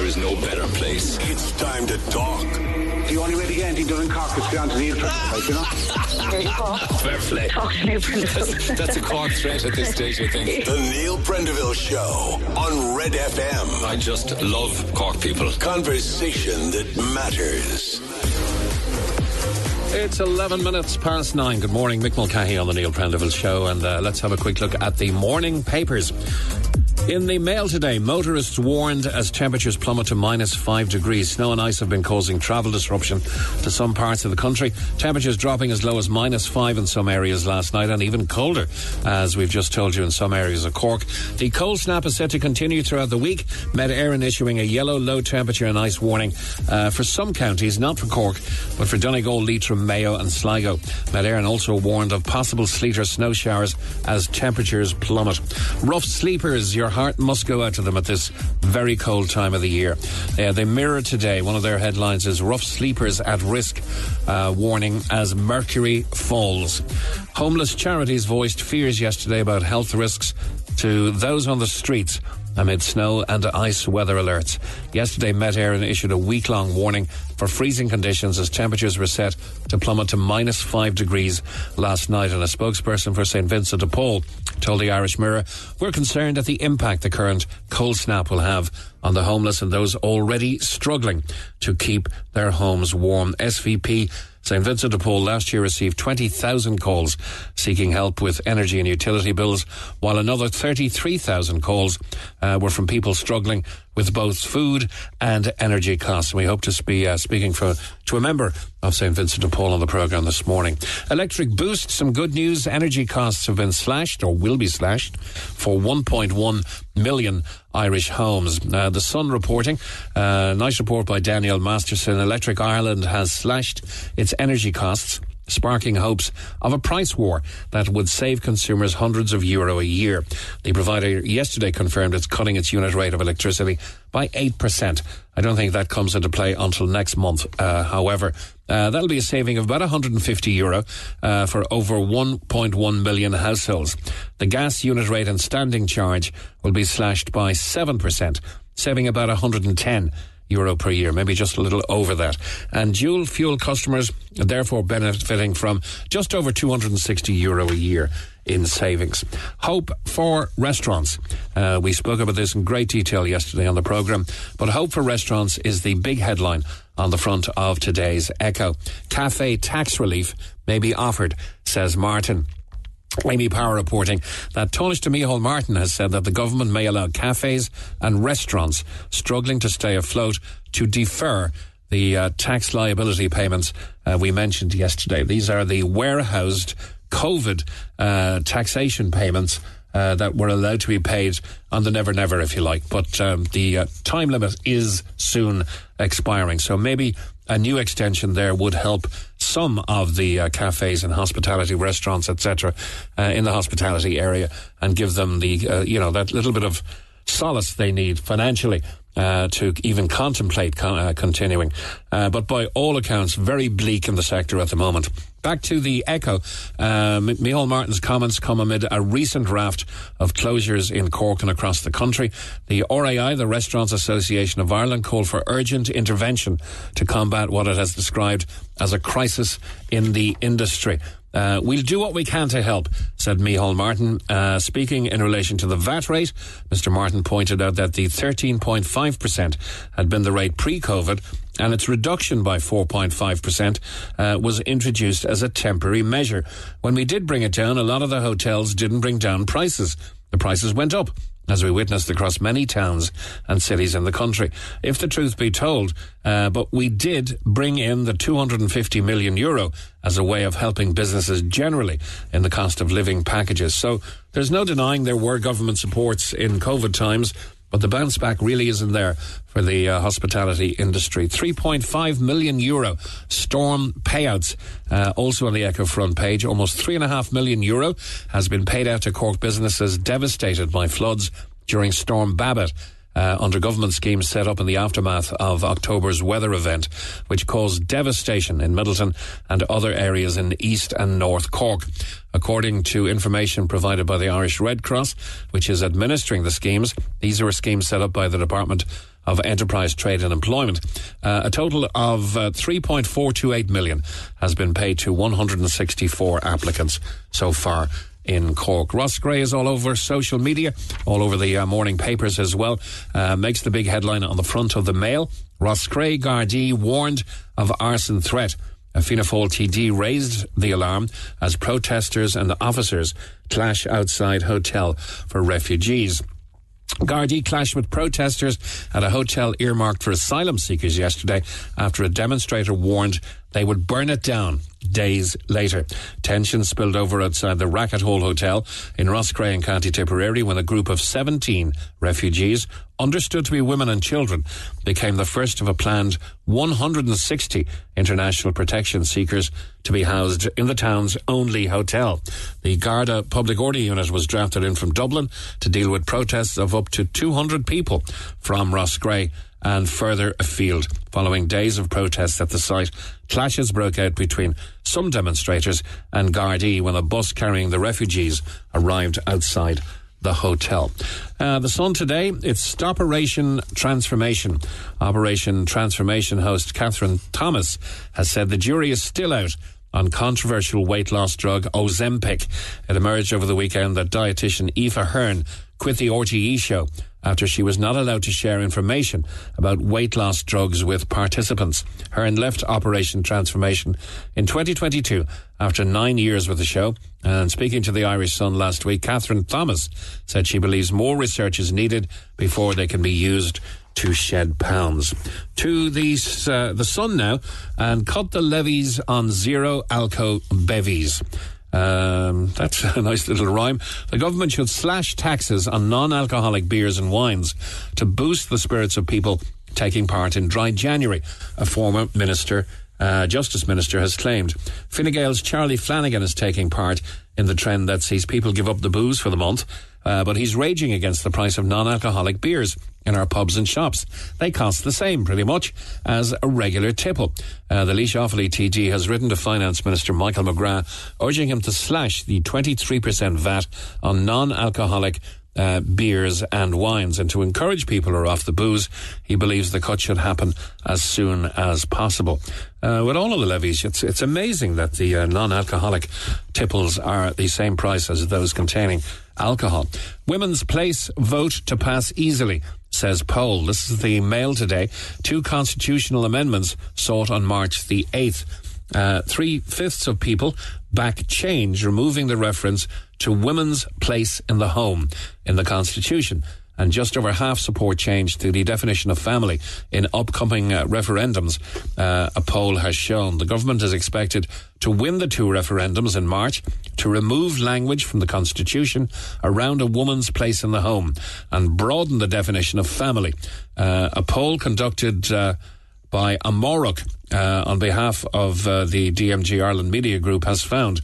there is no better place. It's time to talk. The only way to get anything done in Cork is to go on to Neil Prendeville, you know? There you go. Fair play. Talk to Neil Prendeville. That's, that's a Cork threat at this stage, I think. The Neil Prendeville Show on Red FM. I just love Cork people. Conversation that matters. It's 11 minutes past nine. Good morning, Mick Mulcahy on the Neil Prendeville Show, and uh, let's have a quick look at the morning papers. In the mail today, motorists warned as temperatures plummet to minus five degrees. Snow and ice have been causing travel disruption to some parts of the country. Temperatures dropping as low as minus five in some areas last night and even colder, as we've just told you in some areas of Cork. The cold snap is set to continue throughout the week. Met Éireann issuing a yellow low temperature and ice warning uh, for some counties, not for Cork, but for Donegal, Leitrim, Mayo and Sligo. Met Éireann also warned of possible sleet or snow showers as temperatures plummet. Rough sleepers, your heart must go out to them at this very cold time of the year. Uh, they mirror today. One of their headlines is Rough Sleepers at Risk, uh, warning as mercury falls. Homeless charities voiced fears yesterday about health risks to those on the streets amid snow and ice weather alerts. Yesterday, Met Éireann issued a week long warning for freezing conditions as temperatures were set to plummet to minus five degrees last night. And a spokesperson for St. Vincent de Paul told the Irish Mirror, We're concerned at the impact the current cold snap will have on the homeless and those already struggling to keep their homes warm. SVP St. Vincent de Paul last year received 20,000 calls seeking help with energy and utility bills, while another 33,000 calls uh, were from people struggling with both food and energy costs. And we hope to be uh, speaking for, to a member of St. Vincent de Paul on the programme this morning. Electric Boost, some good news. Energy costs have been slashed or will be slashed for 1.1 million Irish homes. Uh, the Sun reporting, uh, nice report by Daniel Masterson. Electric Ireland has slashed its energy costs sparking hopes of a price war that would save consumers hundreds of euro a year. The provider yesterday confirmed it's cutting its unit rate of electricity by 8%. I don't think that comes into play until next month. Uh, however, uh, that'll be a saving of about 150 euro uh, for over 1.1 million households. The gas unit rate and standing charge will be slashed by 7%, saving about 110 euro per year, maybe just a little over that. And dual fuel customers are therefore benefiting from just over 260 euro a year in savings. Hope for restaurants. Uh, we spoke about this in great detail yesterday on the programme, but Hope for Restaurants is the big headline on the front of today's Echo. Cafe tax relief may be offered, says Martin. Amy Power reporting that Tánaiste Micheál Martin has said that the government may allow cafes and restaurants struggling to stay afloat to defer the uh, tax liability payments uh, we mentioned yesterday. These are the warehoused COVID uh, taxation payments uh, that were allowed to be paid on the never never, if you like. But um, the uh, time limit is soon expiring. So maybe a new extension there would help some of the uh, cafes and hospitality restaurants, etc., uh, in the hospitality area and give them the, uh, you know, that little bit of solace they need financially. Uh, to even contemplate con- uh, continuing. Uh, but by all accounts, very bleak in the sector at the moment. Back to the Echo. Um, Micheál Martin's comments come amid a recent raft of closures in Cork and across the country. The RAI, the Restaurants Association of Ireland, called for urgent intervention to combat what it has described as a crisis in the industry. Uh, we'll do what we can to help, said Micheál Martin. Uh, speaking in relation to the VAT rate, Mr. Martin pointed out that the 13.5% had been the rate pre-COVID and its reduction by 4.5% uh, was introduced as a temporary measure. When we did bring it down, a lot of the hotels didn't bring down prices. The prices went up as we witnessed across many towns and cities in the country. If the truth be told, uh, but we did bring in the 250 million euro as a way of helping businesses generally in the cost of living packages. So there's no denying there were government supports in COVID times. But the bounce back really isn't there for the uh, hospitality industry. 3.5 million euro storm payouts, uh, also on the Echo front page. Almost 3.5 million euro has been paid out to Cork businesses devastated by floods during Storm Babet. Uh, under government schemes set up in the aftermath of October's weather event, which caused devastation in Midleton and other areas in East and North Cork. According to information provided by the Irish Red Cross, which is administering the schemes, these are schemes set up by the Department of Enterprise, Trade and Employment. Uh, a total of uh, 3.428 million has been paid to 164 applicants so far in Cork. Roscrea is all over social media, all over the uh, morning papers as well. Uh, makes the big headline on the front of the Mail. Roscrea Gardaí warned of arson threat. A Fianna Fáil TD raised the alarm as protesters and officers clash outside hotel for refugees. Gardaí clashed with protesters at a hotel earmarked for asylum seekers yesterday after a demonstrator warned they would burn it down days later. Tension spilled over outside the Racket Hall Hotel in Roscrea in County Tipperary when a group of 17 refugees, understood to be women and children, became the first of a planned 160 international protection seekers to be housed in the town's only hotel. The Garda Public Order Unit was drafted in from Dublin to deal with protests of up to 200 people from Roscrea and further afield. Following days of protests at the site, clashes broke out between some demonstrators and Gardaí when a bus carrying the refugees arrived outside the hotel. Uh, the Sun today, it's Operation Transformation. Operation Transformation host Kathryn Thomas has said the jury is still out on controversial weight loss drug Ozempic. It emerged over the weekend that dietitian Aoife Hearne quit the RTE show after she was not allowed to share information about weight loss drugs with participants. Hearne left Operation Transformation in 2022 after nine years with the show. And speaking to the Irish Sun last week, Kathryn Thomas said she believes more research is needed before they can be used to shed pounds. To the, uh, the Sun now and cut the levies on zero alco bevies. Um, that's a nice little rhyme. The government should slash taxes on non alcoholic beers and wines to boost the spirits of people taking part in Dry January, a former minister. Uh, Justice Minister has claimed. Fine Gael's Charlie Flanagan is taking part in the trend that sees people give up the booze for the month, uh, but he's raging against the price of non-alcoholic beers in our pubs and shops. They cost the same, pretty much, as a regular tipple. Uh, the Laois Offaly TD has written to Finance Minister Michael McGrath, urging him to slash the 23% VAT on non-alcoholic uh, beers and wines. And to encourage people who are off the booze, he believes the cut should happen as soon as possible. Uh, with all of the levies, it's, it's amazing that the uh, non-alcoholic tipples are the same price as those containing alcohol. Women's place vote to pass easily says poll. This is the Mail today. Two constitutional amendments sought on March the 8th. Uh, three fifths of people back change, removing the reference to women's place in the home in the Constitution. And just over half support change to the definition of family in upcoming uh, referendums, uh, a poll has shown. The government is expected to win the two referendums in March to remove language from the Constitution around a woman's place in the home and broaden the definition of family. Uh, a poll conducted uh, by Amárach uh, on behalf of uh, the DMG Ireland Media Group has found.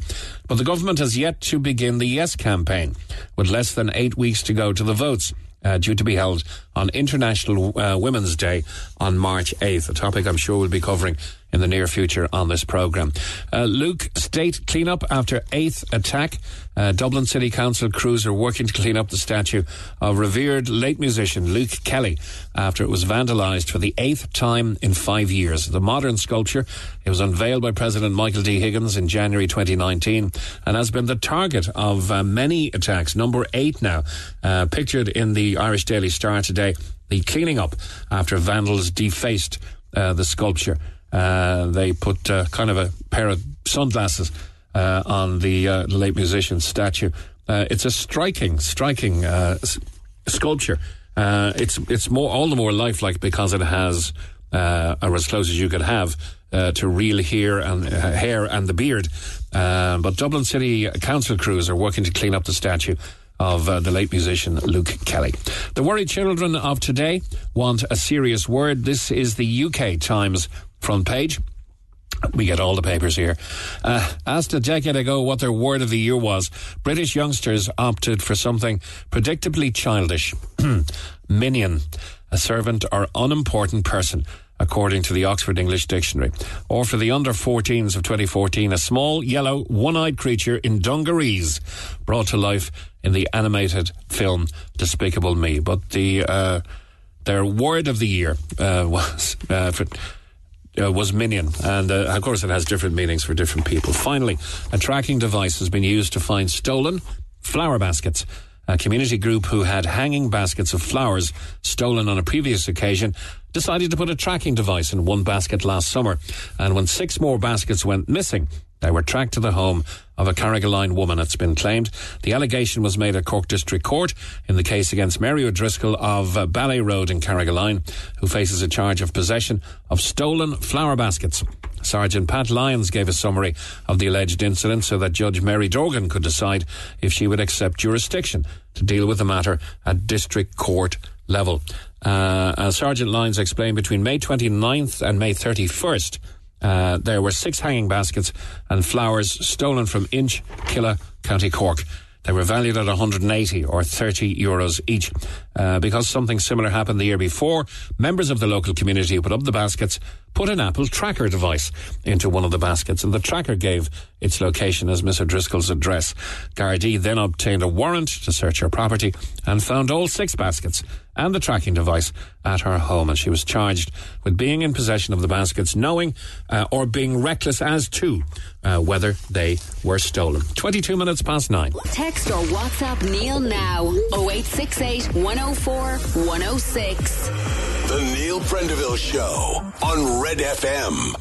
But the government has yet to begin the Yes campaign, with less than eight weeks to go to the votes. Uh, due to be held on International uh, Women's Day on March 8th, a topic I'm sure we'll be covering in the near future on this programme. Uh, Luke, state cleanup after eighth attack. Uh, Dublin City Council crews are working to clean up the statue of revered late musician Luke Kelly after it was vandalised for the eighth time in five years. The modern sculpture it was unveiled by President Michael D. Higgins in January 2019 and has been the target of uh, many attacks. Number eight now, uh, pictured in the Irish Daily Star today. The cleaning up after vandals defaced uh, the sculpture. Uh, they put uh, kind of a pair of sunglasses uh, on the, uh, late musician's statue. Uh, it's a striking, striking s- sculpture. it's it's more all the more lifelike because it has, or as close as you could have, to real hair and hair and the beard. but Dublin City Council crews are working to clean up the statue of uh, the late musician Luke Kelly. The worried children of today want a serious word. This is the UK Times front page. We get all the papers here. Uh, asked a decade ago what their word of the year was, British youngsters opted for something predictably childish. Minion, a servant or unimportant person, according to the Oxford English Dictionary. Or for the under 14s of 2014, a small, yellow, one eyed creature in dungarees brought to life in the animated film Despicable Me. But the. Uh, their word of the year uh, was uh, for, uh, was minion, and uh, of course it has different meanings for different people. Finally, a tracking device has been used to find stolen flower baskets. A community group who had hanging baskets of flowers stolen on a previous occasion decided to put a tracking device in one basket last summer. And when six more baskets went missing, they were tracked to the home of a Carrigaline woman, it's been claimed. The allegation was made at Cork District Court in the case against Mary O'Driscoll of uh, Ballea Road in Carrigaline, who faces a charge of possession of stolen flower baskets. Sergeant Pat Lyons gave a summary of the alleged incident so that Judge Mary Dorgan could decide if she would accept jurisdiction to deal with the matter at District Court level. Uh, Sergeant Lyons explained, between May 29th and May 31st, uh, there were six hanging baskets and flowers stolen from Inch, Killeagh, County Cork. They were valued at 180 or 30 euros each. Uh, because something similar happened the year before, members of the local community put up the baskets put an Apple tracker device into one of the baskets, and the tracker gave its location as Miss O'Driscoll's address. Gardaí then obtained a warrant to search her property and found all six baskets and the tracking device at her home, and she was charged with being in possession of the baskets, knowing uh, or being reckless as to uh, whether they were stolen. 22 minutes past nine. Text or WhatsApp Neil now 0868 104 106. The Neil Prendeville Show on Red FM.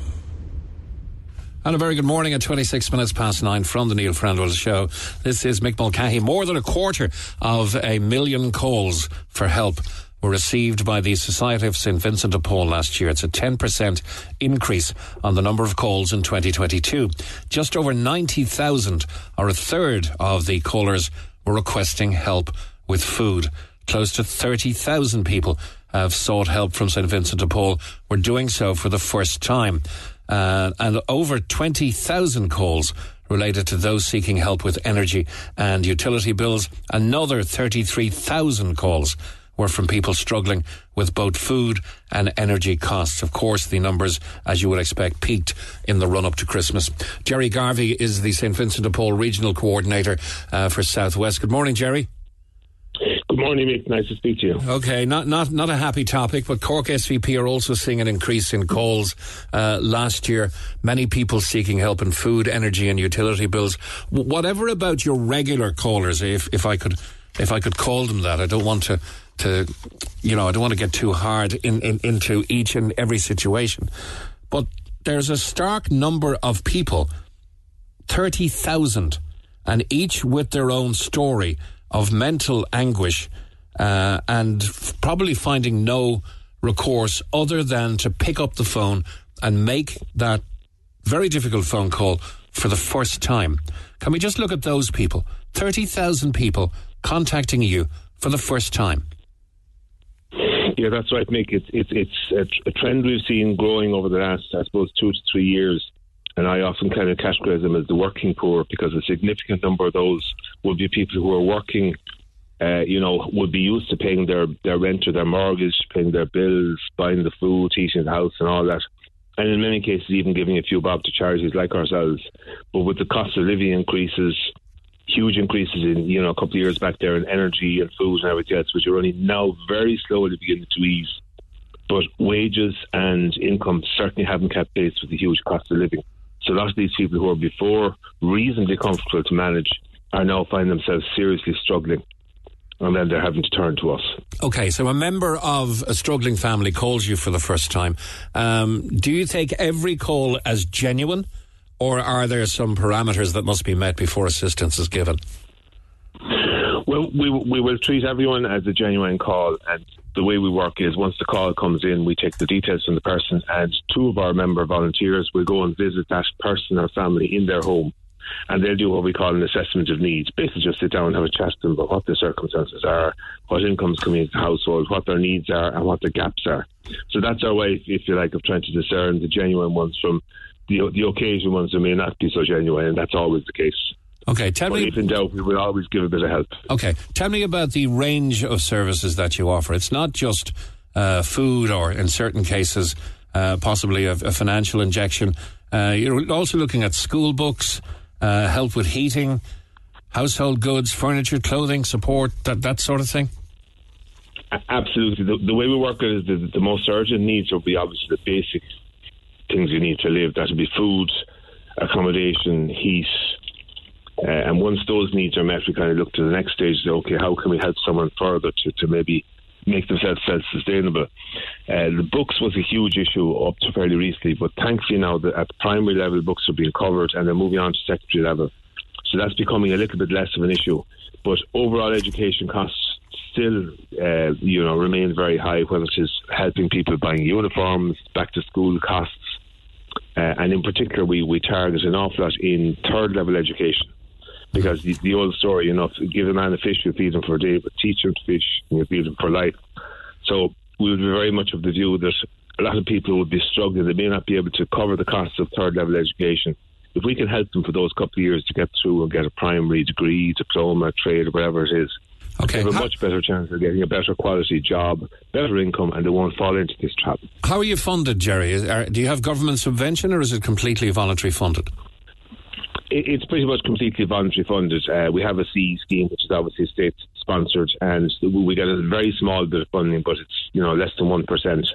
And a very good morning at 26 minutes past nine from the Neil Prendeville Show. This is Mick Mulcahy. More than a quarter of a million calls for help were received by the Society of St. Vincent de Paul last year. It's a 10% increase on the number of calls in 2022. Just over 90,000, or a third of the callers, were requesting help with food. Close to 30,000 people have sought help from St. Vincent de Paul were doing so for the first time. Uh, and over 20,000 calls related to those seeking help with energy and utility bills. Another 33,000 calls were from people struggling with both food and energy costs. Of course, the numbers, as you would expect, peaked in the run up to Christmas. Jerry Garvey is the St. Vincent de Paul Regional Coordinator uh, for Southwest. Good morning, Jerry. Good morning, Mick. Nice to speak to you. Okay, not not not a happy topic, but Cork SVP are also seeing an increase in calls uh, last year. Many people seeking help in food, energy, and utility bills. W- whatever about your regular callers, if if I could if I could call them that, I don't want to to you know I don't want to get too hard in, in into each and every situation, but there's a stark number of people, thirty thousand, and each with their own story of mental anguish uh, and f- probably finding no recourse other than to pick up the phone and make that very difficult phone call for the first time. Can we just look at those people? 30,000 people contacting you for the first time. Yeah, that's right, Mick. It's it's it's a, trend we've seen growing over the last, I suppose, two to three years. And I often kind of categorize them as the working poor because a significant number of those would be people who are working, uh, you know, would be used to paying their, their rent or their mortgage, paying their bills, buying the food, heating the house, and all that. And in many cases, even giving a few bob to charities like ourselves. But with the cost of living increases, huge increases in, you know, a couple of years back there in energy and food and everything else, which are only now very slowly beginning to ease. But wages and income certainly haven't kept pace with the huge cost of living. So a lot of these people who were before reasonably comfortable to manage are now finding themselves seriously struggling. And then they're having to turn to us. Okay, so a member of a struggling family calls you for the first time. Um, do you take every call as genuine, or are there some parameters that must be met before assistance is given? Well, we we will treat everyone as a genuine call, and the way we work is once the call comes in, we take the details from the person, and two of our member volunteers will go and visit that person or family in their home, and they'll do what we call an assessment of needs. Basically, just sit down and have a chat to them about what their circumstances are, what incomes coming into the household, what their needs are, and what their gaps are. So that's our way, if you like, of trying to discern the genuine ones from the the occasional ones that may not be so genuine, and that's always the case. Okay, tell But me. if in doubt, we will always give a bit of help. Okay, tell me about the range of services that you offer. It's not just uh, food, or in certain cases, uh, possibly a, a financial injection. Uh, you're also looking at school books, uh, help with heating, household goods, furniture, clothing, support, that that sort of thing. Absolutely. The, the way we work is the, the most urgent needs will be obviously the basic things you need to live. That would be food, accommodation, heat. Uh, and once those needs are met, we kind of look to the next stage. Say, okay, how can we help someone further to, to maybe make themselves self-sustainable? Uh, the books was a huge issue up to fairly recently, but thankfully now that at the primary level, books are being covered and they're moving on to secondary level. So that's becoming a little bit less of an issue. But overall education costs still, uh, you know, remain very high, whether it is helping people buying uniforms, back to school costs, Uh, and in particular, we, we target an awful lot in third level education. Because the, the old story, you know, give a man a fish, you feed him for a day, but teach him to fish, and you feed him for life. So we would be very much of the view that a lot of people would be struggling. They may not be able to cover the costs of third level education. If we can help them for those couple of years to get through and get a primary degree, diploma, trade, whatever it is, Okay. they have a How, much better chance of getting a better quality job, better income, and they won't fall into this trap. how are you funded, Jerry? Is, are, do you have government subvention or is it completely voluntary funded? It- It's pretty much completely voluntary funded. Uh, we have a CE scheme, which is obviously state sponsored, and we get a very small bit of funding, but it's you know less than one percent.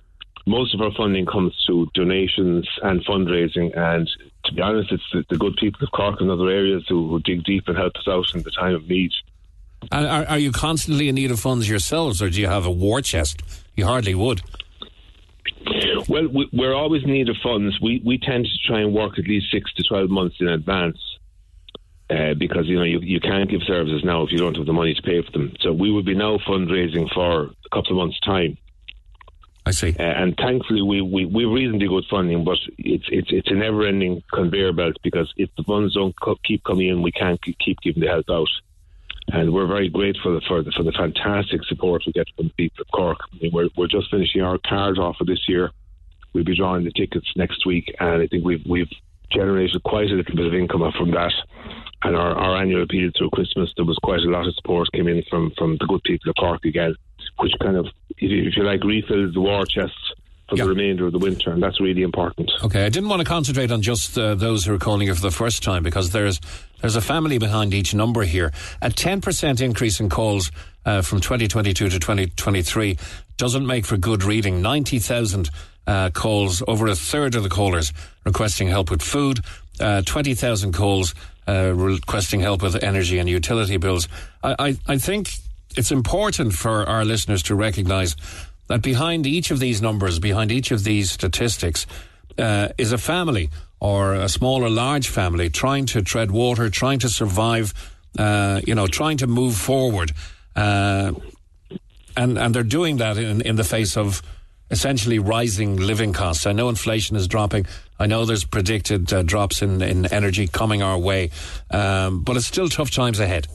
Most of our funding comes through donations and fundraising, and to be honest, it's the, the good people of Cork and other areas who, who dig deep and help us out in the time of need. And are, are you constantly in need of funds yourselves or do you have a war chest? You hardly would. Well, we, we're always in need of funds. We we tend to try and work at least six to twelve months in advance. Uh, because you know you, you can't give services now if you don't have the money to pay for them. So we will be now fundraising for a couple of months' time. I see. Uh, and thankfully, we, we we reasonably good funding, but it's it's it's a never-ending conveyor belt because if the funds don't co- keep coming in, we can't keep giving the help out. And we're very grateful for the for the fantastic support we get from the people of Cork. I mean, we're we're just finishing our card off for this year. We'll be drawing the tickets next week, and I think we've we've generated quite a little bit of income from that. And our, our annual appeal through Christmas, there was quite a lot of support came in from from the good people of Cork again, which kind of, if you, if you like, refills the war chest for Yeah. the remainder of the winter, and that's really important. Okay, I didn't want to concentrate on just uh, those who are calling you for the first time because there's there's a family behind each number here. A 10% increase in calls uh, from 2022 to 2023 doesn't make for good reading. 90,000 uh, calls, over a third of the callers requesting help with food, uh, 20,000 calls uh, requesting help with energy and utility bills. I, I, I think it's important for our listeners to recognise that behind each of these numbers, behind each of these statistics, uh, is a family or a small or large family trying to tread water, trying to survive, uh, you know, trying to move forward. Uh, and, and they're doing that in, in the face of essentially rising living costs. I know inflation is dropping. I know there's predicted uh, drops in, in energy coming our way. Um, but it's still tough times ahead.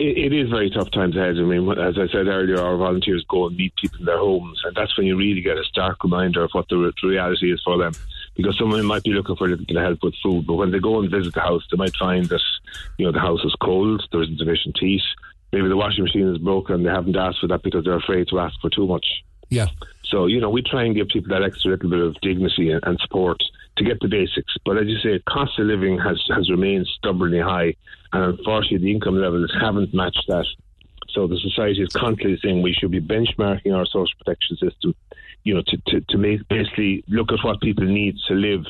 It, it is very tough times ahead. I mean, as I said earlier, our volunteers go and meet people in their homes, and that's when you really get a stark reminder of what the, reality is for them. Because someone might be looking for a little bit of help with food, but when they go and visit the house, they might find that you know the house is cold, there isn't sufficient heat, maybe the washing machine is broken, and they haven't asked for that because they're afraid to ask for too much. Yeah. So, you know, we try and give people that extra little bit of dignity and, and support to get the basics. But as you say, cost of living has, has remained stubbornly high. And unfortunately, the income levels haven't matched that. So the society is constantly saying we should be benchmarking our social protection system, you know, to, to, to make basically look at what people need to live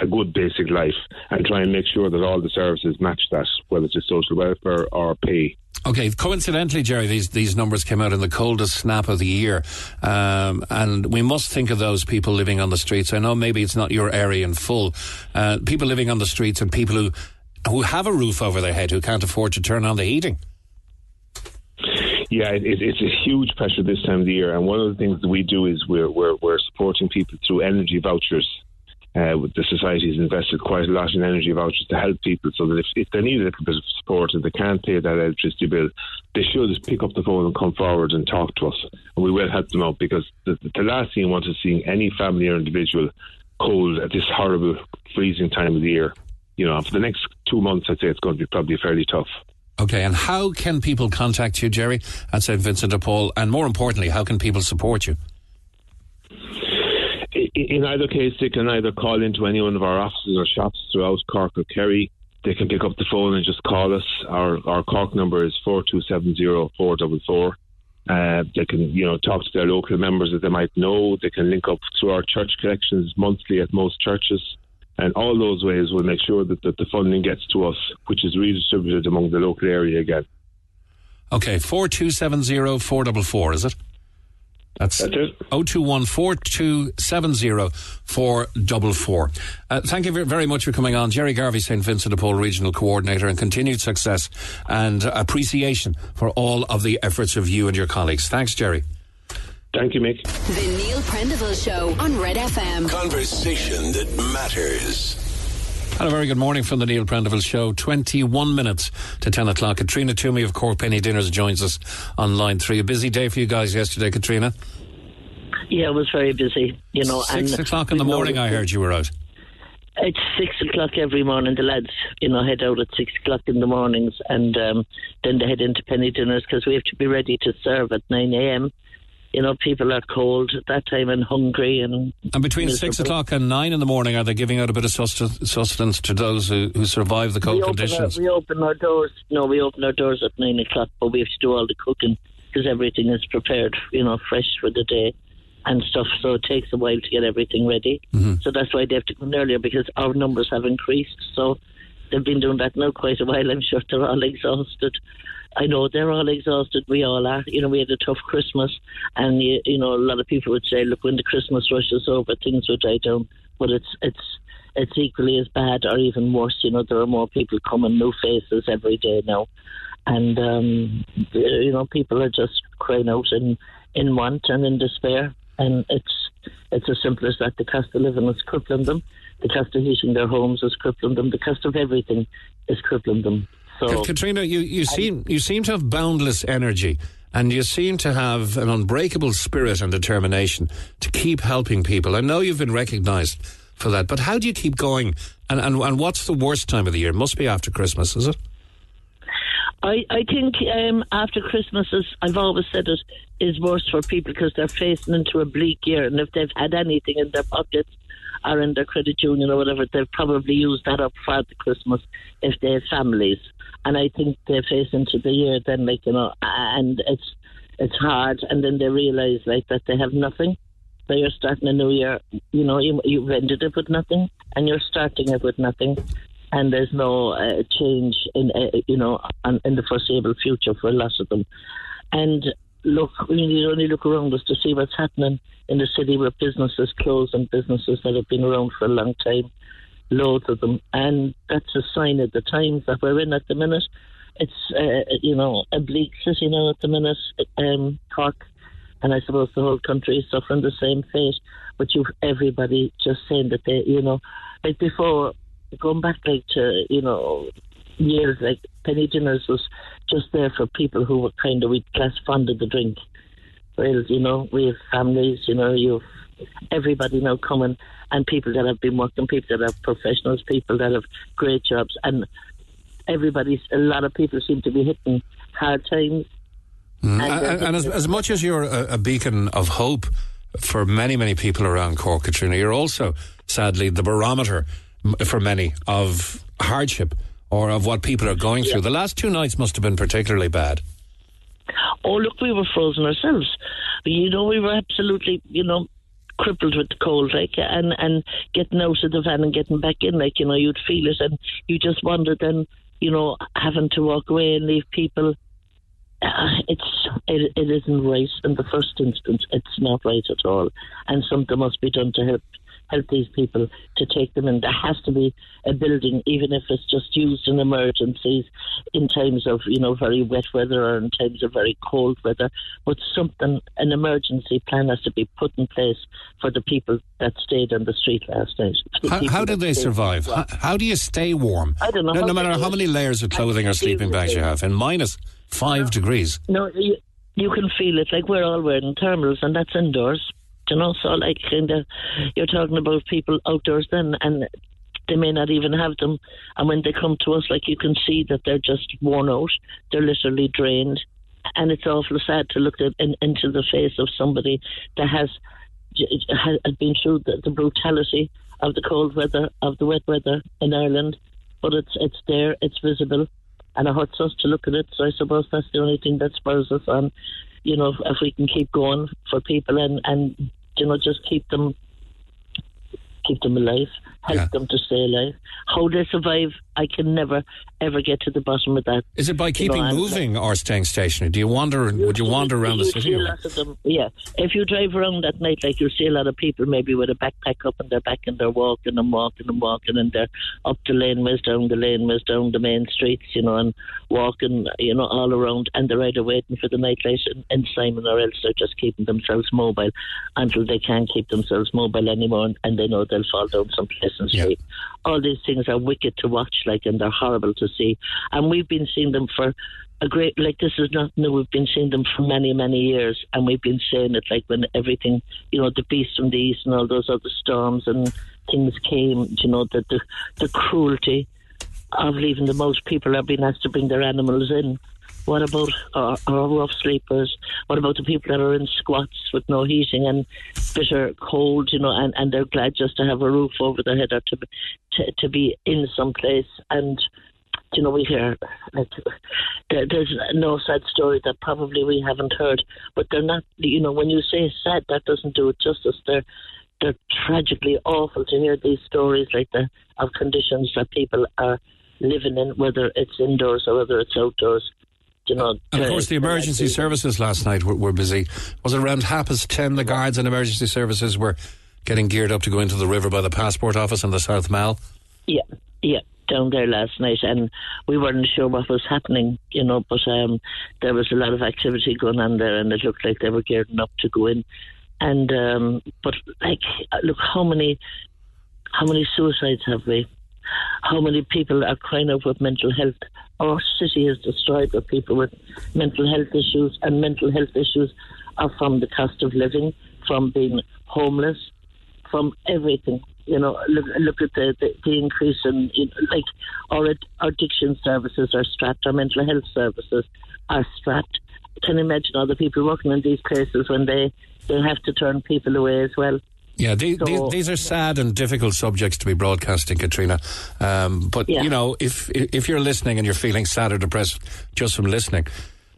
a good basic life and try and make sure that all the services match that, whether it's social welfare or pay. Okay, coincidentally, Jerry, these these numbers came out in the coldest snap of the year, um, and we must think of those people living on the streets. I know maybe it's not your area in full. Uh, people living on the streets and people who who have a roof over their head who can't afford to turn on the heating. Yeah, it, it's a huge pressure this time of the year, and one of the things that we do is we're we're, we're supporting people through energy vouchers. Uh, the society has invested quite a lot in energy vouchers to help people, so that if, if they need a little bit of support and they can't pay that electricity bill, they should just pick up the phone and come forward and talk to us, and we will help them out. Because the, the last thing you want is seeing any family or individual cold at this horrible freezing time of the year. You know, for the next two months, I'd say it's going to be probably fairly tough. Okay, and how can people contact you, Jerry, at St Vincent de Paul? And more importantly, how can people support you? In either case, they can either call into any one of our offices or shops throughout Cork or Kerry. They can pick up the phone and just call us. Our our Cork number is four two seven zero four double four. Uh, they can, you know, talk to their local members that they might know. They can link up through our church collections monthly at most churches. And all those ways will make sure that, that the funding gets to us, which is redistributed among the local area again. Okay, 4270 444, is it? That's, That's it. 021 Uh, thank you very much for coming on. Jerry Garvey, St. Vincent de Paul Regional Coordinator, and continued success and appreciation for all of the efforts of you and your colleagues. Thanks, Jerry. Thank you, Mick. The Neil Prendeville Show on Red FM. Conversation that matters. And a very good morning from the Neil Prendeville Show. 21 minutes to 10 o'clock. Catríona Twomey of Cork Penny Dinners joins us on line three. A busy day for you guys yesterday, Catríona. Yeah, it was very busy, you know. Six and o'clock in the we morning, I heard you were out. It's six o'clock every morning. The lads, you know, head out at six o'clock in the mornings, and um, then they head into penny dinners because we have to be ready to serve at nine a.m. You know, people are cold at that time and hungry, and And between six o'clock and nine in the morning, are they giving out a bit of sustenance to those who, who survive the cold we open, our, conditions? we open our doors. No, we open our doors at nine o'clock, but we have to do all the cooking because everything is prepared, you know, fresh for the day and stuff. So it takes a while to get everything ready. Mm-hmm. So that's why they have to come earlier because our numbers have increased. So they've been doing that now quite a while. I'm sure they're all exhausted. I know they're all exhausted. We all are. You know, we had a tough Christmas, and you, you know, a lot of people would say, "Look, when the Christmas rush is over, things will die down." But it's it's it's equally as bad, or even worse. You know, there are more people coming, new faces every day now, and um, you know, people are just crying out in in want and in despair. And it's it's as simple as that. The cost of living is crippling them. The cost of heating their homes is crippling them. The cost of everything is crippling them. So Ka- Catríona, you, you seem you seem to have boundless energy, and you seem to have an unbreakable spirit and determination to keep helping people. I know you've been recognised for that, but how do you keep going? And, and and what's the worst time of the year? It must be after Christmas, is it? I, I think um, after Christmas, is, I've always said it, is worse for people because they're facing into a bleak year. And if they've had anything in their pockets or in their credit union or whatever, they've probably used that up for the Christmas if they have families. And I think they face into the year then, like, you know, and it's it's hard. And then they realise, like, that they have nothing. So you're starting a new year, you know, you, you've ended it with nothing and you're starting it with nothing and there's no uh, change in uh, you know in the foreseeable future for a lot of them. And look, we need only look around us to see what's happening in the city with businesses closed and businesses that have been around for a long time, loads of them, and that's a sign of the times that we're in at the minute. It's uh, you know a bleak city now at the minute, um, Cork, and I suppose the whole country is suffering the same fate. But you, everybody, just saying that they, you know, like before going back like to you know years like penny dinners was just there for people who were kind of we class fond of the drink. Well, you know, we have families, you know, you have everybody now coming and people that have been working, people that have professionals, people that have great jobs and everybody's a lot of people seem to be hitting hard times. Mm. And, And, and, and as, as much as you're a, a beacon of hope for many, many people around Cork, Catríona, you're also, sadly, the barometer for many of hardship or of what people are going through. The last two nights must have been particularly bad. Oh, look, we were frozen ourselves. You know, we were absolutely, you know, crippled with the cold, like, and and getting out of the van and getting back in, like, you know, you'd feel it, and you just wonder then, you know, having to walk away and leave people. Uh, it's it, it isn't right in the first instance. It's not right at all, and something must be done to help help these people to take them in. There has to be a building, even if it's just used in emergencies, in times of you know very wet weather or in times of very cold weather. But something, an emergency plan has to be put in place for the people that stayed on the street last night. How, how did they survive? How, how do you stay warm? I don't know No, no matter how many layers of clothing or sleeping bags you have, in minus five degrees. No, you, you can feel it. Like we're all wearing thermals, and that's indoors. You know, so like kind of, you're talking about people outdoors then, and they may not even have them. And when they come to us, like you can see that they're just worn out. They're literally drained, and it's awful sad to look at in, into the face of somebody that has has been through the, the brutality of the cold weather, of the wet weather in Ireland. But it's it's there, it's visible, and it hurts us to look at it. So I suppose that's the only thing that spurs us on. You know, if we can keep going for people and and you know just keep them keep them alive, help Yeah. them to stay alive. How they survive, I can never ever get to the bottom of that. Is it by You keeping know, and- moving or staying stationary? Do you wander? Would you wander around the city? See a or- lot of them, yeah. If you drive around at night, like you'll see a lot of people maybe with a backpack up and their back and they're walking and walking and walking and they're up the laneways, down the laneways, down the main streets, you know, and walking, you know, all around and they're either waiting for the night light in, in Simon or else they're just keeping themselves mobile until they can't keep themselves mobile anymore and, and they know they'll fall down someplace and Yeah. All these things are wicked to watch, like, and they're horrible to see. And we've been seeing them for a great like this is not new. We've been seeing them for many, many years, and we've been saying it like when everything, you know, the beast from the east and all those other storms and things came. You know, that the the cruelty of leaving them out. People are being asked to bring their animals in. What about our, our rough sleepers? What about the people that are in squats with no heating and bitter cold, you know, and, and they're glad just to have a roof over their head or to, to, to be in some place and you know, we hear like there, there's no sad story that probably we haven't heard, but they're not. You know, when you say sad, that doesn't do it justice. They're they're tragically awful to hear these stories like the of conditions that people are living in, whether it's indoors or whether it's outdoors. You know, And of course, the emergency like- services last night were, were busy. Was it around half past ten? The guards and emergency services were getting geared up to go into the river by the passport office in the South Mall. Yeah, yeah, down there last night, and we weren't sure what was happening, you know, but um, there was a lot of activity going on there, and it looked like they were gearing up to go in. And um, but like, look how many, how many suicides have we? How many people are crying out with mental health? Our city is destroyed with people with mental health issues, and mental health issues are from the cost of living, from being homeless, from everything. You know, look, look at the, the, the increase in, like our our addiction services are strapped, our mental health services are strapped. Can you imagine the people working in these places when they they have to turn people away as well? Yeah, the, So- these, these are sad and difficult subjects to be broadcasting, Catríona. Um, but Yeah. you know, if if you're listening and you're feeling sad or depressed just from listening,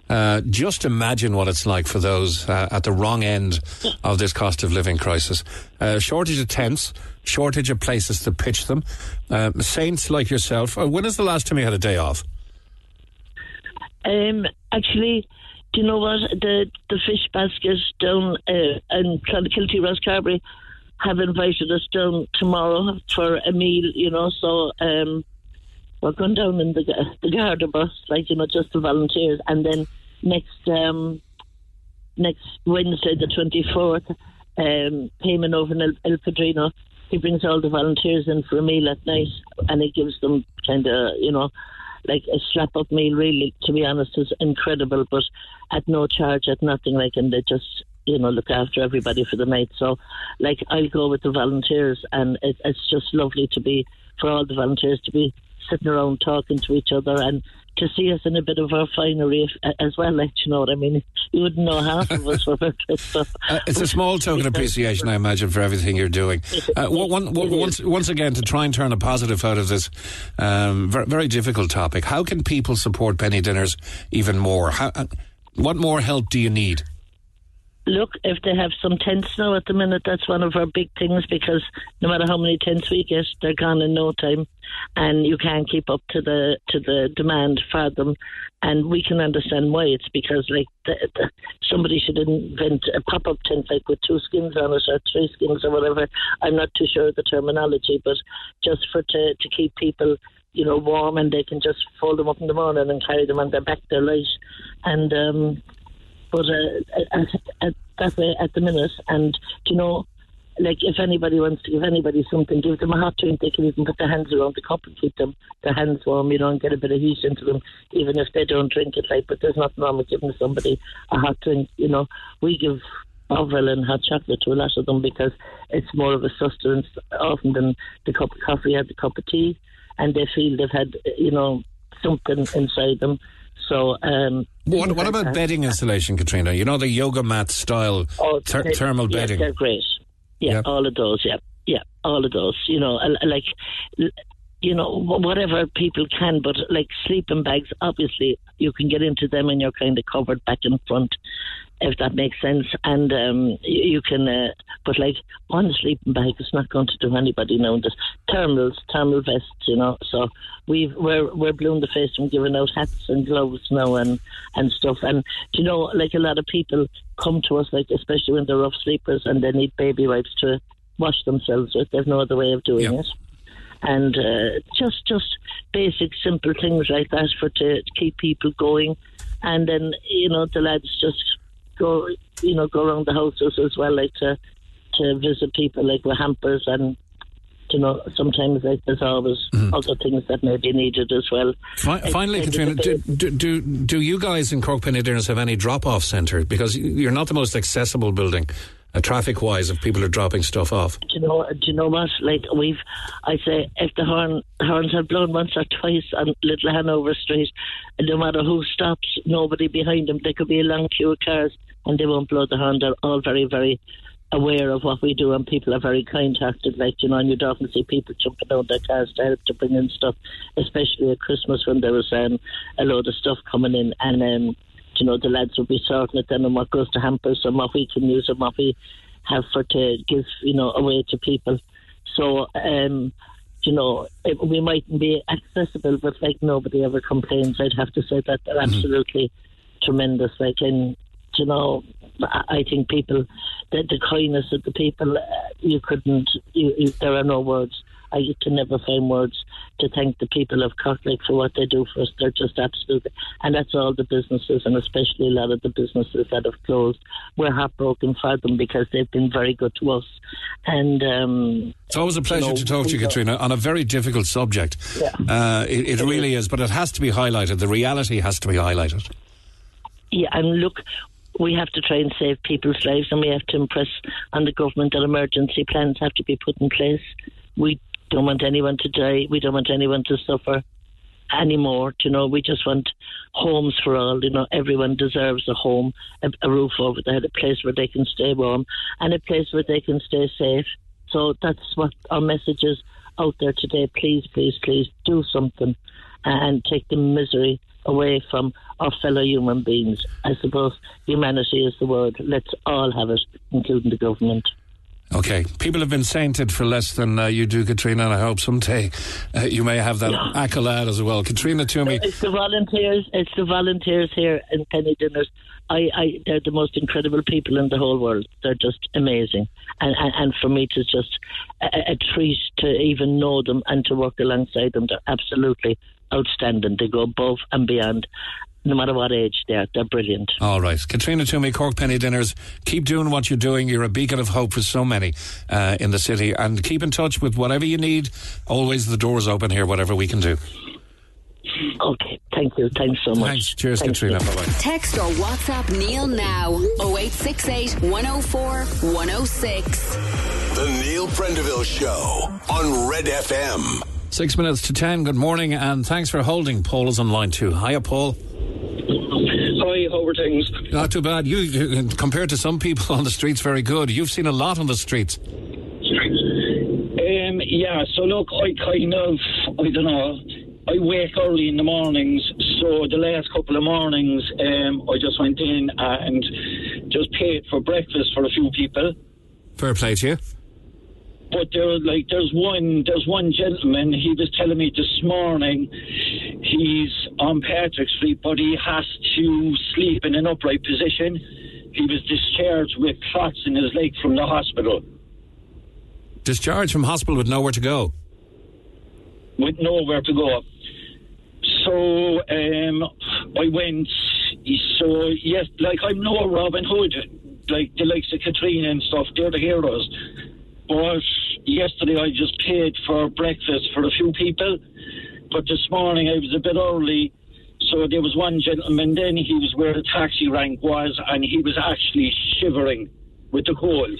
uh, just imagine what it's like for those uh, at the wrong end of this cost of living crisis. Uh, shortage of tents, shortage of places to pitch them. Uh, saints like yourself. Uh, when is the last time you had a day off? Um, actually, do you know what the the fish basket down uh, in Clonakilty Rosscarbery have invited us down tomorrow for a meal. You know, so um, we're going down in the the Garda bus, like you know, just the volunteers, and then next um, next Wednesday, the twenty fourth, um, Payman over in El, El Padrino. He brings all the volunteers in for a meal at night, and he gives them kind of, you know, like a slap up meal. Really, to be honest, is incredible, but at no charge, at nothing. Like, and they just, you know, look after everybody for the night. So, like, I'll go with the volunteers, and it, it's just lovely to be for all the volunteers to be sitting around talking to each other and to see us in a bit of our finery as well. Like, you know what I mean? You wouldn't know half of us were about this stuff. Uh, it's a small token appreciation, I imagine, for everything you're doing. Uh, one, one, once, once again, to try and turn a positive out of this um, very, very difficult topic, how can people support penny dinners even more? How, uh, what more help do you need? Look, if they have some tents now at the minute, that's one of our big things because no matter how many tents we get, they're gone in no time, and you can't keep up to the to the demand for them. And we can understand why. It's because like the, the, somebody should invent a pop up tent like with two skins on it or three skins or whatever. I'm not too sure of the terminology, but just for to to keep people you know, warm and they can just fold them up in the morning and carry them on their back, they're light. And, um, but uh, at, at that way at the minute, and you know, like if anybody wants to give anybody something, give them a hot drink. They can even put their hands around the cup and keep them their hands warm, you know, and get a bit of heat into them, even if they don't drink it. Like, but there's nothing wrong with giving somebody a hot drink. You know, we give Bovril and hot chocolate to a lot of them because it's more of a sustenance often than the cup of coffee or the cup of tea, and they feel they've had, you know, something inside them. So, um, What, what about bedding installation, Catríona? You know, the yoga mat style Oh, ther- they- thermal yeah, bedding. They're great. Yeah, Yep. all of those. Yeah, yeah, all of those. You know, like you know, whatever people can, but like sleeping bags, obviously you can get into them and you're kind of covered back and front, if that makes sense. And um, you, you can, uh, but like one sleeping bag is not going to do anybody now. There's thermals, thermal vests, you know. So we've we're we're blue in the face from giving out hats and gloves now and and stuff. And you know, like a lot of people come to us, like especially when they're rough sleepers and they need baby wipes to wash themselves with. They've no other way of doing Yeah. it and uh, just just basic simple things like that for to keep people going and then you know the lads just go you know go around the houses as well like to to visit people like with hampers and you know sometimes like there's always mm-hmm. other things that may be needed as well. Fi- finally, Catríona, do, do, do, do you guys in Cork Penny Dinners have any drop off centre? Because you're not the most accessible building, uh, traffic wise, if people are dropping stuff off. do you know? Do you know what? Like we've, I say, if the horn horns have blown once or twice on Little Hanover Street, no matter who stops, nobody behind them. There could be a long queue of cars, and they won't blow the horn. They're all very, very aware of what we do, and people are very kind-hearted. Like you know, and you'd often see people jumping out their cars to help to bring in stuff, especially at Christmas when there was um, a load of stuff coming in, and um, you know the lads will be sorting it then and what goes to hampers and what we can use and what we have for to give you know away to people. So um, you know it, we mightn't be accessible, but like nobody ever complains. I'd have to say that they're absolutely tremendous. Like and you know. I I think people, the, the kindness of the people, uh, you couldn't, you, you, there are no words. I can never find words to thank the people of Corklick for what they do for us. They're just absolutely, and that's all the businesses, and especially a lot of the businesses that have closed. We're heartbroken for them because they've been very good to us. And um, It's always a pleasure know, to talk to you, Catríona, on a very difficult subject. Yeah. Uh, it it really is, but it has to be highlighted. The reality has to be highlighted. yeah, and look, we have to try and save people's lives, and we have to impress on the government that emergency plans have to be put in place. We don't want anyone to die. We don't want anyone to suffer anymore. You know, we just want homes for all. You know, everyone deserves a home, a, a roof over their head, a place where they can stay warm, and a place where they can stay safe. So that's what our message is out there today. Please, please, please do something and take the misery away from our fellow human beings. I suppose humanity is the word. Let's all have it, including the government. Okay, people have been sainted for less than uh, you do, Catríona, and I hope someday uh, you may have that accolade as well. Catríona Twomey, It's the volunteers. It's the volunteers here in Penny Dinners. I, I, they're the most incredible people in the whole world. They're just amazing, and and, and for me to just a, a treat to even know them and to work alongside them. They're absolutely outstanding. They go above and beyond, no matter what age they are. They're brilliant. All right. Catríona Twomey, Cork Penny Dinners. Keep doing what you're doing. You're a beacon of hope for so many uh, in the city. And keep in touch with whatever you need. Always the door's open here, whatever we can do. Okay, thank you. Thanks so much. Thanks. Cheers, Thank Catríona. Bye bye. Text or WhatsApp Neil now 0868 104 106. The Neil Prendeville Show on Red FM. Six minutes to ten. Good morning, and thanks for holding. Paul is on line two. Hiya, Paul. Hi, how are things? Not too bad. You, compared to some people on the streets, very good. You've seen a lot on the streets. Um, yeah, so look, I kind of, I don't know, I wake early in the mornings, so the last couple of mornings, um, I just went in and just paid for breakfast for a few people. Fair play to you. But there, like, there's one, there's one gentleman. He was telling me this morning, he's on Patrick Street, but he has to sleep in an upright position. He was discharged with clots in his leg from the hospital. Discharged from hospital with nowhere to go. with nowhere to go. So um, I went. So yes, like I'm no Robin Hood, like the likes of Catríona and stuff. They're the heroes. Yesterday I just paid for breakfast for a few people. But this morning I was a bit early. So there was one gentleman then, he was where the taxi rank was, and he was actually shivering with the cold.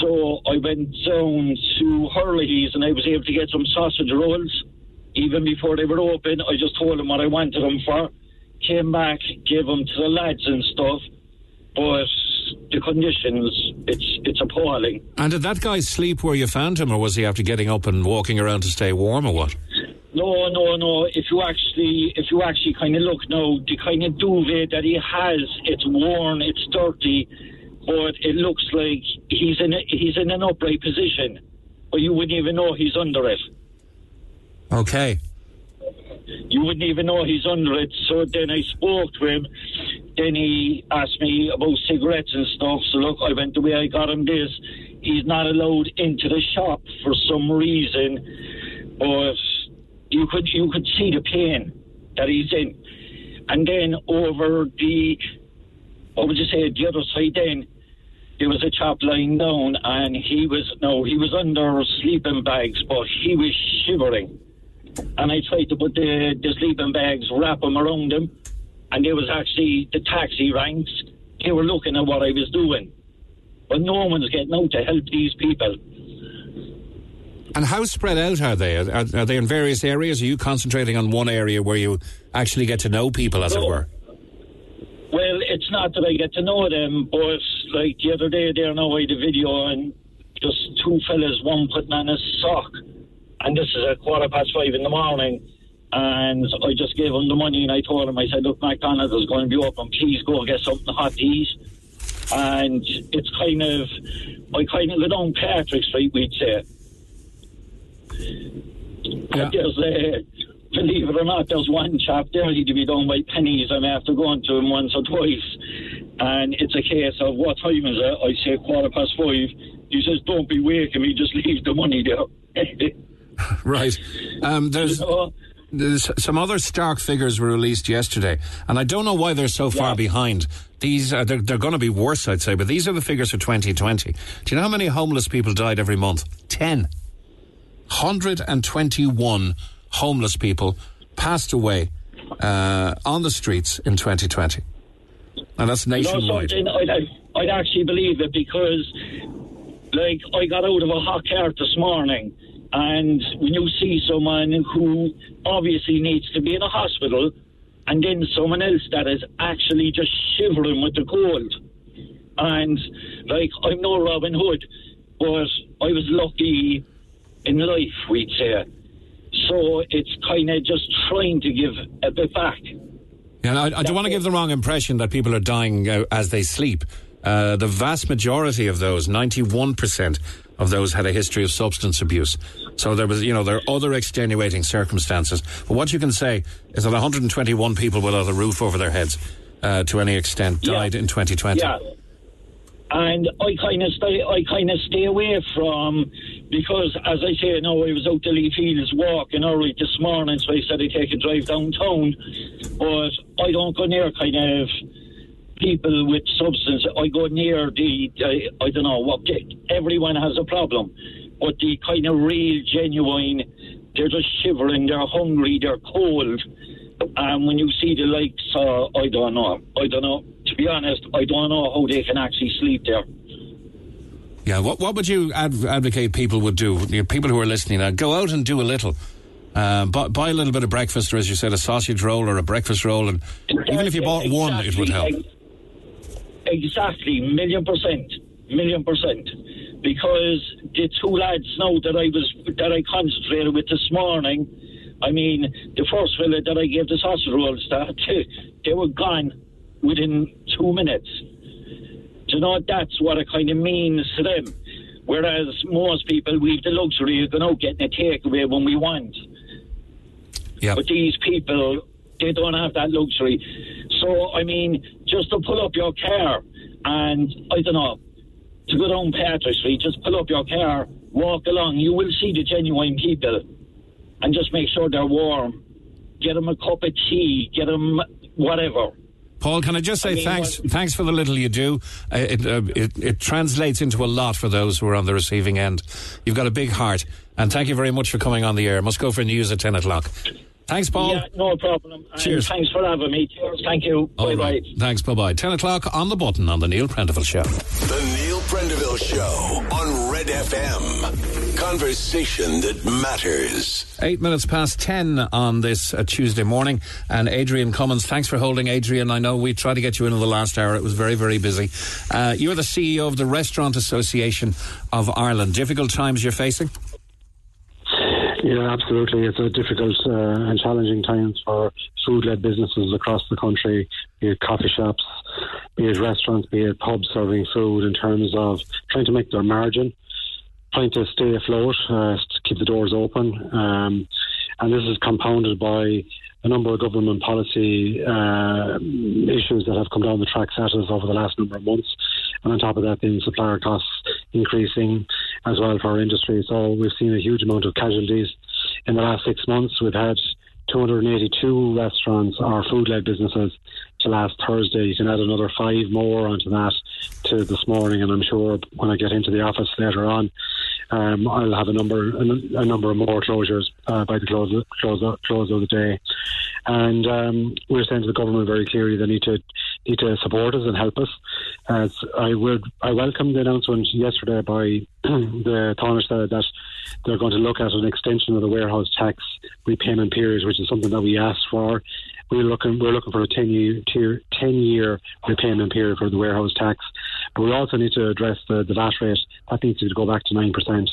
So I went down to Hurley's and I was able to get some sausage rolls. Even before they were open, I just told them what I wanted them for. Came back, gave them to the lads and stuff. But the conditions, it's it's appalling. And did that guy sleep where you found him, or was he after getting up and walking around to stay warm, or what? No, no, no. If you actually, if you actually kind of look now, the kind of duvet that he has, it's worn, it's dirty, but it looks like he's in a, he's in an upright position, but you wouldn't even know he's under it. Okay. You wouldn't even know he's under it. So then I spoke to him. Then he asked me about cigarettes and stuff. So look, I went the way I got him this. He's not allowed into the shop for some reason, but you could you could see the pain that he's in. And then over the what would you say the other side then there was a chap lying down and he was no, he was under sleeping bags but he was shivering. And I tried to put the, the sleeping bags, wrap them around him and there was actually the taxi ranks, they were looking at what I was doing. But no one's getting out to help these people. And how spread out are they? Are, are they in various areas? Are you concentrating on one area where you actually get to know people, as it were? Well, it's not that I get to know them, but like the other day there now I had a video and just two fellas, one putting on a sock, and this is at quarter past five in the morning, and I just gave him the money and I told him, I said, look, McDonald's is going to be open, please go get something hot to eat. And it's kind of, I kind of go down Patrick Street, we'd say. Yeah. And there's uh, believe it or not, there's one chap there, he'd be done by Penneys. I'm after going to him once or twice. And it's a case of what time is it? I say quarter past five. He says, Don't be waking me, just leave the money there. Right. Um, there's, Oh, there's some other stark figures were released yesterday, and I don't know why they're so far Yeah. behind. These are, they're, they're going to be worse, I'd say, but these are the figures for 2020. Do you know how many homeless people died every month? 10. 121 homeless people passed away uh, on the streets in 2020. And that's you know nationwide. I'd, I'd actually believe it because, like, I got out of a hot car this morning, and when you see someone who obviously needs to be in a hospital, and then someone else that is actually just shivering with the cold, and like, I'm no Robin Hood, but I was lucky in life, we'd say. So it's kind of just trying to give a bit back. Yeah, I, I don't want to give the wrong impression that people are dying uh, as they sleep. Uh, the vast majority of those, 91% of those, had a history of substance abuse. So there was, you know, there are other extenuating circumstances. But what you can say is that 121 people without a roof over their heads, uh, to any extent, Yeah. died in 2020. Yeah. And I kind of stay, I kind of stay away from because, as I say, no, I was out the Lee Fields walking early this morning, so I said I'd take a drive downtown. But I don't go near kind of people with substance. I go near the, uh, I don't know what. Everyone has a problem, but the kind of real, genuine, they're just shivering, they're hungry, they're cold. And when you see the likes, uh, I don't know. I don't know. To be honest, I don't know how they can actually sleep there. Yeah, what, what would you adv- advocate people would do? You know, people who are listening now, go out and do a little. Um, buy, buy a little bit of breakfast, or as you said, a sausage roll or a breakfast roll, and even if you bought one, it would help. Exactly, million percent, million percent. Because the two lads now that I was that I concentrated with this morning, I mean, the first fella that I gave the sausage rolls to, they were gone within two minutes. Do you know that's what it kind of means to them? Whereas most people, we've the luxury of going out getting a takeaway when we want. Yeah. But these people, they don't have that luxury. So, I mean, just to pull up your car and, I don't know, to go down Patrick Street, just pull up your car, walk along, you will see the genuine people. And just make sure they're warm. Get them a cup of tea, get them whatever. Paul, can I just say I mean, thanks? what- Thanks for the little you do. Uh, it, uh, it it translates into a lot for those who are on the receiving end. You've got a big heart, and thank you very much for coming on the air. Must go for news at ten o'clock. Thanks, Paul. Yeah, no problem. And Cheers. thanks for having me. Cheers. Thank you. All bye right. bye. Thanks. Bye bye. Ten o'clock on the button on the Neil Prendeville Show. The Neil Neil Prendeville Show on Red FM. Conversation that matters. Eight minutes past ten on this uh, Tuesday morning. And Adrian Cummins, thanks for holding, Adrian. I know we tried to get you in in the last hour. It was very, very busy. Uh, you're the CEO of the Restaurant Association of Ireland. Difficult times you're facing? Yeah, absolutely. It's a difficult uh, and challenging times for food-led businesses across the country, be it coffee shops, be it restaurants, be it pubs serving food in terms of trying to make their margin, trying to stay afloat, uh, to keep the doors open. Um, and this is compounded by a number of government policy uh, issues that have come down the tracks at us over the last number of months. And on top of that, the supplier costs increasing as well for our industry. So we've seen a huge amount of casualties in the last six months. We've had 282 restaurants or food-led businesses to last Thursday. You can add another five more onto that to this morning, and I'm sure when I get into the office later on, um, I'll have a number a, number of more closures uh, by the close close close of the day. And um, we're saying to the government very clearly they need to need to support us and help us. As I would, I welcome the announcement yesterday by the Taoiseach that they're going to look at an extension of the warehouse tax repayment period, which is something that we asked for. We're looking we're looking for a ten year ten year repayment period for the warehouse tax, but we also need to address the, the VAT rate that needs to go back to nine percent.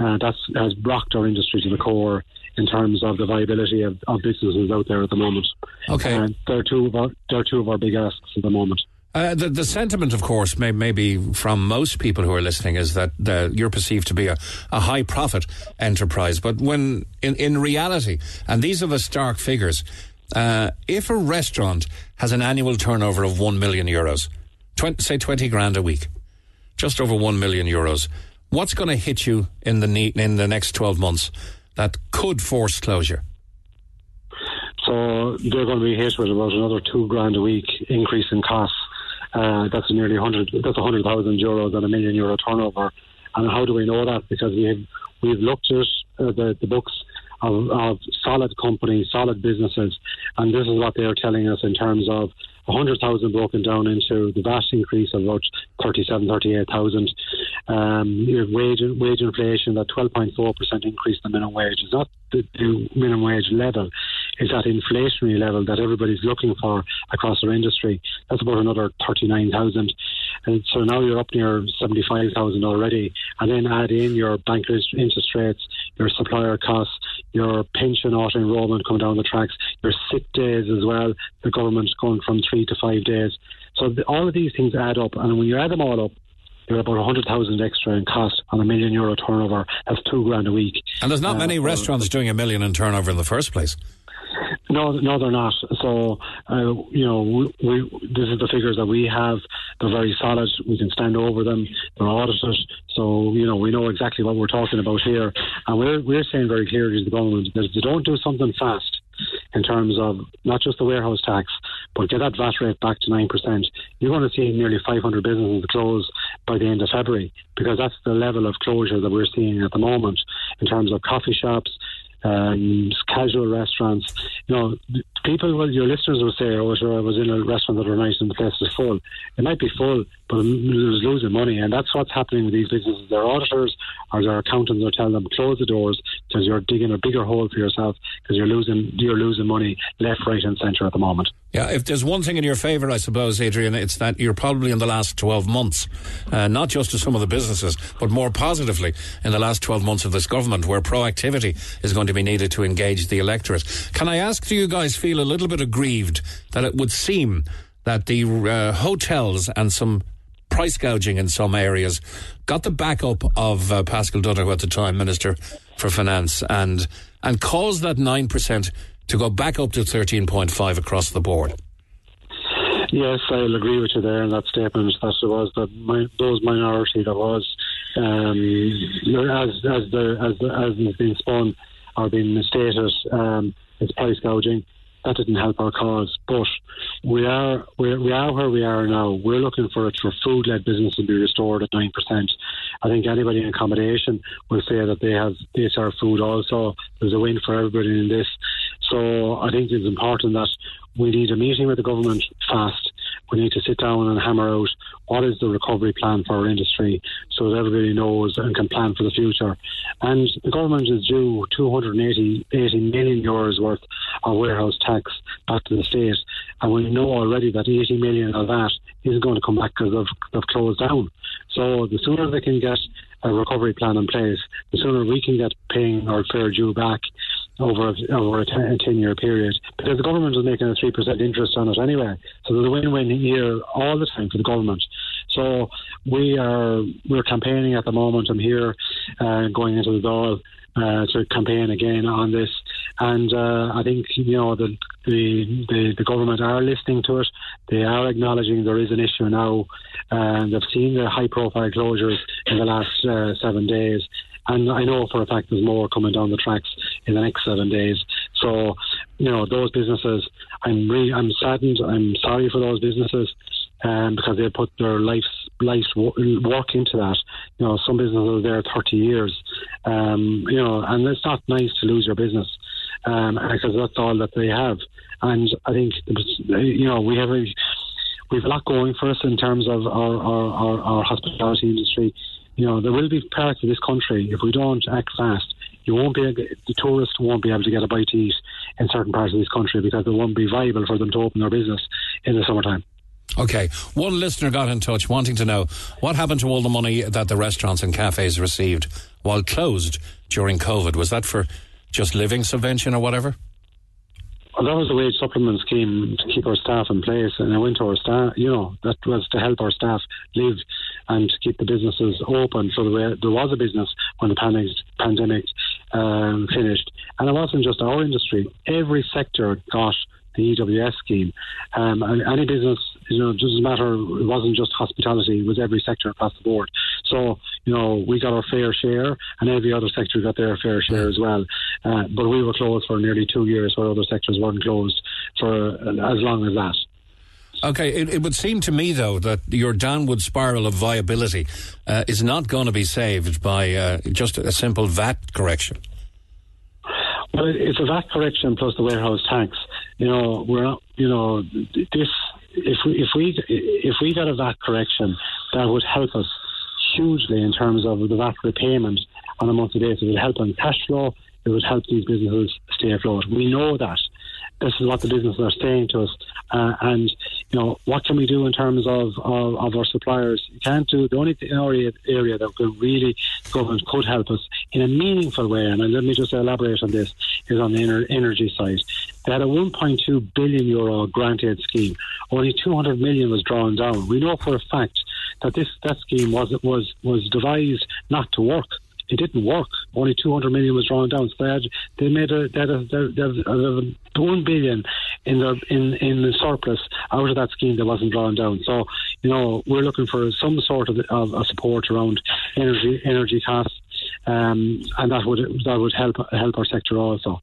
Uh, that has rocked our industry to the core in terms of the viability of, of businesses out there at the moment. Okay, uh, they're two of our they're two of our big asks at the moment. Uh, the, the sentiment, of course, may, maybe from most people who are listening, is that the, you're perceived to be a, a high profit enterprise. But when, in, in reality, and these are the stark figures, uh, if a restaurant has an annual turnover of 1 million euros, 20, say 20 grand a week, just over 1 million euros, what's going to hit you in the, in the next 12 months that could force closure? So they're going to be hit with about another two grand a week increase in costs. Uh, that's nearly 100, that's 100,000 euros on a million euro turnover. And how do we know that? Because we have, we've looked at uh, the, the books of, of solid companies, solid businesses, and this is what they're telling us in terms of 100,000 broken down into the VAT increase of about 37, 38,000. Um, wage, wage inflation, that 12.4% increase in the minimum wage is not the, the minimum wage level, it's that inflationary level that everybody's looking for across our industry. That's about another 39,000. And so now you're up near 75,000 already. And then add in your bankers' interest rates, your supplier costs, your pension auto enrollment coming down the tracks, your sick days as well. The government's going from three to five days. So the, all of these things add up. And when you add them all up, you're about 100,000 extra in cost on a million euro turnover. That's two grand a week. And there's not uh, many restaurants doing a million in turnover in the first place. No, no, they're not. So, uh, you know, we, we, this is the figures that we have. They're very solid. We can stand over them. They're audited. So, you know, we know exactly what we're talking about here. And we're, we're saying very clearly to the government that if they don't do something fast, in terms of not just the warehouse tax, but get that VAT rate back to 9%, you're going to see nearly 500 businesses close by the end of February because that's the level of closure that we're seeing at the moment in terms of coffee shops, um, casual restaurants. You know, people, well, your listeners will say, oh, sure, I was in a restaurant that were nice and the place was full. It might be full, but it was losing money. And that's what's happening with these businesses. Their auditors or their accountants are telling them, close the doors because you're digging a bigger hole for yourself because you're losing, you're losing money left, right, and centre at the moment. Yeah, if there's one thing in your favour, I suppose, Adrian, it's that you're probably in the last 12 months, uh, not just to some of the businesses, but more positively in the last 12 months of this government, where proactivity is going to be needed to engage the electorate. Can I ask, do you guys feel a little bit aggrieved that it would seem that the uh, hotels and some price gouging in some areas got the backup of uh, Paschal Donohoe at the time, Minister for Finance, and, and caused that 9% to go back up to 13.5 across the board. Yes, I'll agree with you there in that statement that it was the those minority that was um, as as the as as has been spun or been stated um, it's price gouging. That didn't help our cause, but we are we we are where we are now. We're looking for it for food led business to be restored at nine percent. I think anybody in accommodation will say that they have they serve food also. There's a win for everybody in this. So I think it's important that we need a meeting with the government fast. we need to sit down and hammer out what is the recovery plan for our industry so that everybody knows and can plan for the future. And the government is due 280 80 million euros worth of warehouse tax back to the state. And we know already that 80 million of that isn't going to come back because they've, they've closed down. So the sooner they can get a recovery plan in place, the sooner we can get paying our fair due back over a, over a 10, 10 year period because the government is making a 3% interest on it anyway. So there's a win win here all the time for the government. So we are we're campaigning at the moment. I'm here uh, going into the Dáil uh, to campaign again on this. And uh, I think you know the, the, the the government are listening to it. They are acknowledging there is an issue now, and they've seen the high profile closures in the last uh, seven days. And I know for a fact there's more coming down the tracks in the next seven days. So, you know, those businesses, I'm really, I'm saddened. I'm sorry for those businesses um, because they put their life's life's work into that. You know, some businesses are there 30 years. Um, you know, and it's not nice to lose your business um, because that's all that they have. And I think you know we have a we have a lot going for us in terms of our, our, our, our hospitality industry. You know, there will be parts of this country if we don't act fast. You won't be the tourists won't be able to get a bite to eat in certain parts of this country because it won't be viable for them to open their business in the summertime. Okay. One listener got in touch wanting to know what happened to all the money that the restaurants and cafes received while closed during COVID. Was that for just living subvention or whatever? Well, that was the wage supplement scheme to keep our staff in place, and it went to our staff. You know, that was to help our staff live and to keep the businesses open. So there, there was a business when the pandemic, pandemic um, finished, and it wasn't just our industry. Every sector got the EWS scheme. Um, any business, you know, it doesn't matter. It wasn't just hospitality; it was every sector across the board. So, you know, we got our fair share, and every other sector got their fair share as well. Uh, but we were closed for nearly two years, where other sectors weren't closed for as long as that. Okay, it, it, would seem to me, though, that your downward spiral of viability uh, is not going to be saved by uh, just a simple VAT correction. Well, it's a VAT correction plus the warehouse tax. You know, we're not, you know, this, if we, if we, if we got a VAT correction, that would help us hugely in terms of the VAT repayment on a monthly basis. It would help on cash flow. It would help these businesses stay afloat. We know that. This is what the businesses are saying to us. Uh, and, you know, what can we do in terms of, of, of our suppliers? You can't do, the only area, area that could really, government could help us in a meaningful way, and let me just elaborate on this, is on the energy side. They had a 1.2 billion euro grant aid scheme. Only 200 million was drawn down. We know for a fact that this that scheme was was was devised not to work. It didn't work. Only 200 million was drawn down. So they, had, they made a, they had a, they had a, one billion in the in in the surplus out of that scheme that wasn't drawn down. So you know we're looking for some sort of, of, of support around energy energy costs, um, and that would that would help help our sector also.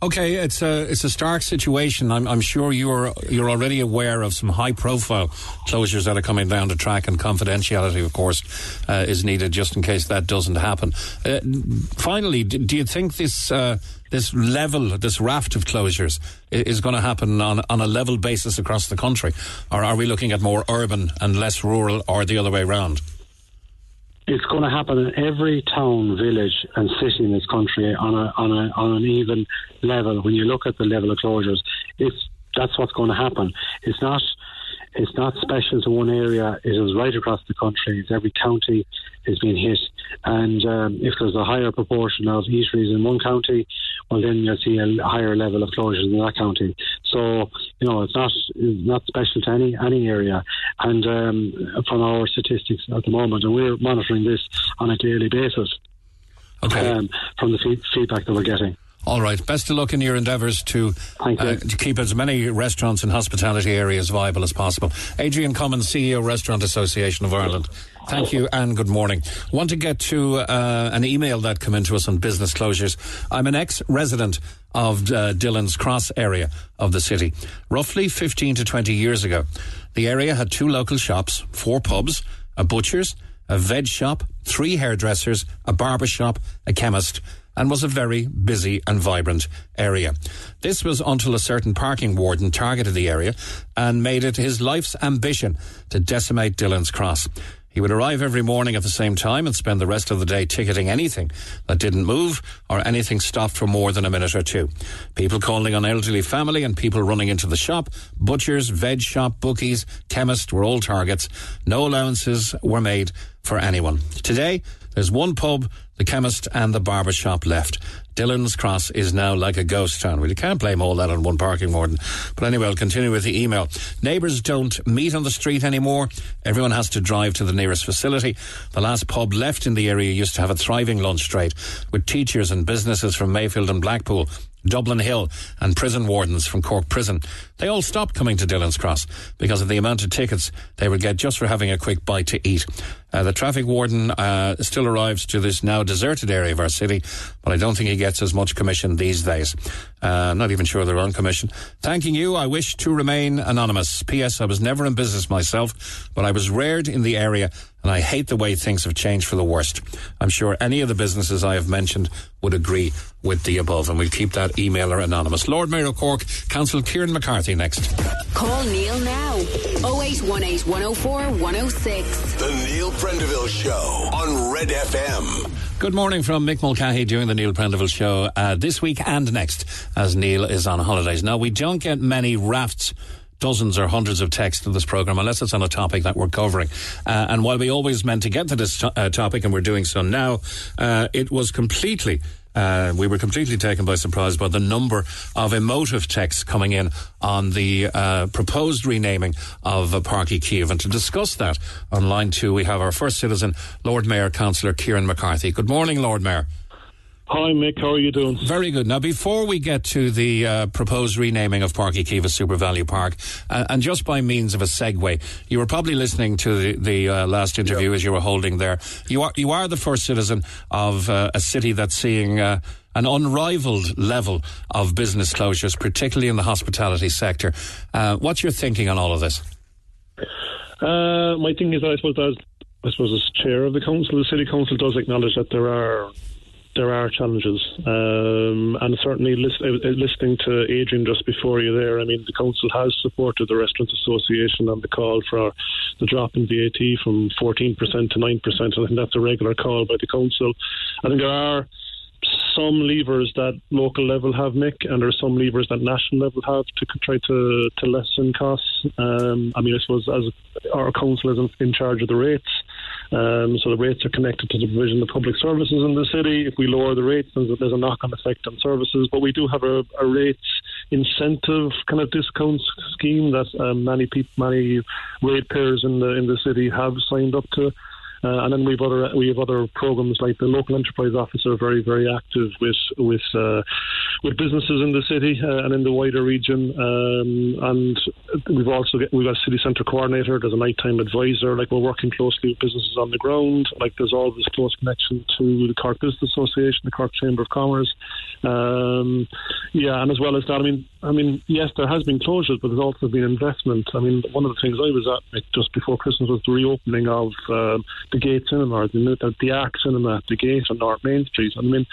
Okay, it's a it's a stark situation. I'm, I'm sure you're you're already aware of some high profile closures that are coming down the track, and confidentiality, of course, uh, is needed just in case that doesn't happen. Uh, finally, do, do, you think this uh, this level, this raft of closures, is going to happen on on a level basis across the country, or are we looking at more urban and less rural, or the other way around? It's going to happen in every town, village, and city in this country on a on a on an even level. When you look at the level of closures, it's that's what's going to happen. It's not it's not special to one area. It is right across the country. It's every county is being hit. And um, if there's a higher proportion of eateries in one county, well, then you'll see a higher level of closures in that county. So, you know, it's not it's not special to any any area. And um, from our statistics at the moment, and we're monitoring this on a daily basis. Okay. Um, from the feed- feedback that we're getting. All right. Best of luck in your endeavours to, uh, to keep as many restaurants and hospitality areas viable as possible. Adrian Cummins, CEO, Restaurant Association of Ireland. Thank you and good morning. Want to get to uh, an email that came into us on business closures. I'm an ex-resident of uh, Dillon's Cross area of the city. Roughly 15 to 20 years ago, the area had two local shops, four pubs, a butcher's, a veg shop, three hairdressers, a barber shop, a chemist, and was a very busy and vibrant area. This was until a certain parking warden targeted the area and made it his life's ambition to decimate Dillon's Cross. He would arrive every morning at the same time and spend the rest of the day ticketing anything that didn't move or anything stopped for more than a minute or two. People calling on elderly family and people running into the shop, butchers, veg shop, bookies, chemists were all targets. No allowances were made for anyone. Today, there's one pub, the chemist and the barber shop left. Dillon's Cross is now like a ghost town. Well, you can't blame all that on one parking warden. But anyway, I'll continue with the email. Neighbours don't meet on the street anymore. Everyone has to drive to the nearest facility. The last pub left in the area used to have a thriving lunch trade with teachers and businesses from Mayfield and Blackpool. Dublin Hill and prison wardens from Cork Prison. They all stopped coming to Dillon's Cross because of the amount of tickets they would get just for having a quick bite to eat. Uh, the traffic warden uh, still arrives to this now deserted area of our city, but I don't think he gets as much commission these days. Uh, I'm not even sure they're on commission. Thanking you, I wish to remain anonymous. P.S. I was never in business myself, but I was reared in the area and I hate the way things have changed for the worst. I'm sure any of the businesses I have mentioned would agree with the above, and we'll keep that emailer anonymous. Lord Mayor of Cork, Councillor Kieran McCarthy next. Call Neil now 0818 104 106. The Neil Prendeville Show on Red FM. Good morning from Mick Mulcahy doing the Neil Prendeville Show uh, this week and next as Neil is on holidays. Now, we don't get many rafts dozens or hundreds of texts to this program unless it's on a topic that we're covering. Uh, and while we always meant to get to this to- uh, topic and we're doing so now, uh, it was completely. Uh, we were completely taken by surprise by the number of emotive texts coming in on the uh, proposed renaming of uh, Páirc Uí Chaoimh. And to discuss that on line two, we have our first citizen, Lord Mayor Councillor Kieran McCarthy. Good morning, Lord Mayor. Hi, Mick. How are you doing? Very good. Now, before we get to the uh, proposed renaming of Páirc Uí Chaoimh Super Value Park, uh, and just by means of a segue, you were probably listening to the, the uh, last interview as you were holding there. You are you are the first citizen of uh, a city that's seeing. Uh, an unrivaled level of business closures, particularly in the hospitality sector. Uh, what's your thinking on all of this? Uh, my thing is, I suppose, as I suppose, as chair of the council, the city council does acknowledge that there are there are challenges, um, and certainly list, uh, listening to Adrian just before you there, I mean, the council has supported the Restaurant Association on the call for the drop in VAT from 14% to 9%, and I think that's a regular call by the council. I think there are some levers that local level have, Mick, and there are some levers that national level have to try to, to lessen costs. Um, I mean, I suppose as our council is in charge of the rates, um, so the rates are connected to the provision of public services in the city. If we lower the rates, then there's a knock-on effect on services. But we do have a, a rates incentive kind of discount scheme that um, many people, many ratepayers in the in the city have signed up to. Uh, and then we've other we have other programs like the local enterprise officer, very very active with with uh, with businesses in the city uh, and in the wider region. Um, and we've also get, we've got a city centre coordinator. There's a nighttime advisor. Like we're working closely with businesses on the ground. Like there's always close connection to the Cork Business Association, the Cork Chamber of Commerce. Um, yeah, and as well as that, I mean, I mean, yes, there has been closures, but there's also been investment. I mean, one of the things I was at just before Christmas was the reopening of um, the Gate Cinema, the, the, the Arc Cinema at the Gate on North Main Street. I mean,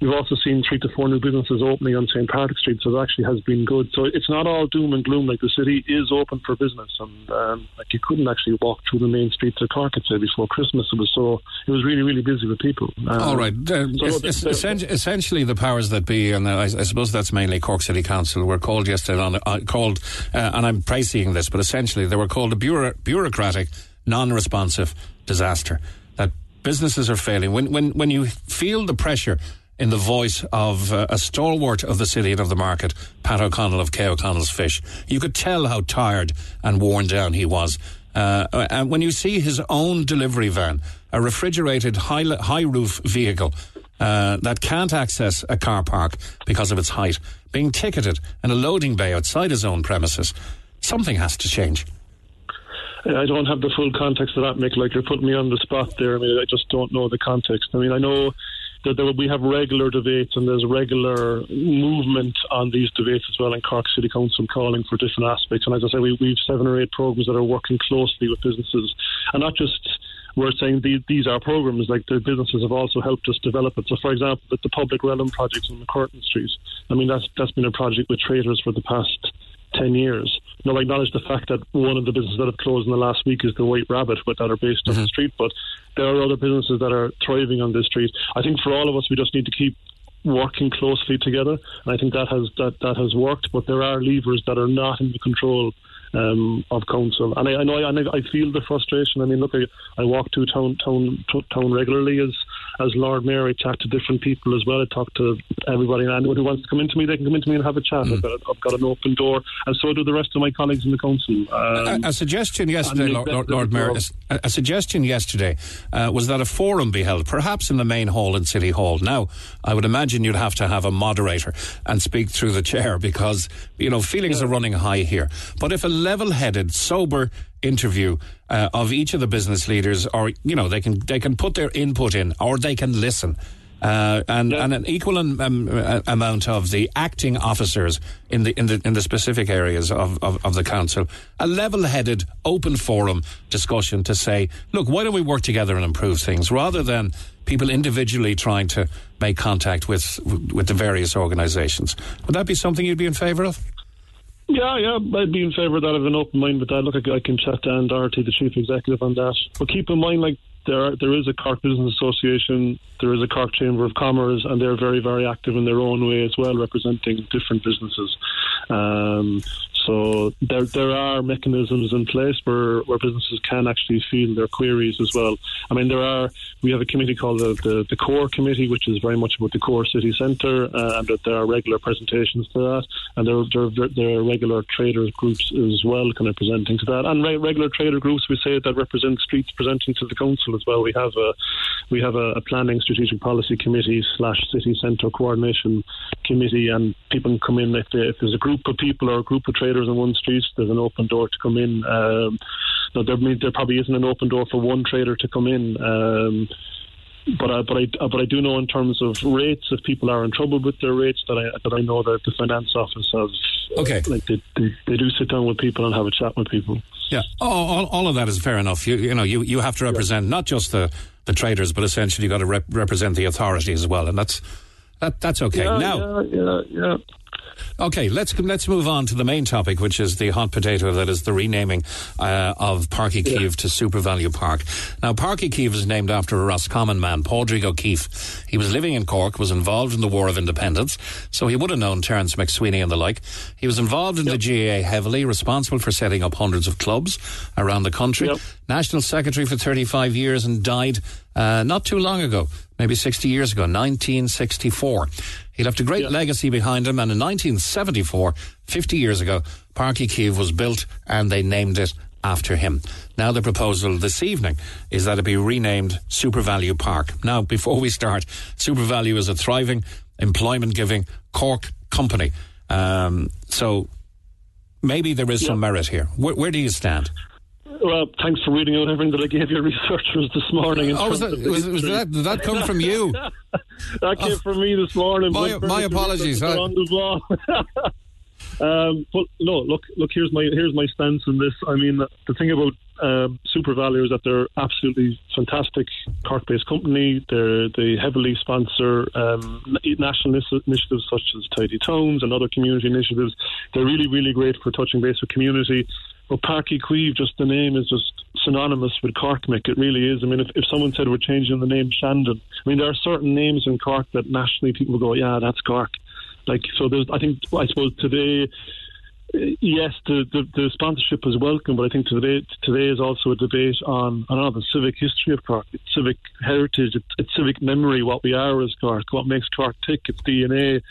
we've also seen three to four new businesses opening on St. Patrick's Street, so it actually has been good. So it's not all doom and gloom. Like the city is open for business, and um, like you couldn't actually walk through the main streets of Cork, I'd say, before Christmas. It was so it was really really busy with people. Um, All right. Uh, so es- the- es- essen- essentially, the powers that be, and I, I suppose that's mainly Cork City Council, were called yesterday on uh, called, uh, and I'm pricing this, but essentially they were called a bureau- bureaucratic, non-responsive disaster. That businesses are failing. When when when you feel the pressure in the voice of uh, a stalwart of the city and of the market, Pat O'Connell of K O'Connell's Fish, you could tell how tired and worn down he was. Uh, and when you see his own delivery van, a refrigerated high, high roof vehicle uh, that can't access a car park because of its height, being ticketed in a loading bay outside his own premises, something has to change. I don't have the full context of that, Mick. Like you're putting me on the spot there. I mean, I just don't know the context. I mean, I know that there, we have regular debates and there's regular movement on these debates as well in Cork City Council calling for different aspects. And as I say, we, we've seven or eight programs that are working closely with businesses and not just we're saying these, these are programs like the businesses have also helped us develop it. So, for example, the, the public realm projects on MacCurtain Street. I mean, that's that's been a project with traders for the past 10 years. Now, I acknowledge the fact that one of the businesses that have closed in the last week is the White Rabbit, but that are based on the mm-hmm. street. But there are other businesses that are thriving on this street. I think for all of us, we just need to keep working closely together. And I think that has that, that has worked. But there are levers that are not in the control um, of council. And I, I know I, I feel the frustration. I mean, look, I, I walk to town town town regularly as as Lord Mayor. I chat to different people as well. I talk to everybody, and anyone who wants to come into me, they can come into me and have a chat. I've, got, I've got an open door, and so do the rest of my colleagues in the council. Um, a, a suggestion yesterday, Lord, Lord, Lord Mayor, a, a suggestion yesterday uh, was that a forum be held, perhaps in the main hall in City Hall. Now, I would imagine you'd have to have a moderator and speak through the chair because you know feelings are running high here. But if a level-headed, sober interview uh, of each of the business leaders, or you know, they can they can put their input in, or they can listen. Uh, and, and an equal um, amount of the acting officers in the in the in the specific areas of, of, of the council, a level-headed, open forum discussion to say, look, why don't we work together and improve things, rather than people individually trying to make contact with with the various organisations. Would that be something you'd be in favour of? Yeah, yeah, I'd be in favour of that. I have an open mind with that. Look, I, can chat to Anne Doherty, the chief executive, on that. But keep in mind, like there are, there is a Cork Business Association, there is a Cork Chamber of Commerce, and they're very, very active in their own way as well, representing different businesses. Um, so there there are mechanisms in place where, where businesses can actually field their queries as well. I mean, there are we have a committee called the, the, the Core Committee, which is very much about the core city centre, uh, and that there are regular presentations to that, and there there, there are regular traders groups as well, kind of presenting to that, and re- regular trader groups we say that represent streets presenting to the council as well. We have a we have a, a planning strategic policy committee slash city centre coordination committee, and people can come in if, they, if there's a group of people or a group of traders in one street. There's an open door to come in. Um, no, there, there probably isn't an open door for one trader to come in. Um, but I, but I but I do know in terms of rates, if people are in trouble with their rates, that I that I know that the finance office has okay, like they, they, they do sit down with people and have a chat with people. Yeah, all, all, all of that is fair enough. You you know you, you have to represent not just the, the traders, but essentially you've got to rep- represent the authorities as well, and that's that that's okay. Yeah, now, yeah, yeah, yeah. Okay, let's let's move on to the main topic, which is the hot potato that is the renaming uh, of Páirc Uí Chaoimh to SuperValu Park. Now, Páirc Uí Chaoimh is named after a Roscommon man, Padraig O'Keefe. He was living in Cork, was involved in the War of Independence, so he would have known Terence MacSwiney and the like. He was involved in the GAA heavily, responsible for setting up hundreds of clubs around the country. Yep. National Secretary for 35 years and died uh, not too long ago, maybe 60 years ago, 1964. He left a great legacy behind him, and in 1974, 50 years ago, Páirc Uí Chaoimh was built and they named it after him. Now, the proposal this evening is that it be renamed SuperValu Park. Now, before we start, SuperValu is a thriving, employment giving Cork company. Um, so maybe there is some merit here. Where, where do you stand? Well, thanks for reading out everything that I gave your researchers this morning. Oh, was that, was, was that, did that come from you? that came from me this morning. My- my apologies, I- are on the um, but no, look, look. Here's my here's my stance on this. I mean, the thing about um, SuperValu is that they're absolutely fantastic Cork-based company. They're they heavily sponsor um, national initiatives such as Tidy Towns and other community initiatives. They're really really great for touching base with community. But Páirc Uí Chaoimh, just the name is just synonymous with Cork, Mick. It really is. I mean, if, if someone said we're changing the name Shandon, I mean, there are certain names in Cork that nationally people go, yeah, that's Cork. Like, so there's, I think, I suppose today, yes, the, the, the sponsorship is welcome, but I think today today is also a debate on, I don't know, the civic history of Cork, its civic heritage, its, its civic memory, what we are as Cork, what makes Cork tick, its DNA.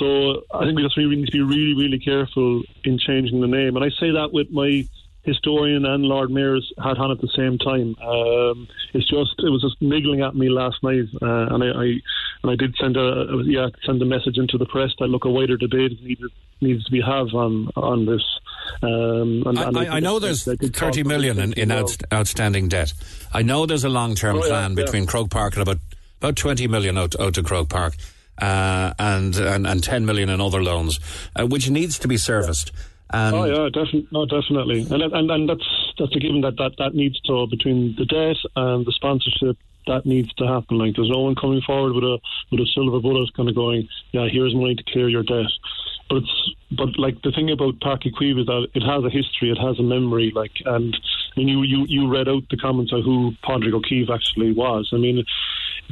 So I think we just really need to be really, really careful in changing the name. And I say that with my historian and Lord Mayor's hat on at the same time. Um, it's just it was just niggling at me last night, uh, and I, I and I did send a yeah send a message into the press that look a wider debate needed needs to be have on on this. Um, and, I, and I, think I know there's that did 30 cause million in, in outstanding debt. I know there's a long term Oh, yeah, plan yeah. between Croke Park and about, about 20 million out, out to Croke Park. Uh, and, and and 10 million in other loans, uh, which needs to be serviced. And Oh yeah, definitely. No, definitely, and and and that's that's a given that, that that needs to between the debt and the sponsorship that needs to happen. Like there's no one coming forward with a with a silver bullet, kind of going, yeah, here's money to clear your debt. But it's but like the thing about Páirc Uí Chaoimh is that it has a history, it has a memory. Like and and you you you read out the comments of who Padraig O'Keefe actually was. I mean,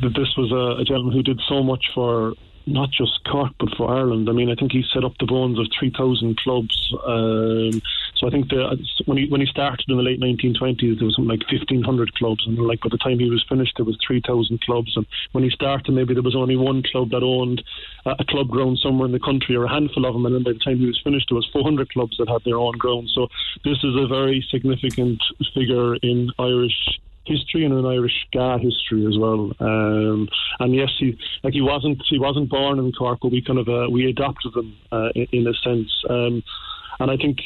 that this was a, a gentleman who did so much for not just Cork but for Ireland. I mean, I think he set up the bones of 3,000 clubs. Um, so I think the, when he when he started in the late 1920s, there was something like 1,500 clubs, and like by the time he was finished, there was 3,000 clubs. And when he started, maybe there was only one club that owned a, a club ground somewhere in the country, or a handful of them. And then by the time he was finished, there was 400 clubs that had their own ground. So this is a very significant figure in Irish history and an Irish ska history as well. Um, and yes, he like he wasn't he wasn't born in Cork, but we kind of uh, we adopted him uh, in, in, a sense. Um, and I think,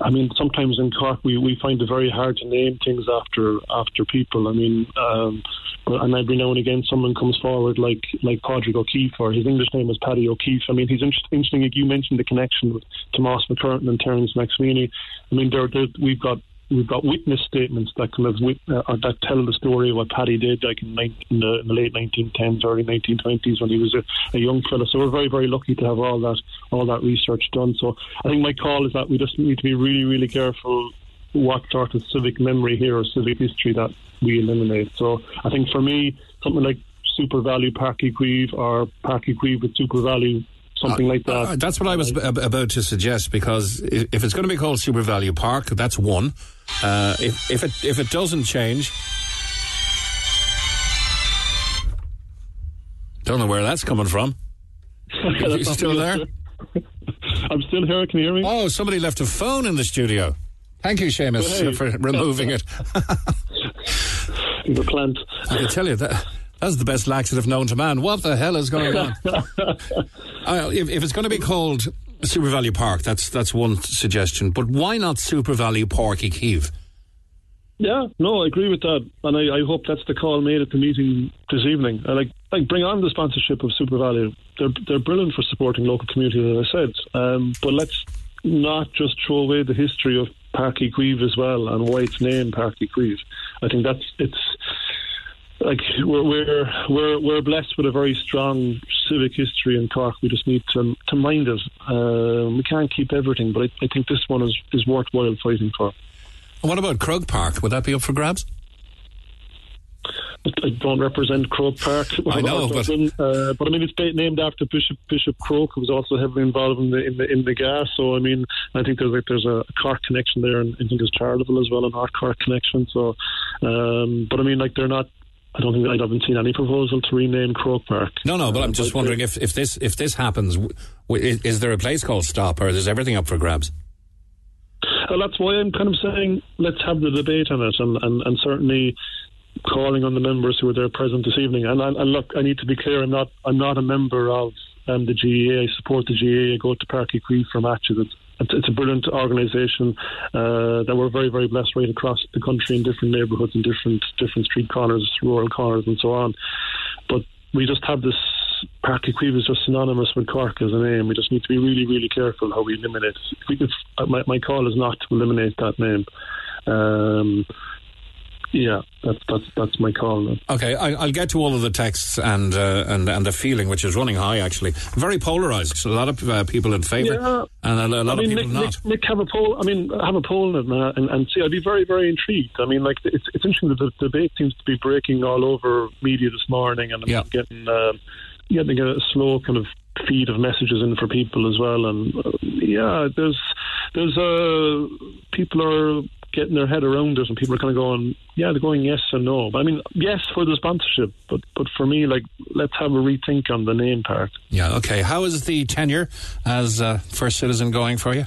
I mean, sometimes in Cork we, we find it very hard to name things after after people. I mean, um, but, and every now and again someone comes forward like like Padraig O'Keefe or his English name is Paddy O'Keefe. I mean, he's interesting. You mentioned the connection with Tomás MacCurtain and Terence MacSwiney. I mean, there, we've got we've got witness statements that kind of wit, uh, that tell the story of what Paddy did, like in, in, the, in the, late 1910s, early 1920s, when he was a, a, young fella. So we're very, very lucky to have all that all that research done. So I think my call is that we just need to be really, really careful what sort of civic memory here or civic history that we eliminate. So I think for me, something like SuperValu Páirc Uí Chaoimh or Páirc Uí Chaoimh with SuperValu something uh, like that. Uh, that's what I was about to suggest because if it's going to be called SuperValu Park, that's one. Uh, if, if it if it doesn't change, don't know where that's coming from. Are you still there? I'm still here. Can you hear me? Oh, somebody left a phone in the studio. Thank you, Seamus, hey. for removing it. the plant. I can tell you that that's the best laxative known to man. What the hell is going on? uh, if, if, it's going to be called SuperValu Park, that's that's one suggestion. But why not SuperValu Park Kiev? Yeah, no, I agree with that, and I, I, hope that's the call made at the meeting this evening. I like, like bring on the sponsorship of SuperValu. They're they're brilliant for supporting local communities, as I said. Um, but let's not just throw away the history of Páirc Uí Chaoimh as well and why it's named Páirc Uí Chaoimh. I think that's it's like we're we're we're we're blessed with a very strong civic history in Cork. We just need to to mind it. Uh, we can't keep everything, but I, I, think this one is is worthwhile fighting for. what about Croke Park? Would that be up for grabs? I don't represent Croke Park. I know, but, uh, but I mean, it's named after Bishop Bishop Croke, who was also heavily involved in the in the in the gas. So I mean, I think there's like there's a Cork connection there, and I think there's Charleville as well, a North Cork connection. So, um, but I mean, like they're not I don't think I haven't seen any proposal to rename Croke Park. No, no, but I'm just wondering if, if this if this happens, is there a place called Stop, or is everything up for grabs? Well, that's why I'm kind of saying let's have the debate on it, and, and, and certainly calling on the members who are there present this evening. And, and, look, I need to be clear: I'm not I'm not a member of um, the GAA. I support the GAA. I go to Páirc Uí Chaoimh for matches. It's, it's, a brilliant organisation uh, that we're very, very blessed right across the country in different neighbourhoods and different different street corners, rural corners, and so on. But we just have this Páirc Uí Chaoimh is just synonymous with Cork as a name. We just need to be really, really careful how we eliminate. If we, my, my call is not to eliminate that name. Um, yeah, that's that's that's my call. Okay, I, will get to all of the texts and uh, and and the feeling, which is running high. Actually, very polarized. So a lot of uh, people in favour, yeah. and a, a lot I mean, of people Nick, not. Nick, Nick, have a poll. I mean, have a poll it, uh, and, and see. I'd be very very intrigued. I mean, like it's it's interesting that the debate seems to be breaking all over media this morning, and I'm yeah. getting getting a slow kind of feed of messages in for people as well. And uh, yeah, there's there's uh people are getting their head around it, and people are kind of going, yeah, they're going yes and no. But I mean, yes for the sponsorship, but but for me, like, let's have a rethink on the name part. Yeah, okay. How is the tenure as uh, first citizen going for you?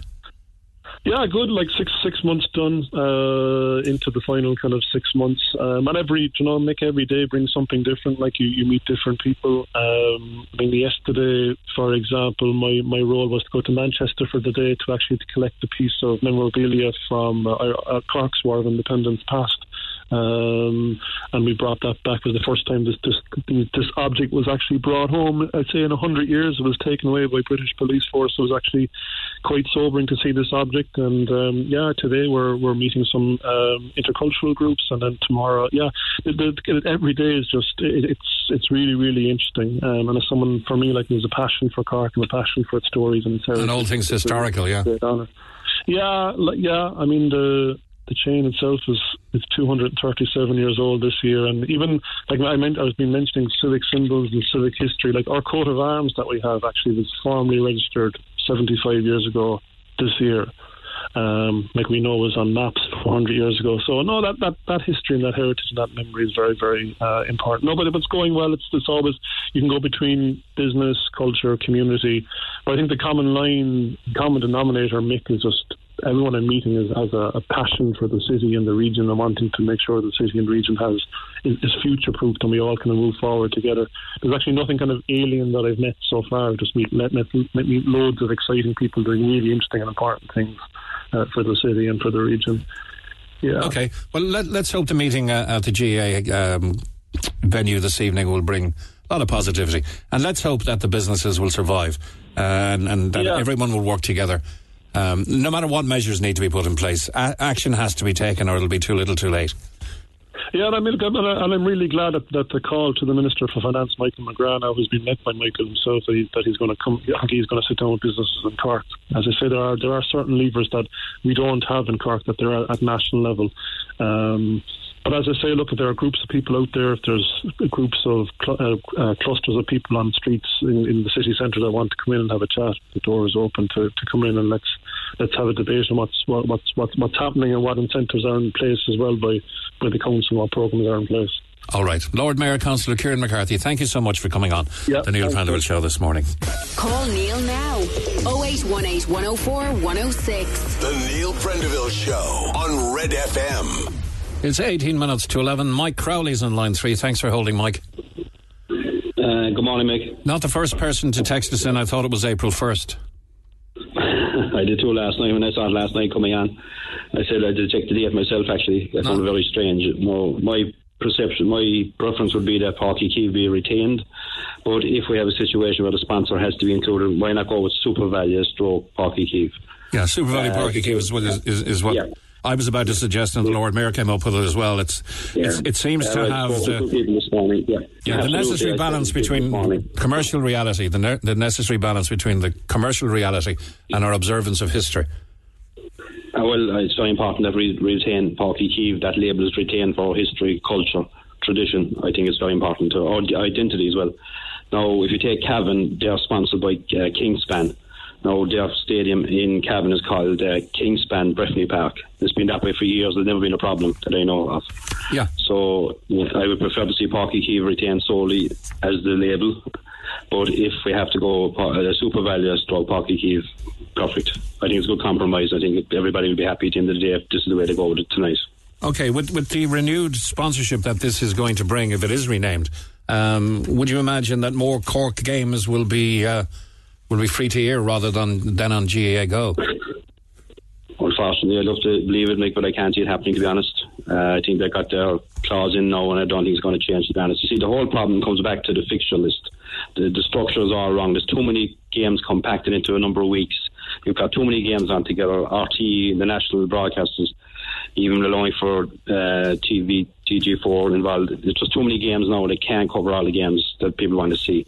Yeah, good. Like six six months done uh, into the final kind of six months. Um, and every you know, make every day brings something different. Like you, you meet different people. Um, I mean, yesterday, for example, my, my role was to go to Manchester for the day to actually to collect a piece of memorabilia from uh, uh, of Independence past. Um, and we brought that back. It was the first time this, this this object was actually brought home. I'd say in a hundred years, it was taken away by British police force. It was actually quite sobering to see this object. And um, yeah, today we're we're meeting some um, intercultural groups, and then tomorrow, yeah, every day is just it, it's it's really really interesting. Um, and as someone for me, like there's a passion for Cork and a passion for its stories and its And all things historical, yeah. Yeah, yeah. I mean the the chain itself is is 237 years old this year, and even like I meant, I was been mentioning civic symbols and civic history. Like our coat of arms that we have actually was formally registered 75 years ago this year. Um, like we know was on maps 400 years ago. So no, that, that, that history and that heritage and that memory is very very uh, important. No, but if it's going well, it's it's always you can go between business, culture, community. But I think the common line, common denominator, Mick, is just everyone I'm meeting is, has a, a, passion for the city and the region and wanting to make sure the city and region has is, is future proofed and we all kind of move forward together. There's actually nothing kind of alien that I've met so far. I've just meet, met, met, met meet loads of exciting people doing really interesting and important things uh, for the city and for the region. Yeah. Okay. Well, let, us hope the meeting uh, at the GAA um, venue this evening will bring a lot of positivity, and let's hope that the businesses will survive uh, and, and that yeah. everyone will work together um, no matter what measures need to be put in place, a- action has to be taken or it'll be too little too late. Yeah, and, I mean, and I'm really glad that, that the call to the Minister for Finance, Michael McGrath, now has been met by Michael himself that, he, that he's going to come. I think he's going to sit down with businesses in Cork. As I say, there are there are certain levers that we don't have in Cork that there are at national level. Um, but as I say, look, if there are groups of people out there, if there's groups of cl- uh, uh, clusters of people on streets in, in, the city centre that want to come in and have a chat, the door is open to, to come in and let's let's have a debate on what's what, what's what's what's happening and what incentives are in place as well by by the council and what programs are in place. All right. Lord Mayor Councillor Kieran McCarthy, thank you so much for coming on the Neil Prendeville Show this morning. Call Neil now 0818 104 106. The Neil Prendeville Show on Red FM. It's 18 minutes to 11. Mike Crowley's on line three. Thanks for holding, Mike. Uh, good morning, Mick. Not the first person to text us in. I thought it was April 1st. I did too last night when I saw it last night coming on. I said I did check the date myself, actually. I found no. it very strange. No, my perception, my preference would be that Uí Chaoimh be retained. But if we have a situation where the sponsor has to be included, why not go with SuperValu stroke Páirc Uí Chaoimh? Yeah, SuperValu uh, Páirc Uí Chaoimh is, what is, is, is what. Yeah I was about to suggest, and the Lord Mayor came up with it as well. It's, yeah. it's it seems to have the, yeah. yeah the necessary balance between commercial reality, the, ne- the necessary balance between the commercial reality and our observance of history. Uh, well, it's very important that we retain Páirc Chaoimh. That label is retained for history, culture, tradition. I think it's very important to our identity as well. Now, if you take Cavan, they are sponsored by uh, Kingspan now, their stadium in Cavan is called uh, Kingspan Breffni Park. It's been that way for years. There's never been a problem that I know of. Yeah. So I would prefer to see Uí Chaoimh retained solely as the label. But if we have to go uh, SuperValu stroke Páirc Uí Chaoimh, perfect. I think it's a good compromise. I think everybody will be happy at the end of the day if this is the way to go with it tonight. Okay, with, with the renewed sponsorship that this is going to bring, if it is renamed, um, would you imagine that more Cork games will be uh, will be free to air rather than than on GAA Go. Unfortunately, I'd love to believe it, Mick, but I can't see it happening. To be honest, uh, I think they got their clause in now, and I don't think it's going to change. To be honest, you see, the whole problem comes back to the fixture list. The, the structure is all wrong. There's too many games compacted into a number of weeks. You've got too many games on together. RT, the national broadcasters, even allowing for uh, TV, TG4 involved. There's just too many games now. They can't cover all the games that people want to see.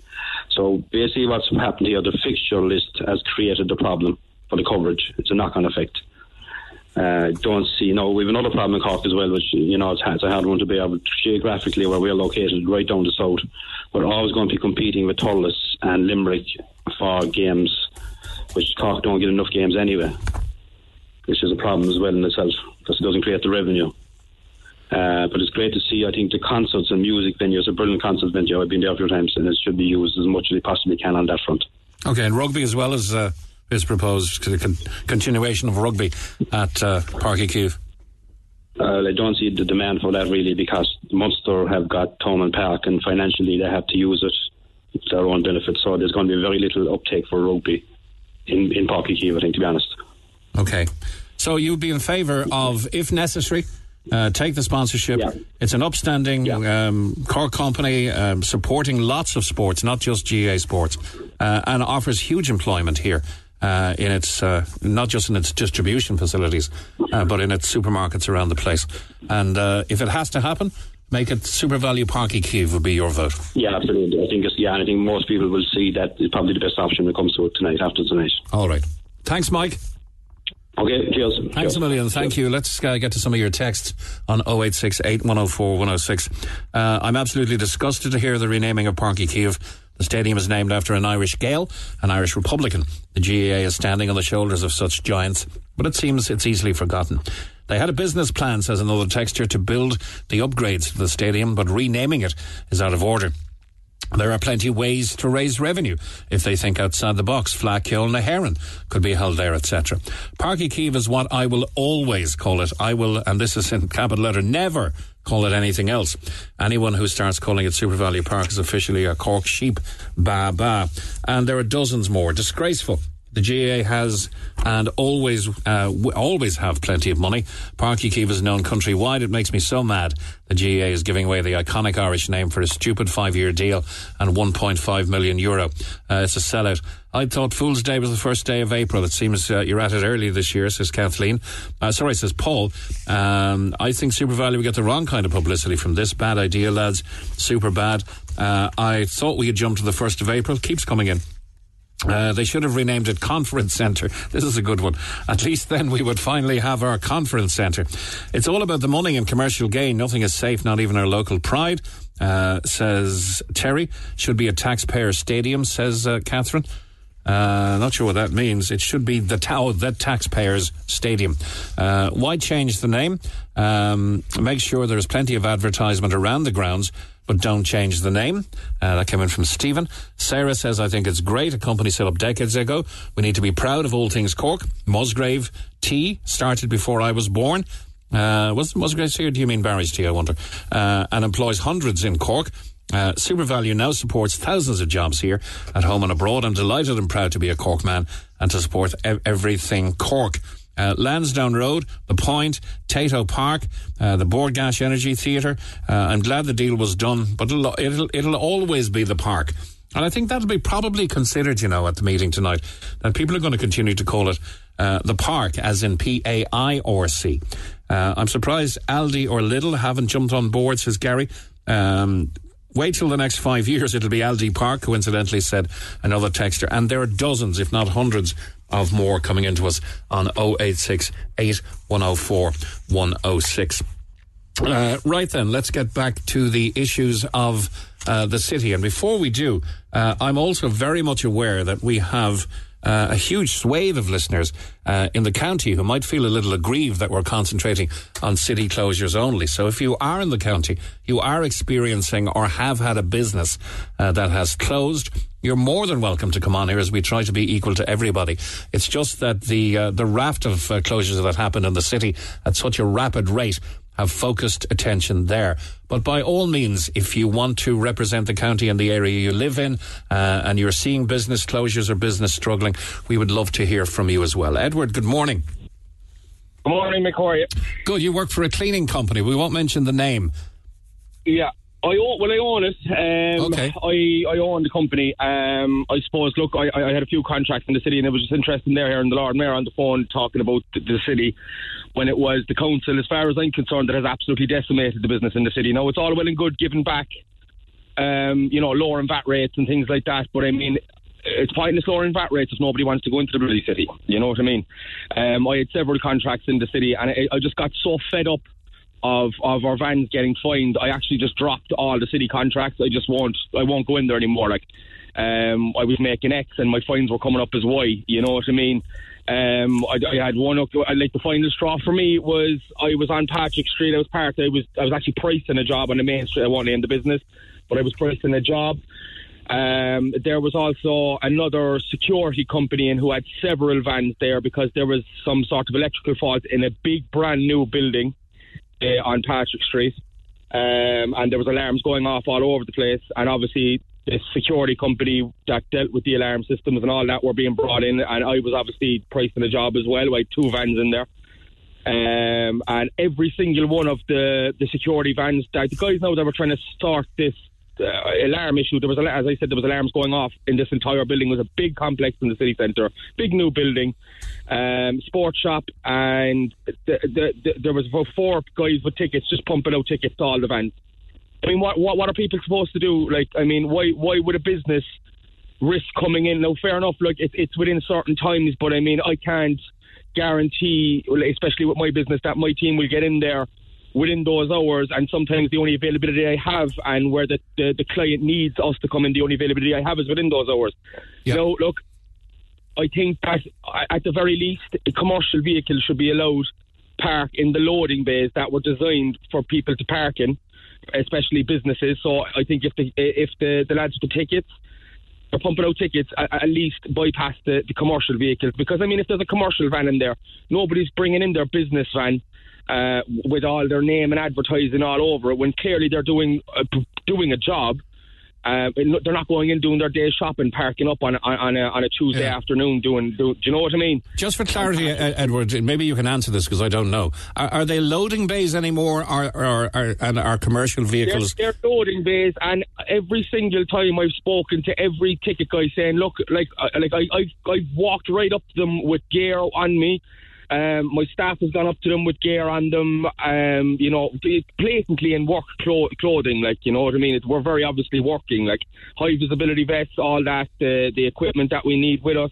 So basically, what's happened here, the fixture list has created the problem for the coverage. It's a knock-on effect. Uh, don't see, you know, we have another problem in Cork as well, which, you know, it's, it's a hard one to be able geographically where we're located, right down the south. We're always going to be competing with Thurles and Limerick for games, which Cork don't get enough games anyway, which is a problem as well in itself, because it doesn't create the revenue. Uh, but it's great to see. I think the concerts and music venues, a brilliant concert venue. I've been there a few times, and it should be used as much as they possibly can on that front. Okay, and rugby as well as uh, is proposed the con- continuation of rugby at uh, Uí Chaoimh. Uh, I don't see the demand for that really because Munster have got Thomond Park and financially they have to use it to their own benefit. So there's going to be very little uptake for rugby in, in Uí Chaoimh, I think, to be honest. Okay. So you'd be in favour of, if necessary, Uh, take the sponsorship. It's an upstanding um, car company um, supporting lots of sports, not just GAA sports, uh, and offers huge employment here. Uh, in its uh, not just in its distribution facilities, uh, but in its supermarkets around the place. And uh, if it has to happen, make it SuperValu Parky Kiev would be your vote. Yeah, absolutely. I think it's, yeah, and I think most people will see that it's probably the best option when it comes to it tonight after tonight. All right. Thanks, Mike. Okay, cheers. Thanks Cheers. a million. Thank you. Let's uh, get to some of your texts on 0868 104 106. Uh, I'm absolutely disgusted to hear the renaming of Páirc Uí Chaoimh. The stadium is named after an Irish Gael, an Irish Republican. The GAA is standing on the shoulders of such giants, but it seems it's easily forgotten. They had a business plan, says another texture, to build the upgrades to the stadium, but renaming it is out of order. There are plenty of ways to raise revenue if they think outside the box. Flack, na Heron could be held there, etc. Páirc Uí Chaoimh is what I will always call it. I will, and this is in capital letter, never call it anything else. Anyone who starts calling it SuperValu Park is officially a Cork sheep. Ba ba. And there are dozens more. Disgraceful. The GAA has and always uh, always have plenty of money. Páirc Uí Chaoimh is known countrywide. It makes me so mad. The GAA is giving away the iconic Irish name for a stupid five-year deal and 1.5 million euro. Uh, it's a sellout. I thought Fool's Day was the first day of April. It seems uh, you're at it early this year, says Kathleen. Uh, sorry, says Paul. Um, I think SuperValu will get the wrong kind of publicity from this. Bad idea, lads. Super bad. Uh, I thought we had jumped to the 1st of April. Keeps coming in. Uh, they should have renamed it Conference Centre. This is a good one. At least then we would finally have our Conference Centre. It's all about the money and commercial gain. Nothing is safe, not even our local pride, uh, says Terry. Should be a taxpayer stadium, says uh, Catherine. Uh, not sure what that means. It should be the Tau, the taxpayers stadium. Uh, why change the name? Um, make sure there's plenty of advertisement around the grounds, but don't change the name. Uh, that came in from Stephen. Sarah says, I think it's great. A company set up decades ago. We need to be proud of all things Cork. Musgrave Tea started before I was born. Uh, was Musgrave's here? Do you mean Barry's Tea, I wonder? Uh, and employs hundreds in Cork. Uh, SuperValu now supports thousands of jobs here at home and abroad. I'm delighted and proud to be a Cork man and to support ev- everything Cork. Uh, Lansdowne Road, The Point, Tayto Park, uh, the Bord Gáis Energy Theatre. Uh, I'm glad the deal was done, but it'll, it'll, it'll always be the park. And I think that'll be probably considered, you know, at the meeting tonight, that people are going to continue to call it uh, the park, as in P A I or C. Uh, I'm surprised Aldi or Lidl haven't jumped on board, says Gary. Um, Wait till the next five years, it'll be Aldi Park, coincidentally said another texter. And there are dozens, if not hundreds, of more coming into us on 086 8104 106. Uh, right then, let's get back to the issues of uh, the city. And before we do, uh, I'm also very much aware that we have uh, a huge swathe of listeners uh, in the county who might feel a little aggrieved that we're concentrating on city closures only. So if you are in the county, you are experiencing or have had a business uh, that has closed, you're more than welcome to come on here as we try to be equal to everybody. It's just that the uh, the raft of uh, closures that happened in the city at such a rapid rate have focused attention there. But by all means, if you want to represent the county and the area you live in, uh, and you're seeing business closures or business struggling, we would love to hear from you as well. Edward, good morning. Good morning, Mick. How are you? Good. You work for a cleaning company. We won't mention the name. Yeah. I own, well, I own it. Um, Okay. I, I own the company. Um, I suppose, look, I, I had a few contracts in the city, and it was just interesting there hearing the Lord Mayor on the phone talking about the, the city when it was the council, as far as I'm concerned, that has absolutely decimated the business in the city. Now, it's all well and good giving back, um, you know, lowering VAT rates and things like that, but I mean, it's pointless lowering VAT rates if nobody wants to go into the bloody city. You know what I mean? Um, I had several contracts in the city, and I, I just got so fed up of of our vans getting fined. I actually just dropped all the city contracts. I just won't. I won't go in there anymore. Like, um, I was making X, and my fines were coming up as Y. You know what I mean? Um, I, I had one up. I like the final straw for me was I was on Patrick Street. I was parked. I was I was actually pricing a job on the main street. I won't name the business, but I was pricing a job. Um, there was also another security company in who had several vans there because there was some sort of electrical fault in a big brand new building uh, on Patrick Street, um, and there was alarms going off all over the place. And obviously, the security company that dealt with the alarm systems and all that were being brought in, and I was obviously pricing a job as well. Had two vans in there. Um, and every single one of the, the security vans, that the guys now that were trying to start this uh, alarm issue. There was, as I said, there was alarms going off in this entire building. It was a big complex in the city centre, big new building, um, sports shop, and the, the, the, there was about four guys with tickets just pumping out tickets to all the vans. I mean, what, what what are people supposed to do? Like, I mean, why why would a business risk coming in? Now, fair enough. Like, it, it's within certain times, but I mean, I can't guarantee, especially with my business, that my team will get in there within those hours. And sometimes the only availability I have, and where the the, the client needs us to come in, the only availability I have is within those hours. So, look, I think that uh, at the very least, a commercial vehicle should be allowed park in the loading bays that were designed for people to park in, especially businesses. So I think if the if the, the lads with the tickets are pumping out tickets, at, at least bypass the, the commercial vehicles. Because I mean, if there's a commercial van in there, nobody's bringing in their business van. Uh, with all their name and advertising all over it, when clearly they're doing doing a job, uh, they're not going in doing their day shopping, parking up on on, on, a, on a Tuesday afternoon. Doing, do, do you know what I mean? Just for clarity, Ed- Edward, maybe you can answer this because I don't know. Are, are they loading bays anymore, or, or, or and are commercial vehicles? They're, they're loading bays, and every single time I've spoken to every ticket guy saying, "Look, like, like I, I've, I've walked right up to them with gear on me." Um, my staff has gone up to them with gear on them, um, you know, blatantly in work clo- clothing, like, you know what I mean? We're very obviously working, like high visibility vests, all that, the, the equipment that we need with us.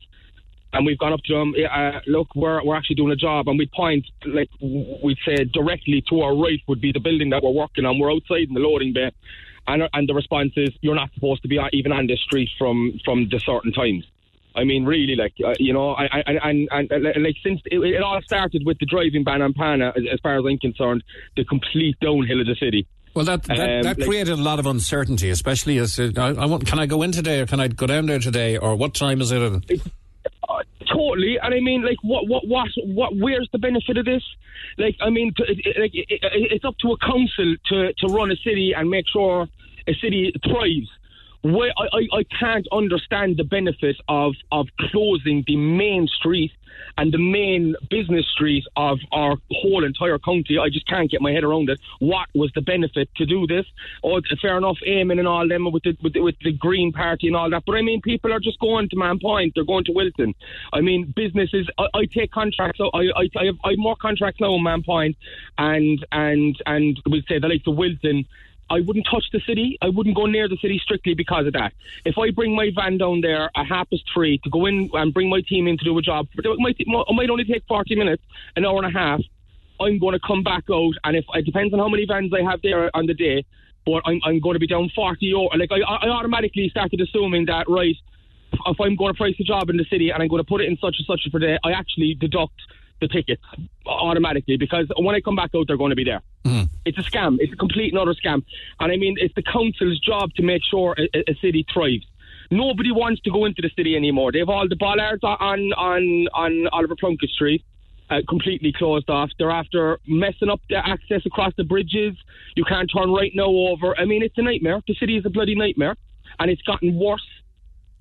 And we've gone up to them, uh, look, we're, we're actually doing a job, and we'd point, like, we'd say directly to our right would be the building that we're working on. We're outside in the loading bay. And, and the response is, you're not supposed to be on- even on this street from, from the certain times. I mean, really, like uh, you know, I, I, and, and, and like since it, it all started with the driving ban on Pana, as, as far as I'm concerned, the complete downhill of the city. Well, that that, Um, that like- created a lot of uncertainty, especially as uh, I, I want. Can I go in today, or can I go down there today, or what time is it? And- Totally, and I mean, like, what, what, what, what? Where's the benefit of this? Like, I mean, t- it, it, like, it, it, it's up to a council to to run a city and make sure a city thrives. I, I, I can't understand the benefit of of closing the main street and the main business street of our whole entire county. I just can't get my head around it. What was the benefit to do this? Oh, fair enough, Eamon and all them with the, with the with the Green Party and all that. But I mean, people are just going to Mahon Point. They're going to Wilton. I mean, businesses. I, I take contracts. I, I I have I have more contracts now in Mahon Point, and and and we'd say the likes of Wilton. I wouldn't touch the city. I wouldn't go near the city strictly because of that. If I bring my van down there at half past three to go in and bring my team in to do a job, it might, it might only take 40 minutes, an hour and a half. I'm going to come back out, and if it depends on how many vans I have there on the day, but I'm, I'm going to be down 40 or like I, I automatically started assuming that right. If I'm going to price a job in the city and I'm going to put it in such and such a per day, I actually deduct the tickets automatically because when I come back out, they're going to be there. It's a scam. It's a complete and utter scam. And I mean, it's the council's job to make sure a, a- city thrives. Nobody wants to go into the city anymore. They have all the bollards on on on Oliver Plunkett Street. Uh, completely closed off. They're after messing up the access across the bridges. You can't turn right now over. I mean, it's a nightmare. The city is a bloody nightmare, and it's gotten worse.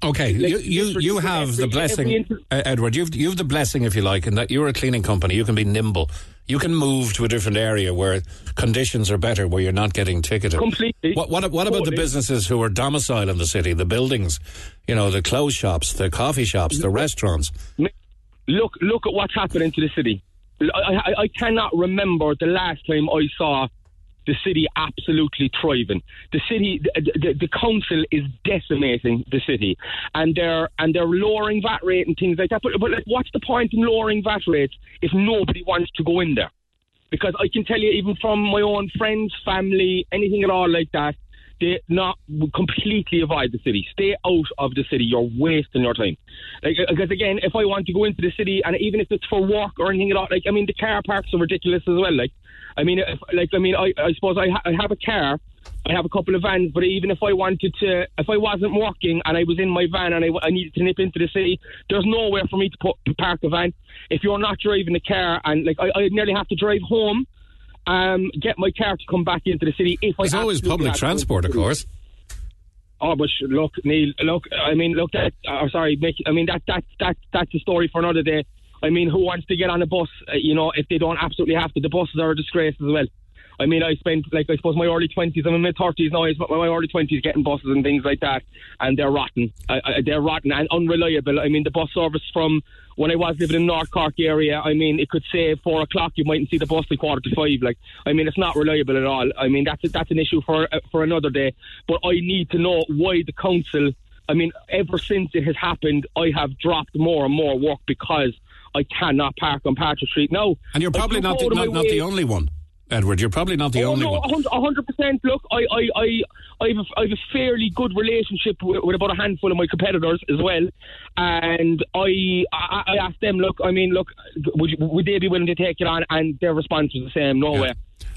Okay, you you, you have the blessing, uh, Edward. You've you've the blessing, if you like, in that you're a cleaning company. You can be nimble. You can move to a different area where conditions are better, where you're not getting ticketed. Completely. What what, what about the businesses who are domiciled in the city, the buildings, you know, the clothes shops, the coffee shops, the restaurants? look look at what's happening to the city. I, I, I cannot remember the last time I saw the city absolutely thriving. The city, the, the, the council is decimating the city, and they're and they're lowering VAT rate and things like that. But but like, what's the point in lowering VAT rates if nobody wants to go in there? Because I can tell you, even from my own friends, family, anything at all like that, they not completely avoid the city. Stay out of the city. You're wasting your time. Like, uh, because again, if I want to go into the city, and even if it's for work or anything at all, like I mean, the car parks are ridiculous as well. Like, I mean, if, like I mean, I, I suppose I, ha- I have a car. I have a couple of vans, but even if I wanted to, if I wasn't working and I was in my van and I, I needed to nip into the city, there's nowhere for me to, put, to park a van. If you're not driving the car, and like I, I nearly have to drive home, um, get my car to come back into the city. If There's I always public had to go transport, of course. Oh, but look, Neil. Look, I mean, look. That. Uh, sorry, Mick. I mean, that that that that's a story for another day. I mean, who wants to get on a bus? Uh, you know, if they don't absolutely have to, the buses are a disgrace as well. I mean, I spent like I suppose my early twenties. I'm in my thirties now. I my early twenties getting buses and things like that, and they're rotten. I, I, they're rotten and unreliable. I mean, the bus service from when I was living in North Cork area, I mean, it could say four o'clock. You mightn't see the bus till quarter to five. Like, I mean, it's not reliable at all. I mean, that's that's an issue for uh, for another day. But I need to know why the council. I mean, ever since it has happened, I have dropped more and more work because I cannot park on Patrick Street now. And you're probably not the, out of my not, not the only one, Edward. You're probably not the oh, only no, one. a hundred percent. Look, I, I, I, I have, a, I have a fairly good relationship with, with about a handful of my competitors as well, and I, I, I asked them, look, I mean, look, would you, would they be willing to take it on? And their response was the same, no way.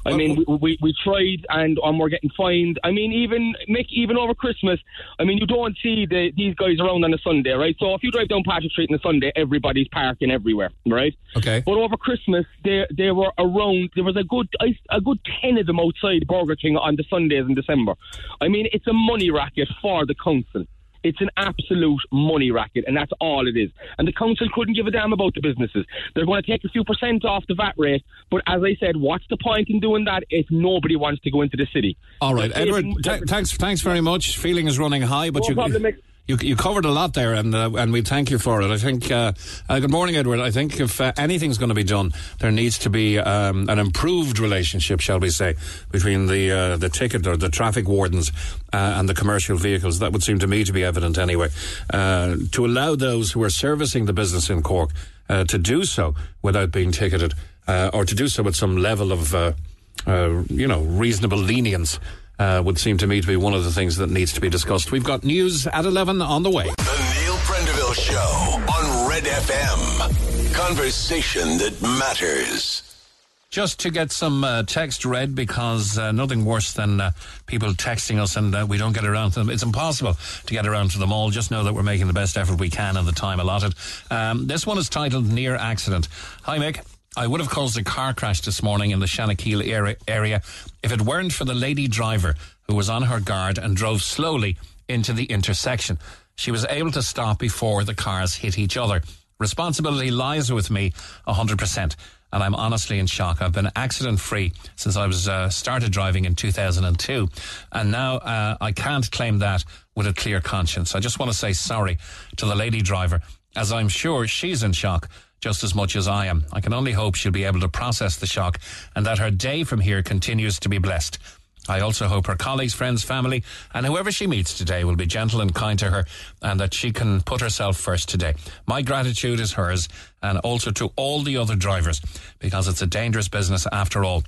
I mean, we, we, we tried and um, we're getting fined. I mean, even Mick, even over Christmas, I mean, you don't see the, these guys around on a Sunday, right? So if you drive down Patrick Street on a Sunday, everybody's parking everywhere, right? Okay. But over Christmas, there there were around. There was a good a good ten of them outside Burger King on the Sundays in December. I mean, it's a money racket for the council. It's an absolute money racket, and that's all it is. And the council couldn't give a damn about the businesses. They're going to take a few percent off the VAT rate, but as I said, what's the point in doing that if nobody wants to go into the city? All right, Edward. th- thanks, thanks very much. Feeling is running high, but No you, problem. You you covered a lot there, and uh, and we thank you for it. I think. Uh, uh, good morning, Edward. I think if uh, anything's going to be done, there needs to be um, an improved relationship, shall we say, between the uh, the ticket or the traffic wardens and the commercial vehicles. That would seem to me to be evident anyway. To allow those who are servicing the business in Cork to do so without being ticketed, or to do so with some level of you know, reasonable lenience uh, would seem to me to be one of the things that needs to be discussed. We've got news at 11 on the way. The Neil Prendeville Show on Red FM. Conversation that matters. Just to get some uh, text read because uh, nothing worse than uh, people texting us and uh, we don't get around to them. It's impossible to get around to them all. Just know that we're making the best effort we can in the time allotted. Um, this one is titled Near Accident. Hi, Mick. I would have caused a car crash this morning in the Shanakiel area, if it weren't for the lady driver who was on her guard and drove slowly into the intersection. She was able to stop before the cars hit each other. Responsibility lies with me 100%. And I'm honestly in shock. I've been accident free since I was uh, started driving in 2002, and now uh, I can't claim that with a clear conscience. I just want to say sorry to the lady driver, as I'm sure she's in shock just as much as I am. I can only hope she'll be able to process the shock and that her day from here continues to be blessed. I also hope her colleagues, friends, family, and whoever she meets today will be gentle and kind to her and that she can put herself first today. My gratitude is hers and also to all the other drivers because it's a dangerous business after all.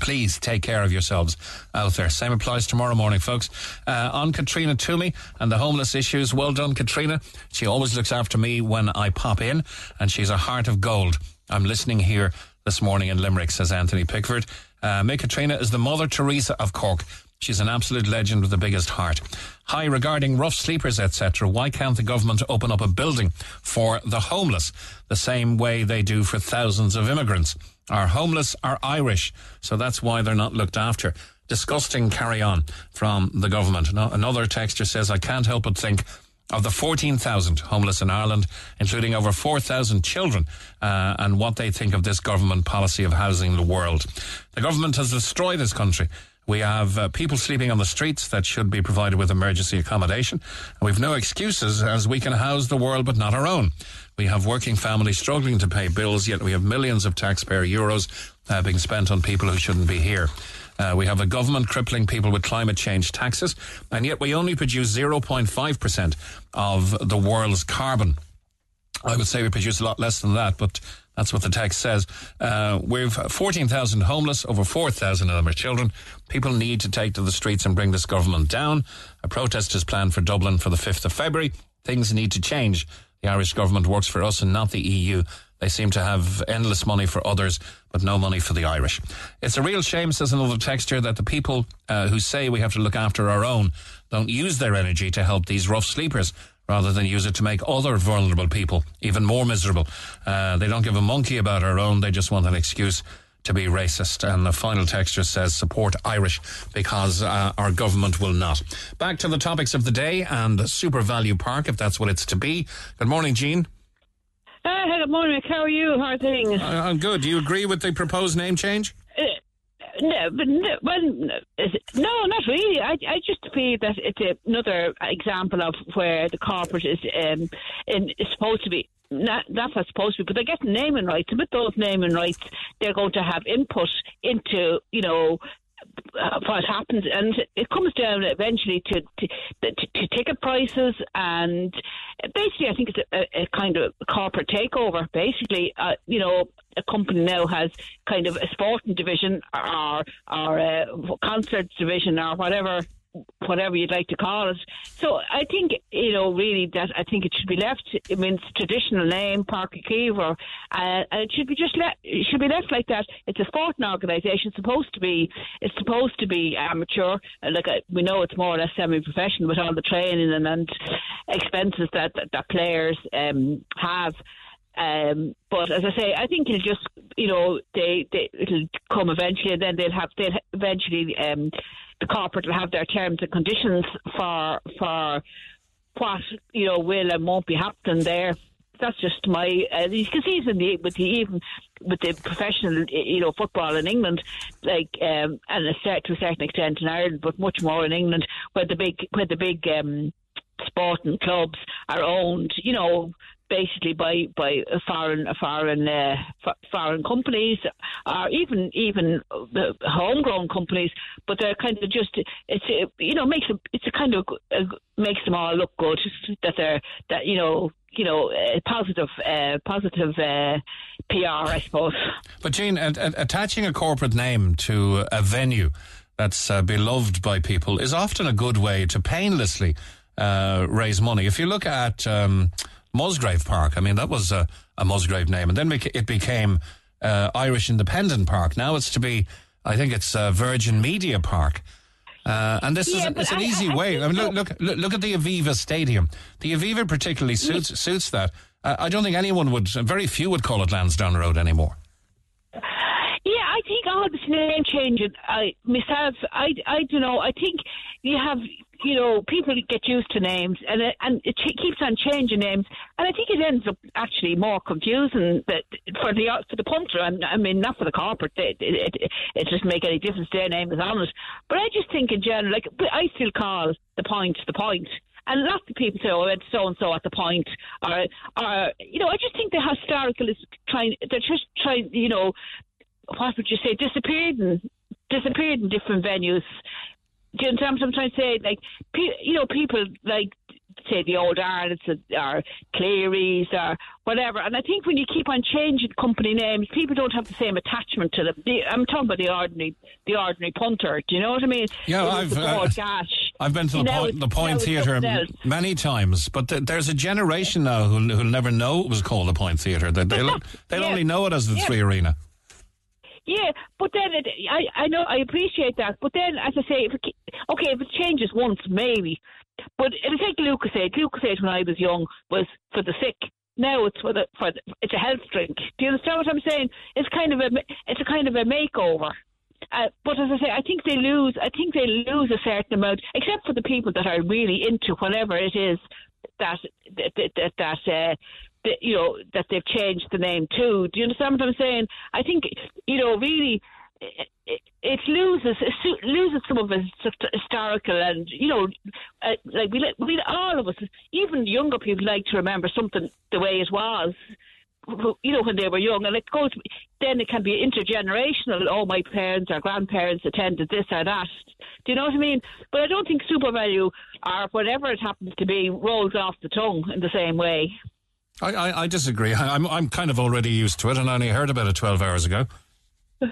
Please take care of yourselves out there. Same applies tomorrow morning, folks. Uh, on Catríona Twomey and the homeless issues. Well done, Catríona. She always looks after me when I pop in, and she's a heart of gold. I'm listening here this morning in Limerick, says Anthony Pickford. Uh, Mick Catríona is the Mother Teresa of Cork. She's an absolute legend with the biggest heart. Hi, regarding rough sleepers, etc., why can't the government open up a building for the homeless the same way they do for thousands of immigrants? Our homeless are Irish, so that's why they're not looked after. Disgusting carry on from the government. No, another texter says, I can't help but think of the 14,000 homeless in Ireland, including over 4,000 children, uh, and what they think of this government policy of housing the world. The government has destroyed this country. We have uh, people sleeping on the streets that should be provided with emergency accommodation. And we've no excuses as we can house the world but not our own. We have working families struggling to pay bills, yet we have millions of taxpayer euros uh, being spent on people who shouldn't be here. Uh, we have a government crippling people with climate change taxes, and yet we only produce 0.5% of the world's carbon. I would say we produce a lot less than that, but that's what the text says. Uh, we've 14,000 homeless, over 4,000 of them are children. People need to take to the streets and bring this government down. A protest is planned for Dublin for the 5th of February. Things need to change. The Irish government works for us and not the EU. They seem to have endless money for others, but no money for the Irish. It's a real shame, says another texture, that the people uh, who say we have to look after our own don't use their energy to help these rough sleepers rather than use it to make other vulnerable people even more miserable. Uh, they don't give a monkey about our own, they just want an excuse to be racist. And the final texture says support Irish because uh, our government will not. Back to the topics of the day and SuperValu Park, if that's what it's to be. Good morning, Jean. Uh, good morning. How are you? How are things? I'm good. Do you agree with the proposed name change? No, but no, well, no, not really. I, I just feel that it's another example of where the corporate is um, in, is supposed to be. Not, that's supposed to be, but they're getting naming rights, and with those naming rights, they're going to have input into, you know, uh, what happens, and it comes down eventually to to, to, to ticket prices, and basically, I think it's a, a kind of corporate takeover. Basically, uh, you know, a company now has kind of a sporting division or or a concert division or whatever whatever you'd like to call it. So I think, you know, really that I think it should be left, I mean, it's traditional name, Park Kiever, uh, and it should be just let, it should be left like that. It's a sporting organisation, it's supposed to be, it's supposed to be amateur, uh, like uh, we know it's more or less semi-professional with all the training and, and expenses that, that, that players um, have. Um, but as I say, I think it'll just, you know, they, they it'll come eventually, and then they'll have they'll eventually um, the corporate will have their terms and conditions for for what you know will and won't be happening there. That's just my. Uh, you can see the with the even with the professional, you know, football in England, like um, and a set to a certain extent in Ireland, but much more in England, where the big where the big um, sporting clubs are owned, you know, basically by by foreign foreign uh, foreign companies, or even even homegrown companies. But they're kind of just it's you know makes a, it's a kind of uh, makes them all look good that they're that you know you know uh, positive uh, positive uh, PR, I suppose. But Jean, a- a- attaching a corporate name to a venue that's uh, beloved by people is often a good way to painlessly uh, raise money. If you look at um, Musgrave Park, I mean that was a, a Musgrave name, and then it became uh, Irish Independent Park. Now it's to be, I think it's uh, Virgin Media Park. Uh, and this is Yeah, a, it's an I- easy I- I way. I mean, look, look, look, look at the Aviva Stadium. The Aviva particularly suits suits that. Uh, I don't think anyone would, very few would call it Lansdowne Road anymore. All this name changing. I myself, I, I don't know. I think you have, you know, people get used to names, and it, and it ch- keeps on changing names, and I think it ends up actually more confusing that for the for the punter. I mean, not for the corporate. It, it, it, it doesn't make any difference. Their name is on it, but I just think in general, like I still call the point the point. And lots of people say, "Oh, it's so and so at the point," or, or you know, I just think the historical is trying. They're just trying, you know, what would you say, disappeared in disappeared in different venues. Do you understand what I'm trying to say? Like, pe- you know, people like say the old Arnott's or Cleary's or whatever. And I think when you keep on changing company names, people don't have the same attachment to them. The, I'm talking about the ordinary, the ordinary punter. Do you know what I mean? Yeah, I've, uh, gash. I've been to the know, point, the Point Theatre something m- else. many times, but th- there's a generation now who'll, who'll never know it was called the Point Theatre. They, they'll they'll Yeah. only know it as the Yeah. Three Arena. Yeah, but then it, I I know I appreciate that, but then as I say, if it, okay, if it changes once, maybe. But it's like Lucas said. Lucas when I was young was for the sick. Now it's for the for the, it's a health drink. Do you understand what I'm saying? It's kind of a it's a kind of a makeover. Uh, but as I say, I think they lose. I think they lose a certain amount, except for the people that are really into whatever it is that that that, that uh, that, you know that they've changed the name to. Do you understand what I'm saying? I think you know really. It, it- loses it loses some of its historical and you know uh, like we we all of us even younger people like to remember something the way it was you know when they were young and it goes then it can be intergenerational oh my parents or grandparents attended this or that do you know what I mean but I don't think SuperValu or whatever it happens to be rolls off the tongue in the same way I, I, I disagree. I, I'm I'm kind of already used to it, and I only heard about it 12 hours ago.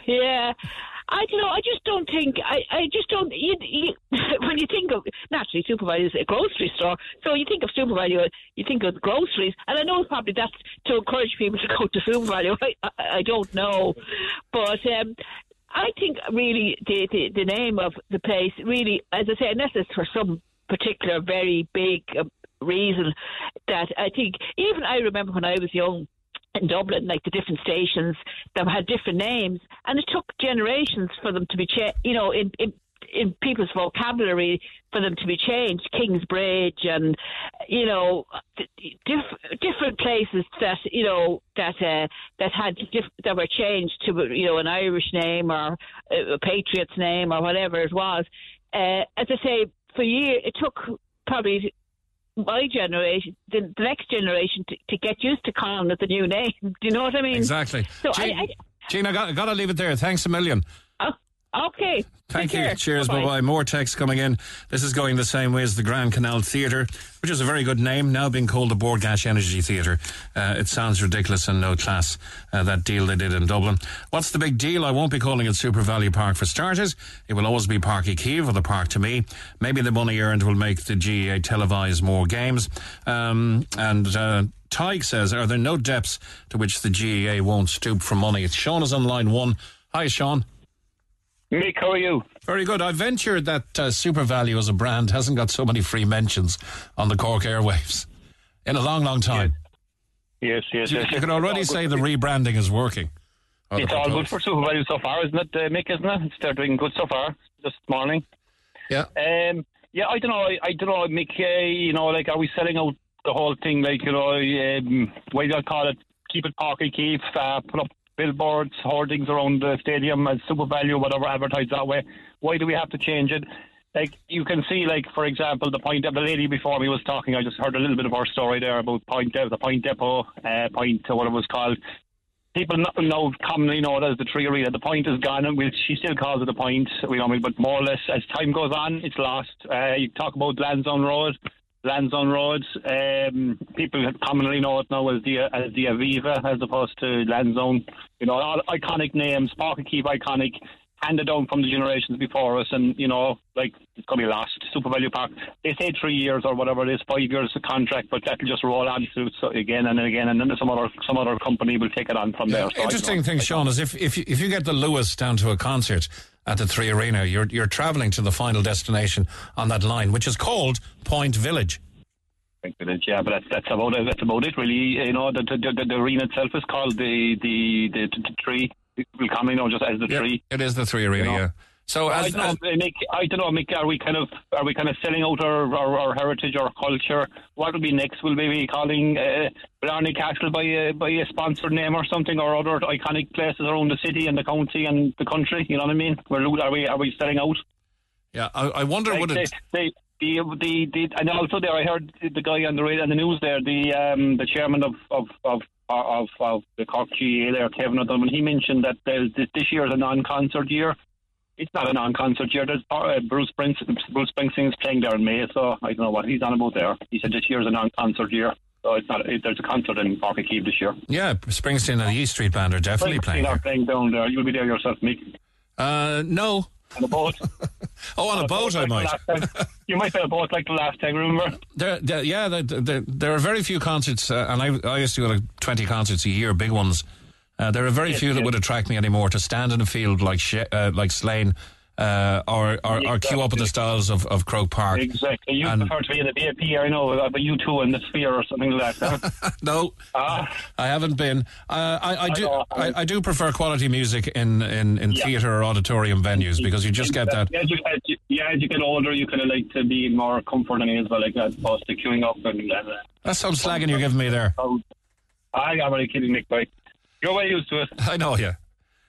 Yeah. I don't know. I just don't think. I, I just don't. You, you, when you think of naturally, SuperValu is a grocery store. So you think of SuperValu, you think of groceries. And I know probably that's to encourage people to go to SuperValu. I, I, I don't know, but um, I think really the, the the name of the place really, as I say, unless it's for some particular very big uh, reason, that I think even I remember when I was young in Dublin, like the different stations that had different names, and it took generations for them to be, cha- you know, in, in in people's vocabulary for them to be changed. Kingsbridge and you know, diff- different places that you know that uh, that had diff- that were changed to you know an Irish name or a Patriots name or whatever it was. Uh, as I say, for years it took probably my generation, the, the next generation, to, to get used to calling it the new name. Do you know what I mean? Exactly. So Gene, I, Gene, I got, got to leave it there. Thanks a million. Okay. Thank you. care. Cheers. Bye Bye-bye. More texts coming in. This is going the same way as the Grand Canal Theatre, which is a very good name, now being called the Bord Gáis Energy Theatre. Uh, it sounds ridiculous and no class, uh, that deal they did in Dublin. What's the big deal? I won't be calling it SuperValu Park for starters. It will always be Páirc Uí Chaoimh or the Park to me. Maybe the money earned will make the GAA televise more games. Um, and, uh, Tig says, are there no depths to which the GAA won't stoop for money? Sean is on line one. Hi, Sean. Mick, how are you? Very good. I ventured that uh, SuperValu as a brand hasn't got so many free mentions on the Cork airwaves in a long, long time. Yes, yes, You, yes. you can already say the rebranding is working. It's all good for SuperValu so far, isn't it, uh, Mick? Isn't it? It's they're doing good so far. This morning. Yeah. Um. Yeah, I don't know. I, I don't know, Mick. Uh, you know, like, are we selling out the whole thing? Like, you know, um, what do I call it? Keep it Parky keep Uh, put up billboards, hoardings around the stadium as SuperValu, whatever, advertised that way. Why do we have to change it? Like you can see, like for example, the point the lady before me was talking. I just heard a little bit of her story there about point the point depot, uh, point uh, what it was called. People know, commonly know it as the Three Arena. The point is gone, and we'll, she still calls it a point. We know, but more or less as time goes on, it's lost. Uh, you talk about Lansdowne Road, Lansdowne Road. Um, people commonly know it now as the as the Aviva as opposed to Lansdowne. You know, all iconic names. Páirc Uí Chaoimh iconic, handed down from the generations before us, and you know, like it's going to be lost. SuperValu Park. They say three years or whatever it is, five years a contract, but that'll just roll on through so again and again, and then some other some other company will take it on from there. So Interesting thing, Sean, is if if you, if you get the Luas down to a concert at the Three Arena, you're you're travelling to the final destination on that line, which is called Point Village. Point Village, yeah, but that's that's about it. That's about it, really. You know, the the, the, the arena itself is called the the the, the, tree. Will come, you know, just as the tree. It is the Three Arena, You know? yeah. So I as, don't, know, as Mick, I don't know, Mick. Are we kind of are we kind of selling out our, our, our heritage, our culture? What will be next? Will we be calling uh, Blarney Castle by a by a sponsored name or something, or other iconic places around the city and the county and the country? You know what I mean? We're, are we are we selling out? yeah, I, I wonder Like would it. the, the, the, the, and also there, I heard the guy on the radio, on the news there, the um, the chairman of of of of, of the Cork GAA there, Kevin O'Donovan, he mentioned that this, this year is a non-concert year. It's not a non-concert year. There's uh, Bruce Springsteen, Bruce Springsteen is playing there in May, so I don't know what he's on about there. He said this year's a non-concert year, so it's not. It, there's a concert in Keeve this year. Yeah, Springsteen and the East Street Band are definitely playing. Are playing down there. You'll be there yourself, Mick. Uh, no. On a boat. oh, on a boat, I like might. you might be on a boat like the last time, remember? There, there, yeah, there, there, there are very few concerts, uh, and I, I used to go to 20 concerts a year, big ones. Uh, there are very Yes, few that would attract me anymore to stand in a field like uh, like Slane uh, or, or, or queue up at the stalls of, of Croke Park. Exactly. You And- prefer to be in the VIP, I know, uh, but U2 in the Sphere or something like that. no, Ah. I haven't been. Uh, I, I, do. I, I do prefer quality music in, in, in Yeah. theatre or auditorium venues because you just get that. As you, as you, yeah, as you get older, you kind of like to be more comfort and as well, like that, opposed to queuing up and. Uh, That's some slagging you're giving me there. oh, I got really kidding, Nick. Boy. You're well used to it. I know, yeah.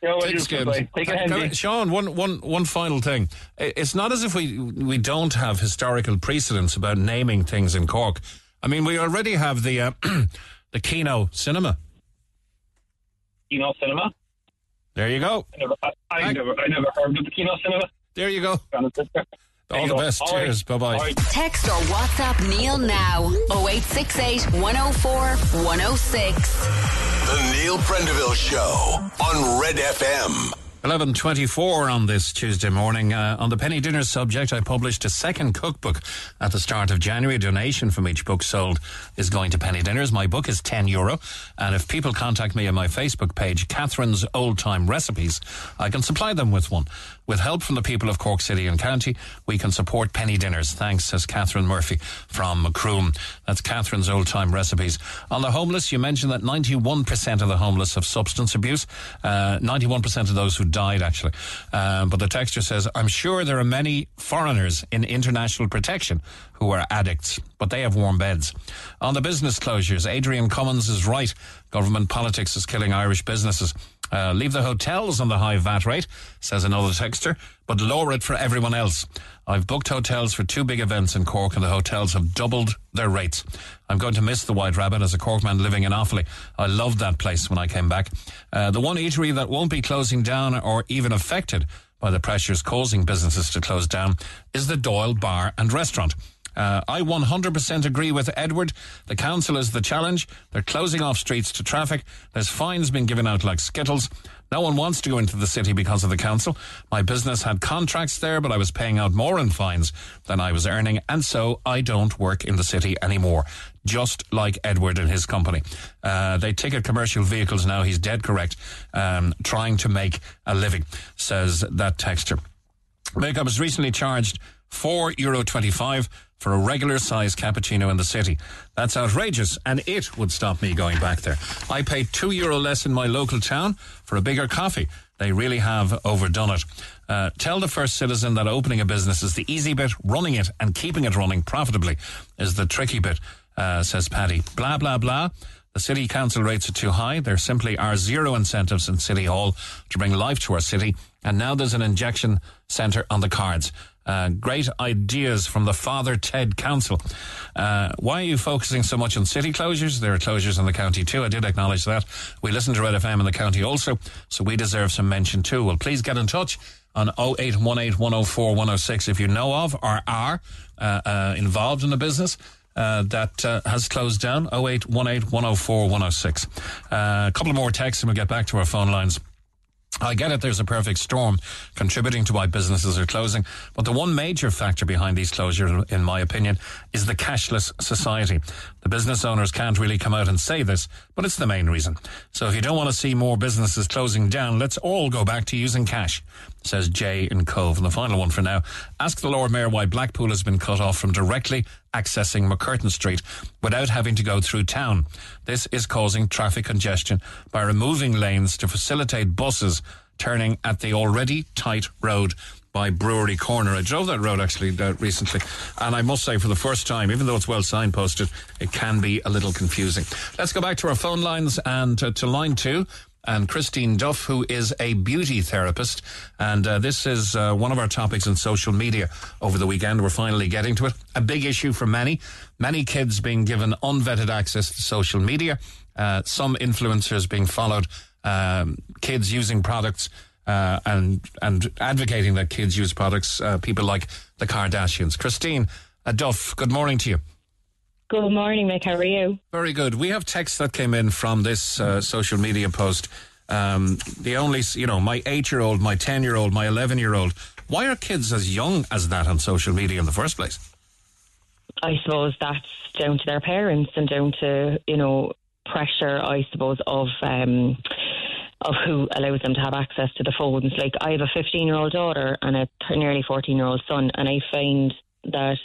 You're well Thick used to it. Take it Can handy. Sean, one, one, one final thing. It's not as if we, we don't have historical precedents about naming things in Cork. I mean, we already have the, uh, the Kino Cinema. You know, cinema. There you go. I never, I, I never, I never heard of the Kino cinema. There you go. All the best. All right. Cheers. Bye bye. Text or WhatsApp Neil now 0868 104 106. The Neil Prendeville Show on Red FM. 11.24 on this Tuesday morning. Uh, on the penny dinner subject, I published a second cookbook at the start of January. Donation from each book sold is going to penny dinners. My book is 10 euro. And if people contact me on my Facebook page, Catherine's Old Time Recipes, I can supply them with one. With help from the people of Cork City and County, we can support penny dinners. Thanks, says Catherine Murphy from Macroom. That's Catherine's old time recipes. On the homeless, you mentioned that 91% of the homeless have substance abuse. Uh, 91% of those who died, actually. Um, but the texture says, I'm sure there are many foreigners in international protection who are addicts, but they have warm beds. On the business closures, Adrian Cummins is right. Government politics is killing Irish businesses. Uh, leave the hotels on the high VAT rate, says another texter, but lower it for everyone else. I've booked hotels for two big events in Cork and the hotels have doubled their rates. I'm going to miss the White Rabbit as a Corkman living in Offaly. I loved that place when I came back. Uh, the one eatery that won't be closing down or even affected by the pressures causing businesses to close down is the Doyle Bar and Restaurant. Uh, I 100% agree with Edward. The council is the challenge. They're closing off streets to traffic. There's fines being given out like skittles. No one wants to go into the city because of the council. My business had contracts there, but I was paying out more in fines than I was earning, and so I don't work in the city anymore. Just like Edward and his company. Uh, they ticket commercial vehicles now. He's dead correct. Um, trying to make a living, says that texter. Makeup was recently charged four euro twenty-five for a regular size cappuccino in the city. That's outrageous, and it would stop me going back there. I pay two euro less in my local town for a bigger coffee. They really have overdone it. Uh, tell the first citizen that opening a business is the easy bit, running it and keeping it running profitably is the tricky bit, uh, says Paddy. Blah, blah, blah. The city council rates are too high. There simply are zero incentives in City Hall to bring life to our city. And now there's an injection centre on the cards. Uh, great ideas from the Father Ted Council. Uh, why are you focusing so much on city closures? There are closures in the county too. I did acknowledge that. We listen to Red FM in the county also, so we deserve some mention too. Well, please get in touch on 0818 104 106 if you know of or are uh, uh, involved in a business. Uh, that uh, has closed down 0818 104 106. Uh, a couple more texts and we'll get back to our phone lines. I get it, there's a perfect storm contributing to why businesses are closing. But the one major factor behind these closures, in my opinion, is the cashless society. The business owners can't really come out and say this, but it's the main reason. So if you don't want to see more businesses closing down, let's all go back to using cash, says Jay in Cobh. And the final one for now. Ask the Lord Mayor why Blackpool has been cut off from directly accessing MacCurtain Street without having to go through town. This is causing traffic congestion by removing lanes to facilitate buses turning at the already tight road by Brewery Corner. I drove that road actually uh, recently, and I must say, for the first time, even though it's well signposted, it can be a little confusing. Let's go back to our phone lines and uh, to line two. And Christine Duff, who is a beauty therapist. And uh, this is uh, one of our topics in social media over the weekend. We're finally getting to it. A big issue for many. Many kids being given unvetted access to social media. Uh, some influencers being followed. Um, kids using products uh, and and advocating that kids use products. Uh, people like the Kardashians. Christine uh, Duff, good morning to you. Good morning, Mick. How are you? Very good. We have text that came in from this uh, social media post. Um, the only, you know, my eight year old, my 10 year old, my 11 year old. Why are kids as young as that on social media in the first place? I suppose that's down to their parents and down to, you know, pressure, I suppose, of. Um, of who allows them to have access to the phones. Like I have a 15 year old daughter and a nearly 14 year old son, and I find that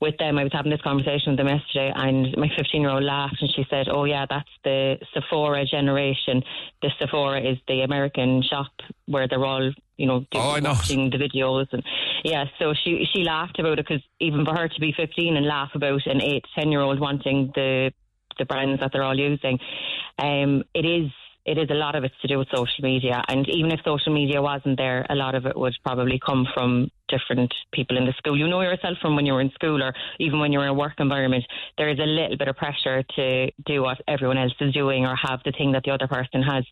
with them, I was having this conversation with them yesterday, and my 15 year old laughed and she said, Oh, yeah, that's the Sephora generation. The Sephora is the American shop where they're all, you know, oh, watching the videos. And yeah, so she, she laughed about it because even for her to be 15 and laugh about an 8, 10 year old wanting the, the brands that they're all using, um, it is it is a lot of it's to do with social media. And even if social media wasn't there, a lot of it would probably come from different people in the school. You know yourself from when you were in school or even when you're in a work environment, there is a little bit of pressure to do what everyone else is doing or have the thing that the other person has.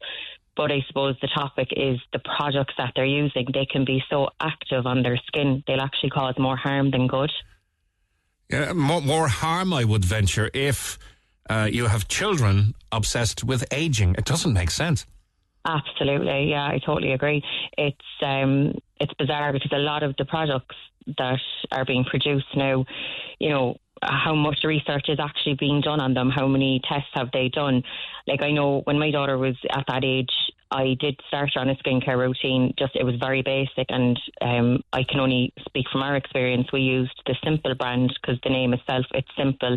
But I suppose the topic is the products that they're using. They can be so active on their skin, they'll actually cause more harm than good. Yeah, more, more harm, I would venture, if uh, you have children obsessed with aging. It doesn't make sense. Absolutely, yeah, I totally agree. It's um, it's bizarre because a lot of the products that are being produced now, you know, how much research is actually being done on them, how many tests have they done. Like I know when my daughter was at that age, I did start on a skincare routine. Just it was very basic, and um, I can only speak from our experience. We used the Simple brand because the name itself it's simple,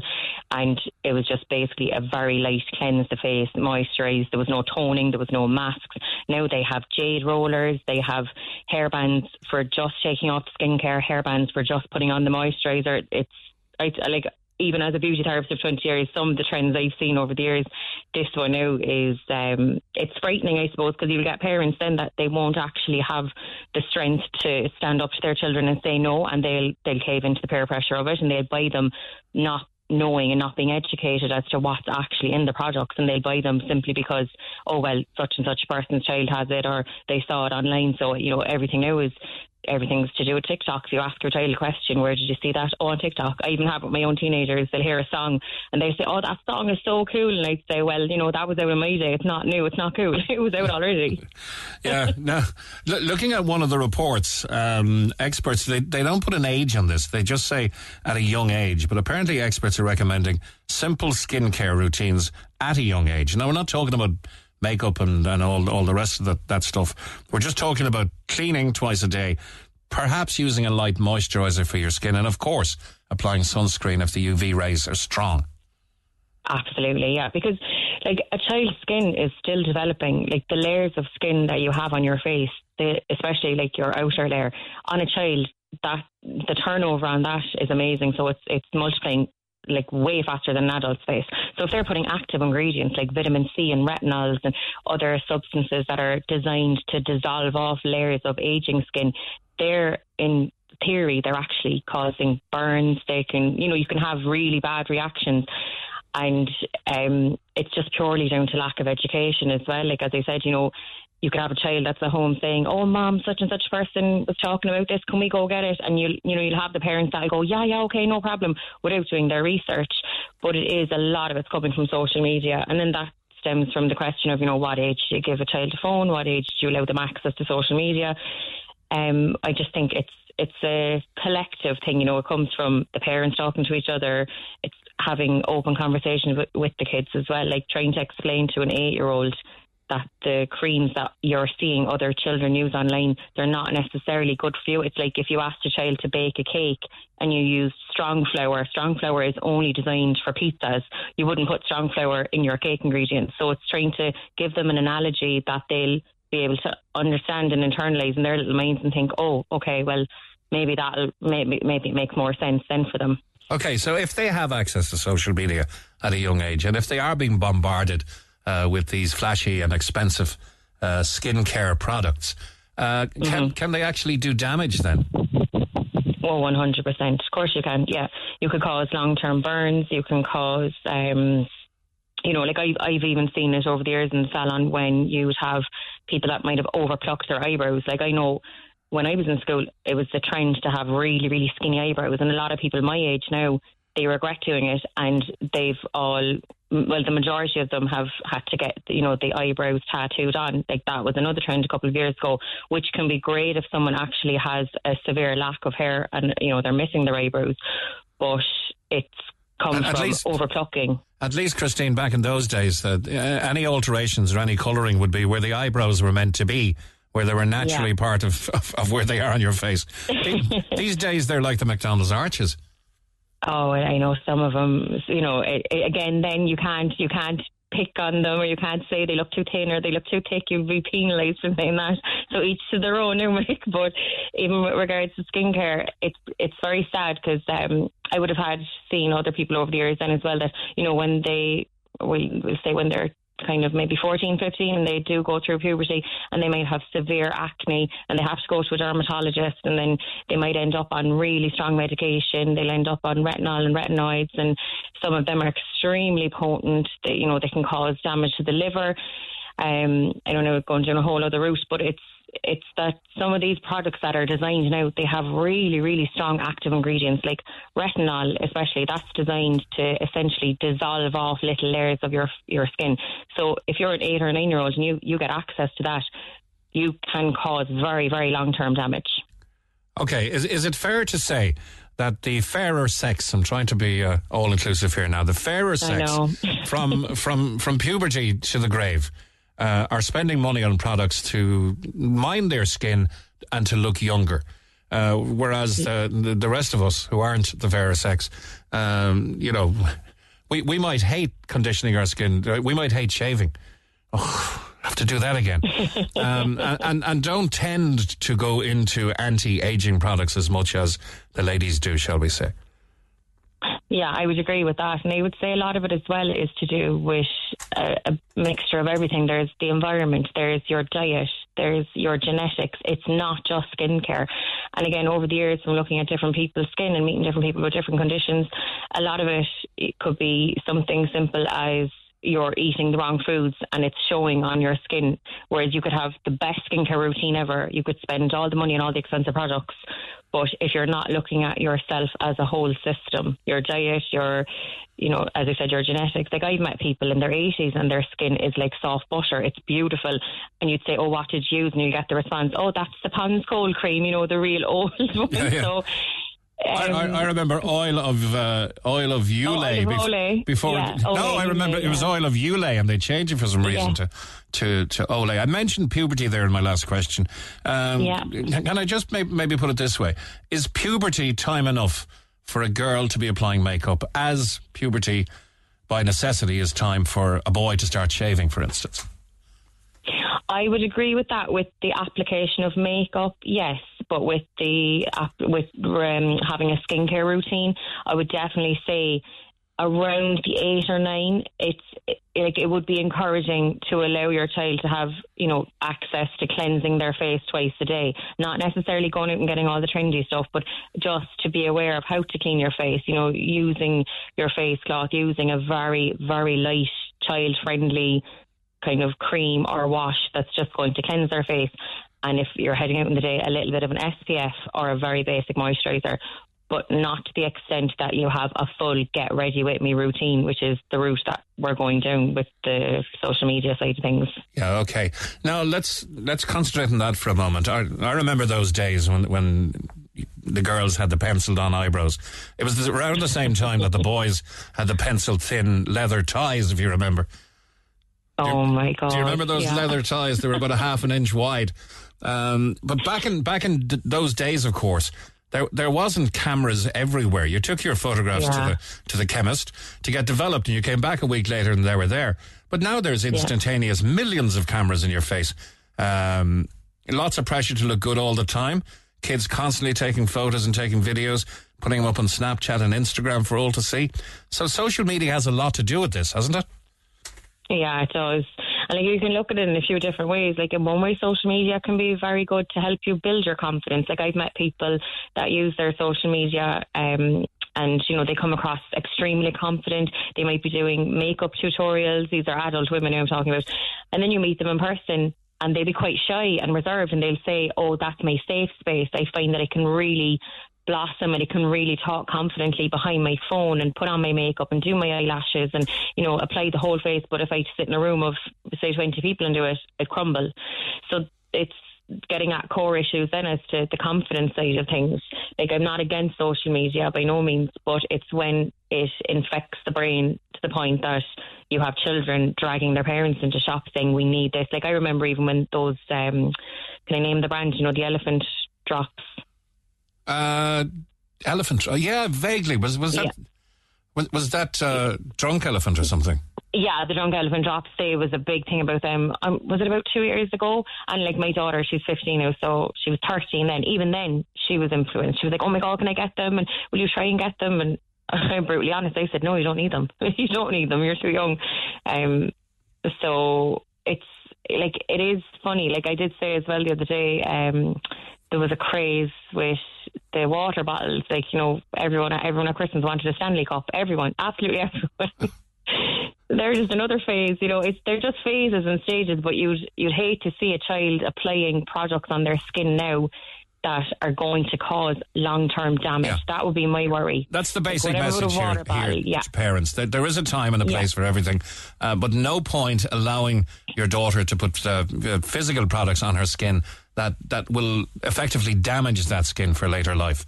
and it was just basically a very light cleanse the face, moisturise. There was no toning, there was no masks. Now they have jade rollers, they have hair bands for just taking off skincare, hair bands for just putting on the moisturiser. It's I, like even as a beauty therapist of 20 years, some of the trends I've seen over the years, this one now is, um, it's frightening, I suppose, because you'll get parents then that they won't actually have the strength to stand up to their children and say no, and they'll, they'll cave into the peer pressure of it and they'll buy them not knowing and not being educated as to what's actually in the products and they'll buy them simply because oh well such and such person's child has it or they saw it online so you know everything now is everything's to do with TikTok. If you ask your child a question, where did you see that? Oh, on TikTok. I even have with my own teenagers. They'll hear a song and they say, "Oh, that song is so cool," and I say, "Well, you know, that was out in my day. It's not new. It's not cool. it was out already." yeah. Now, l- looking at one of the reports, um, experts they, they don't put an age on this. They just say at a young age. But apparently, experts are recommending simple skincare routines at a young age. Now, we're not talking about makeup and, and all all the rest of that, that stuff. We're just talking about cleaning twice a day, perhaps using a light moisturizer for your skin, and of course, applying sunscreen if the UV rays are strong. Absolutely, yeah. Because like a child's skin is still developing. Like the layers of skin that you have on your face, the, especially like your outer layer on a child, that the turnover on that is amazing. So it's it's multiplying like way faster than an adult's face. So if they're putting active ingredients like vitamin C and retinols and other substances that are designed to dissolve off layers of aging skin, they're in theory they're actually causing burns. They can, you know, you can have really bad reactions. And um, it's just purely down to lack of education as well. Like as I said, you know, you could have a child that's at home saying, "Oh, mom, such and such person was talking about this. Can we go get it?" And you, you know, you'll have the parents that go, "Yeah, yeah, okay, no problem," without doing their research. But it is a lot of it's coming from social media, and then that stems from the question of, you know, what age do you give a child a phone? What age do you allow them access to social media? Um, I just think it's it's a collective thing. You know, it comes from the parents talking to each other. It's having open conversations with, with the kids as well, like trying to explain to an eight year old that the creams that you're seeing other children use online, they're not necessarily good for you. It's like if you asked a child to bake a cake and you used strong flour, strong flour is only designed for pizzas. You wouldn't put strong flour in your cake ingredients. So it's trying to give them an analogy that they'll be able to understand and internalize in their little minds and think, oh, okay, well, maybe that'll maybe maybe make more sense then for them. Okay, so if they have access to social media at a young age, and if they are being bombarded uh, with these flashy and expensive uh, skincare products. Uh, can mm-hmm. can they actually do damage then? Oh, one hundred percent. Of course you can. Yeah, you could cause long term burns. You can cause. Um, you know, like I've, I've even seen it over the years in the salon when you would have people that might have overplucked their eyebrows. Like I know when I was in school, it was the trend to have really, really skinny eyebrows, and a lot of people my age now they regret doing it, and they've all well, the majority of them have had to get, you know, the eyebrows tattooed on. Like that was another trend a couple of years ago, which can be great if someone actually has a severe lack of hair and, you know, they're missing their eyebrows. But it's comes at from least, overplucking. At least, Christine, back in those days, uh, any alterations or any colouring would be where the eyebrows were meant to be. Where they were naturally yeah. part of, of, of, where they are on your face. These days, they're like the McDonald's arches. Oh, I know some of them. You know, again, then you can't you can't pick on them or you can't say they look too thin or they look too thick. You'll be penalised for saying that. So each to their own, Mick. But even with regards to skincare, it's it's very sad because um, I would have had seen other people over the years then as well that you know when they we say when they're kind of maybe 14, 15, and they do go through puberty and they might have severe acne and they have to go to a dermatologist and then they might end up on really strong medication. They'll end up on retinol and retinoids and some of them are extremely potent. They, you know, they can cause damage to the liver. Um, I don't know, going down a whole other route, but it's it's that some of these products that are designed now they have really really strong active ingredients like retinol especially that's designed to essentially dissolve off little layers of your your skin. So if you're an 8 or 9 year old and you you get access to that you can cause very very long term damage. Okay is is it fair to say that the fairer sex I'm trying to be uh, all inclusive here now the fairer sex from from from puberty to the grave uh, are spending money on products to mind their skin and to look younger. Uh, whereas uh, the, the rest of us who aren't the fairer sex, um, you know, we, we might hate conditioning our skin. Uh, We might hate shaving. Oh, have to do that again. um, and, and, and don't tend to go into anti-aging products as much as the ladies do, shall we say. Yeah, I would agree with that. And I would say a lot of it as well is to do with a, a mixture of everything. There's the environment, there's your diet, there's your genetics. It's not just skincare. And again, over the years, from looking at different people's skin and meeting different people with different conditions, a lot of it, it could be something simple as you're eating the wrong foods and it's showing on your skin. Whereas you could have the best skincare routine ever, you could spend all the money on all the expensive products. But if you're not looking at yourself as a whole system, your diet, your, you know, as I said, your genetics, like I've met people in their 80s and their skin is like soft butter. It's beautiful. And you'd say, oh, what did you use? And you get the response, oh, that's the Pond's cold cream, you know, the real old one. Yeah, yeah. So, I, I, I remember oil of uh, oil of Ulay Oh, oil of bef- Olay. before. Yeah, no, Olay, I remember Ulay, it was yeah. oil of Ulay, and they changed it for some reason Yeah. to to to Olay. I mentioned puberty there in my last question. Um, Yeah. Can I just may, maybe put it this way: Is puberty time enough for a girl to be applying makeup, as puberty, by necessity, is time for a boy to start shaving, for instance? I would agree with that. With the application of makeup, yes, but with the with um, having a skincare routine, I would definitely say around the eight or nine. It's it, like it would be encouraging to allow your child to have you know access to cleansing their face twice a day. Not necessarily going out and getting all the trendy stuff, but just to be aware of how to clean your face. You know, using your face cloth, using a very very light child friendly kind of cream or wash that's just going to cleanse their face. And if you're heading out in the day, a little bit of an SPF or a very basic moisturizer, but not to the extent that you have a full get ready with me routine, which is the route that we're going down with the social media side of things. Yeah, okay. Now let's let's concentrate on that for a moment. I, I remember those days when when the girls had the penciled on eyebrows. It was around the same time that the boys had the pencil thin leather ties, if you remember. Oh my god! Do you remember those yeah. leather ties? They were about a half an inch wide. Um, but back in back in d- those days, of course, there there wasn't cameras everywhere. You took your photographs Yeah. to the to the chemist to get developed, and you came back a week later, and they were there. But now there's instantaneous millions of cameras in your face. Um, lots of pressure to look good all the time. Kids constantly taking photos and taking videos, putting them up on Snapchat and Instagram for all to see. So social media has a lot to do with this, hasn't it? Yeah, it does. And like you can look at it in a few different ways. Like in one way, social media can be very good to help you build your confidence. Like I've met people that use their social media um, and you know they come across extremely confident. They might be doing makeup tutorials. These are adult women who I'm talking about, and then you meet them in person. And they'll be quite shy and reserved, and they'll say, "Oh, that's my safe space. I find that I can really blossom and I can really talk confidently behind my phone and put on my makeup and do my eyelashes and you know apply the whole face. But if I sit in a room of say twenty people and do it, it crumble. So it's getting at core issues then as to the confidence side of things. Like I'm not against social media by no means, but it's when it infects the brain to the point that you have children dragging their parents into shops saying we need this. Like I remember even when those um can I name the brand, you know, the elephant drops. Uh, elephant. Oh, yeah, vaguely. Was was that was, was that uh, drunk elephant or something? Yeah, the drunk elephant drops day was a big thing about them. Um, was it about two years ago? And like my daughter, she's 15 now, so she was 13 then. Even then, she was influenced. She was like, "Oh my god, can I get them? And will you try and get them?" And I'm brutally honest. I said, "No, you don't need them. you don't need them. You're too young." Um, so it's like it is funny. Like I did say as well the other day. Um, there was a craze with the water bottles. Like you know, everyone, everyone at Christmas wanted a Stanley Cup. Everyone, absolutely everyone. they're just another phase, you know. It's they're just phases and stages, but you'd you'd hate to see a child applying products on their skin now that are going to cause long term damage. That would be my worry. That's the basic Like, message here, here yeah. to parents. There, there is a time and a Yeah. place for everything, uh, but no point allowing your daughter to put uh, uh, physical products on her skin that, that will effectively damage that skin for later life.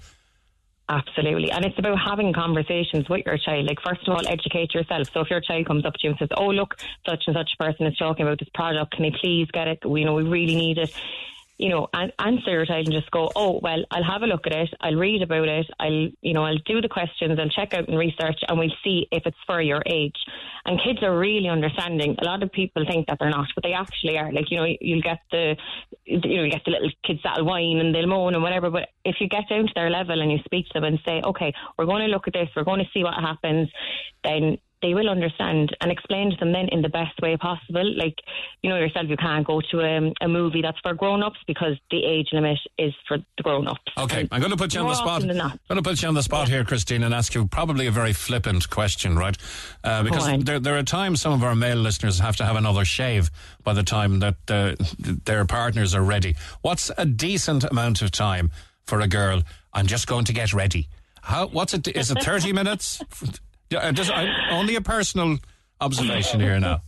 Absolutely. And it's about having conversations with your child. Like, first of all, educate yourself. So if your child comes up to you and says, Oh, look, such and such person is talking about this product, can you please get it? We, you know, we really need it. You know, and answer your and just go, Oh, well, I'll have a look at it. I'll read about it. I'll, you know, I'll do the questions. I'll check out and research and we'll see if it's for your age. And kids are really understanding. A lot of people think that they're not, but they actually are. Like, you know, you'll get the, you know, you get the little kids that'll whine and they'll moan and whatever. But if you get down to their level and you speak to them and say, okay, we're going to look at this, we're going to see what happens, then they will understand and explain to them then in the best way possible. Like, you know yourself, you can't go to a, a movie that's for grown ups because the age limit is for the grown ups. Okay, I'm going to put you on the spot. often than not. I'm going to put you on the spot here, Christine, and ask you probably a very flippant question, right? Uh, because there, there are times some of our male listeners have to have another shave by the time that uh, their partners are ready. What's a decent amount of time for a girl? I'm just going to get ready. How? What's it? Is it 30 minutes? Uh, just, I, only a personal observation here now.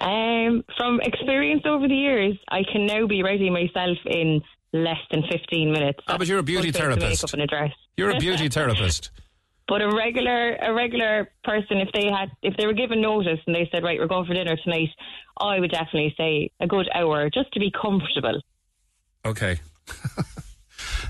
Um, from experience over the years, I can now be ready myself in less than 15 minutes. Ah, but you're a beauty Full face of therapist. Makeup and a. You're a beauty therapist. But a regular, a regular person, if they had, if they were given notice and they said, right, we're going for dinner tonight, I would definitely say a good hour just to be comfortable. Okay.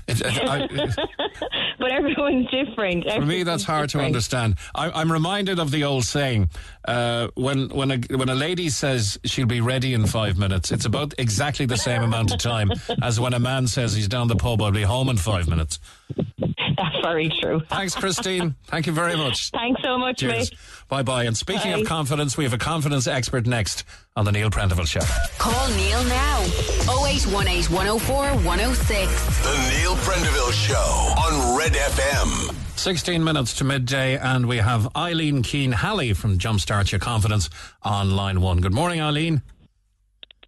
It- it- I- But everyone's different. For me, that's hard to understand. I, I'm reminded of the old saying: uh, when when a when a lady says she'll be ready in five minutes, it's about exactly the same amount of time as when a man says he's down the pub. I'll be home in five minutes. That's very true. Thanks, Christine. Thank you very much. Thanks so much, Cheers. mate. Bye bye. And speaking Bye. of confidence, we have a confidence expert next on the Neil Prendeville Show. Call Neil now. 0818 104 106. The Neil Prendeville Show on Red FM. 16 minutes to midday, and we have Eileen Keane Halley from Jumpstart Your Confidence on line one. Good morning, Eileen.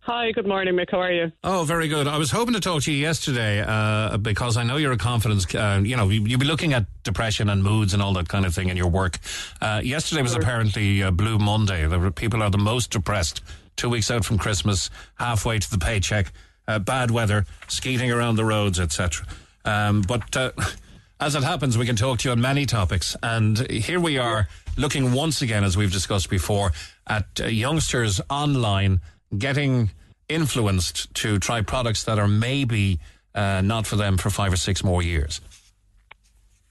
Hi, good morning, Mick. How are you? Oh, very good. I was hoping to talk to you yesterday uh, because I know you're a confidence. Uh, you know, you, you'll be looking at depression and moods and all that kind of thing in your work. Uh, yesterday was apparently uh, Blue Monday. The people are the most depressed. Two weeks out from Christmas, halfway to the paycheck, uh, bad weather, skating around the roads, etc. Um, but uh, as it happens, we can talk to you on many topics. And here we are looking once again, as we've discussed before, at uh, youngsters online getting influenced to try products that are maybe uh, not for them for five or six more years.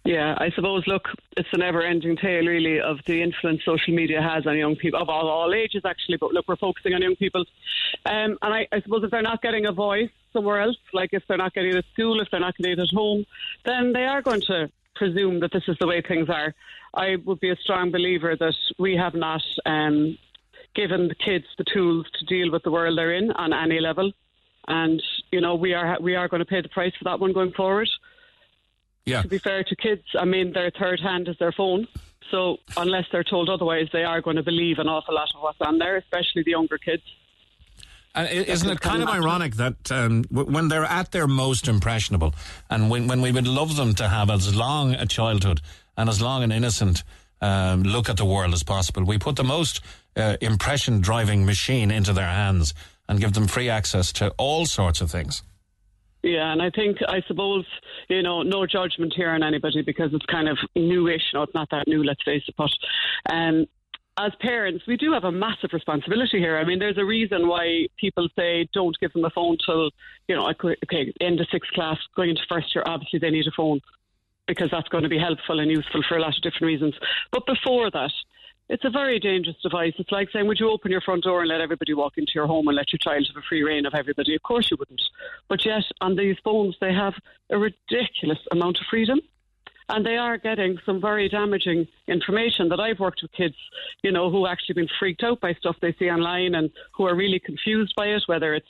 Yeah, I suppose, look, it's a never ending tale, really, of the influence social media has on young people, of all, all ages, actually. But look, we're focusing on young people. Um, and I, I suppose if they're not getting a voice somewhere else, like if they're not getting it at school, if they're not getting it at home, then they are going to presume that this is the way things are. I would be a strong believer that we have not um, given the kids the tools to deal with the world they're in on any level. And, you know, we are, we are going to pay the price for that one going forward. Yeah. To be fair to kids, I mean, their third hand is their phone. So unless they're told otherwise, they are going to believe an awful lot of what's on there, especially the younger kids. And isn't it kind of ironic that um, when they're at their most impressionable, and when, when we would love them to have as long a childhood and as long an innocent um, look at the world as possible, we put the most uh, impression driving machine into their hands and give them free access to all sorts of things. Yeah, and I think, I suppose, you know, no judgment here on anybody because it's kind of newish. No, it's not that new, let's face it. But um, as parents, we do have a massive responsibility here. I mean, there's a reason why people say don't give them a phone till, you know, okay, end of sixth class, going into first year, obviously they need a phone because that's going to be helpful and useful for a lot of different reasons. But before that, it's a very dangerous device. It's like saying, would you open your front door and let everybody walk into your home and let your child have a free reign of everybody? Of course you wouldn't. But yet, on these phones, they have a ridiculous amount of freedom. And they are getting some very damaging information that I've worked with kids, you know, who actually been freaked out by stuff they see online and who are really confused by it, whether it's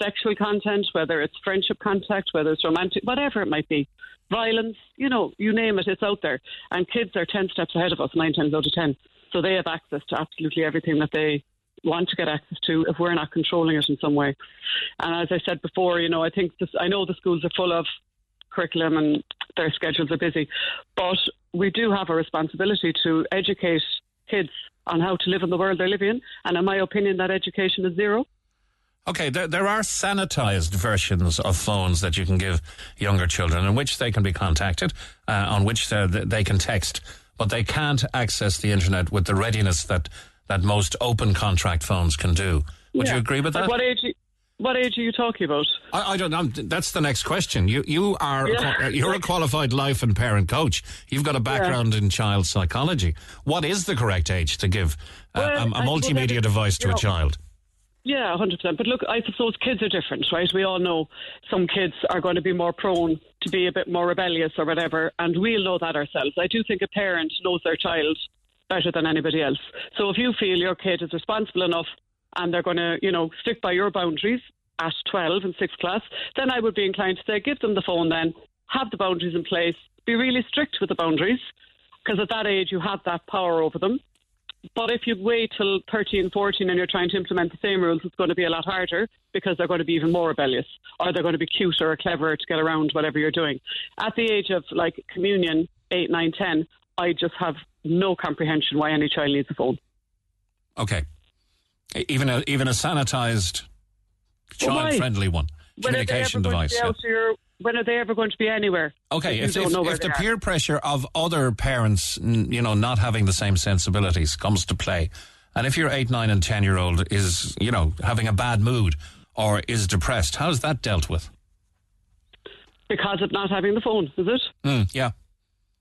sexual content, whether it's friendship contact, whether it's romantic, whatever it might be. Violence, you know, you name it, it's out there. And kids are 10 steps ahead of us, nine times out of 10. So they have access to absolutely everything that they want to get access to if we're not controlling it in some way. And as I said before, you know, I think this, I know the schools are full of curriculum and their schedules are busy, but we do have a responsibility to educate kids on how to live in the world they're living in. And in my opinion, that education is zero. Okay, there, there are sanitized versions of phones that you can give younger children in which they can be contacted, uh, on which uh, they can text, but they can't access the internet with the readiness that, that most open contract phones can do. Would Yeah. you agree with that? what age? What age are you talking about? I, I don't know. That's the next question. You you are Yeah. you're a qualified life and parent coach. You've got a background in child psychology. What is the correct age to give uh, Well, a, a multimedia device to a child? Yeah, hundred percent. But look, I suppose kids are different, right? We all know some kids are going to be more prone to be a bit more rebellious or whatever, and we'll know that ourselves. I do think a parent knows their child better than anybody else. So if you feel your kid is responsible enough and they're going to, you know, stick by your boundaries at 12 and 6th class, then I would be inclined to say give them the phone then, have the boundaries in place, be really strict with the boundaries, because at that age you have that power over them. But if you wait till 13, 14 and you're trying to implement the same rules, it's going to be a lot harder because they're going to be even more rebellious or they're going to be cuter or cleverer to get around whatever you're doing. At the age of like communion, 8, 9, 10, I just have no comprehension why any child needs a phone. Okay, even a even a sanitized child friendly one When are they communication device. yeah. your- when are they ever going to be anywhere? Okay, if, if, if the peer pressure of other parents, you know, not having the same sensibilities comes to play, and if your eight, nine, and ten year old is, you know, having a bad mood or is depressed, how's that dealt with? Because of not having the phone, is it? Mm, yeah,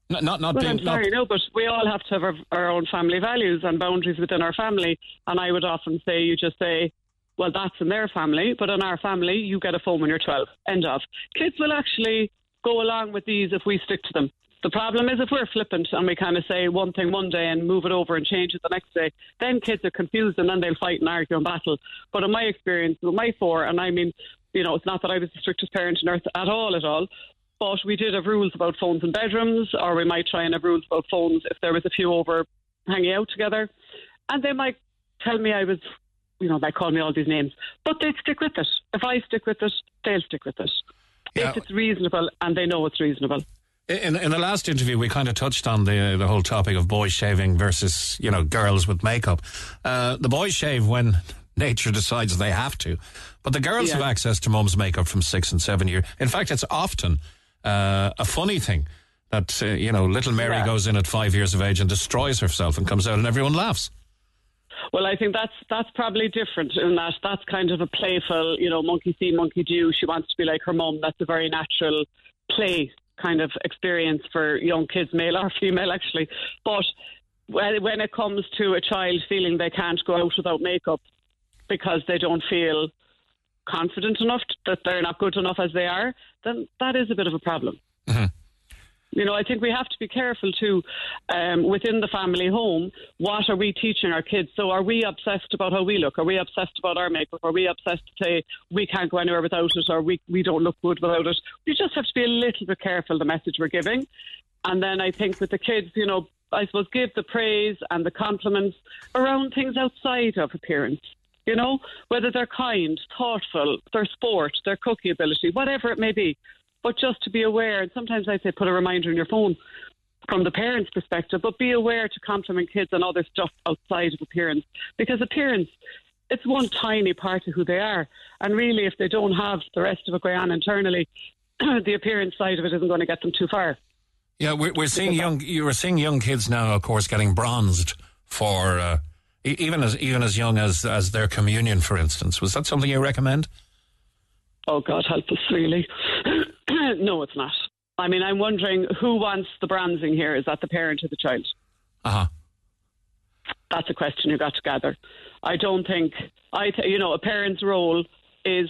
not not, not well, being I'm not- sorry, no, but we all have to have our, our own family values and boundaries within our family. And I would often say, you just say, well, that's in their family, but in our family, you get a phone when you're 12. End of. Kids will actually go along with these if we stick to them. The problem is if we're flippant and we kind of say one thing one day and move it over and change it the next day, then kids are confused and then they'll fight and argue and battle. But in my experience with my four, and I mean, you know, it's not that I was the strictest parent on earth at all, at all, but we did have rules about phones in bedrooms, or we might try and have rules about phones if there was a few over hanging out together. And they might tell me I was, you know, they call me all these names, but they'd stick with it. If I stick with it, they'll stick with it. Yeah. If it's reasonable and they know it's reasonable. In, in the last interview, we kind of touched on the the whole topic of boys shaving versus you know girls with makeup. Uh, the boys shave when nature decides they have to, but the girls Yeah. have access to mum's makeup from six and seven years. In fact, it's often uh, a funny thing that uh, you know little Mary Yeah. goes in at five years of age and destroys herself and comes out and everyone laughs. Well, I think that's that's probably different in that that's kind of a playful, you know, monkey see, monkey do. She wants to be like her mum. That's a very natural play kind of experience for young kids, male or female, actually. But when when it comes to a child feeling they can't go out without makeup because they don't feel confident enough that they're not good enough as they are, then that is a bit of a problem. Mm-hmm. You know, I think we have to be careful too um, within the family home. What are we teaching our kids? So, are we obsessed about how we look? Are we obsessed about our makeup? Are we obsessed to say we can't go anywhere without it, or we we don't look good without it? We just have to be a little bit careful the message we're giving. And then I think with the kids, you know, I suppose give the praise and the compliments around things outside of appearance. You know, whether they're kind, thoughtful, their sport, their cookie ability, whatever it may be. But just to be aware, and sometimes I say put a reminder on your phone from the parents' perspective, but be aware to compliment kids on other stuff outside of appearance. Because appearance, it's one tiny part of who they are. And really, if they don't have the rest of it going on internally, the appearance side of it isn't going to get them too far. Yeah, we're, we're seeing young. You were seeing young kids now, of course, getting bronzed for uh, even as even as young as as their communion, for instance. Was that something you recommend? Oh, God help us, really. No, it's not. I mean, I'm wondering who wants the bronzing here? Is that the parent or the child? Uh huh. That's a question you got to gather. I don't think I, th- you know, a parent's role is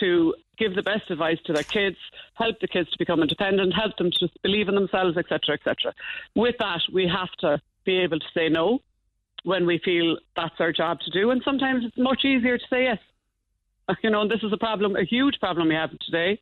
to give the best advice to their kids, help the kids to become independent, help them to believe in themselves, etc., etc. With that, we have to be able to say no when we feel that's our job to do, and sometimes it's much easier to say yes. You know, and this is a problem, a huge problem we have today.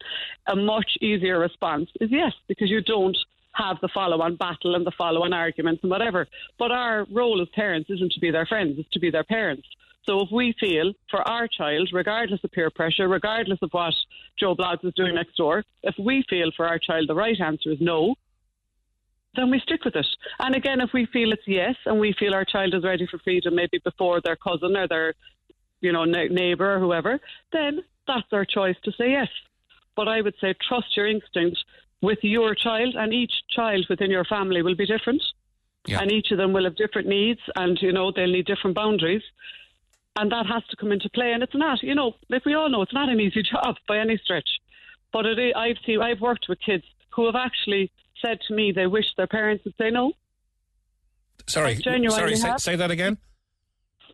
A much easier response is yes, because you don't have the follow on battle and the follow on arguments and whatever. But our role as parents isn't to be their friends, it's to be their parents. So if we feel for our child, regardless of peer pressure, regardless of what Joe Bloggs is doing next door, if we feel for our child the right answer is no, then we stick with it. And again, if we feel it's yes and we feel our child is ready for freedom, maybe before their cousin or their you know, ne- neighbour or whoever, then that's their choice to say yes. But I would say trust your instinct with your child, and each child within your family will be different. Yeah. And each of them will have different needs, and, you know, they'll need different boundaries. And that has to come into play. And it's not, you know, like we all know, it's not an easy job by any stretch. But it, I've seen, I've worked with kids who have actually said to me they wish their parents would say no. Sorry, sorry. Say, say that again.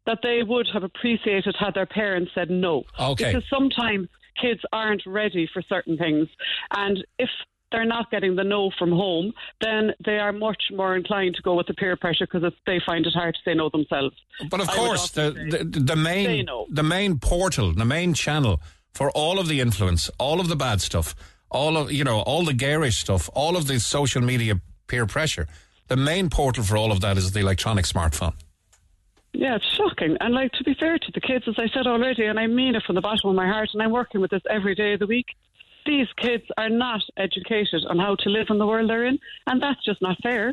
That they would have appreciated had their parents said no. Okay. Because sometimes kids aren't ready for certain things. And if they're not getting the no from home, then they are much more inclined to go with the peer pressure because they find it hard to say no themselves. But of I course, the, the the main no. the main portal, the main channel for all of the influence, all of the bad stuff, all of you know, all the garish stuff, all of the social media peer pressure. The main portal for all of that is the electronic smartphone. Yeah, it's shocking. And like to be fair to the kids, as I said already, and I mean it from the bottom of my heart, and I'm working with this every day of the week. These kids are not educated on how to live in the world they're in, and that's just not fair.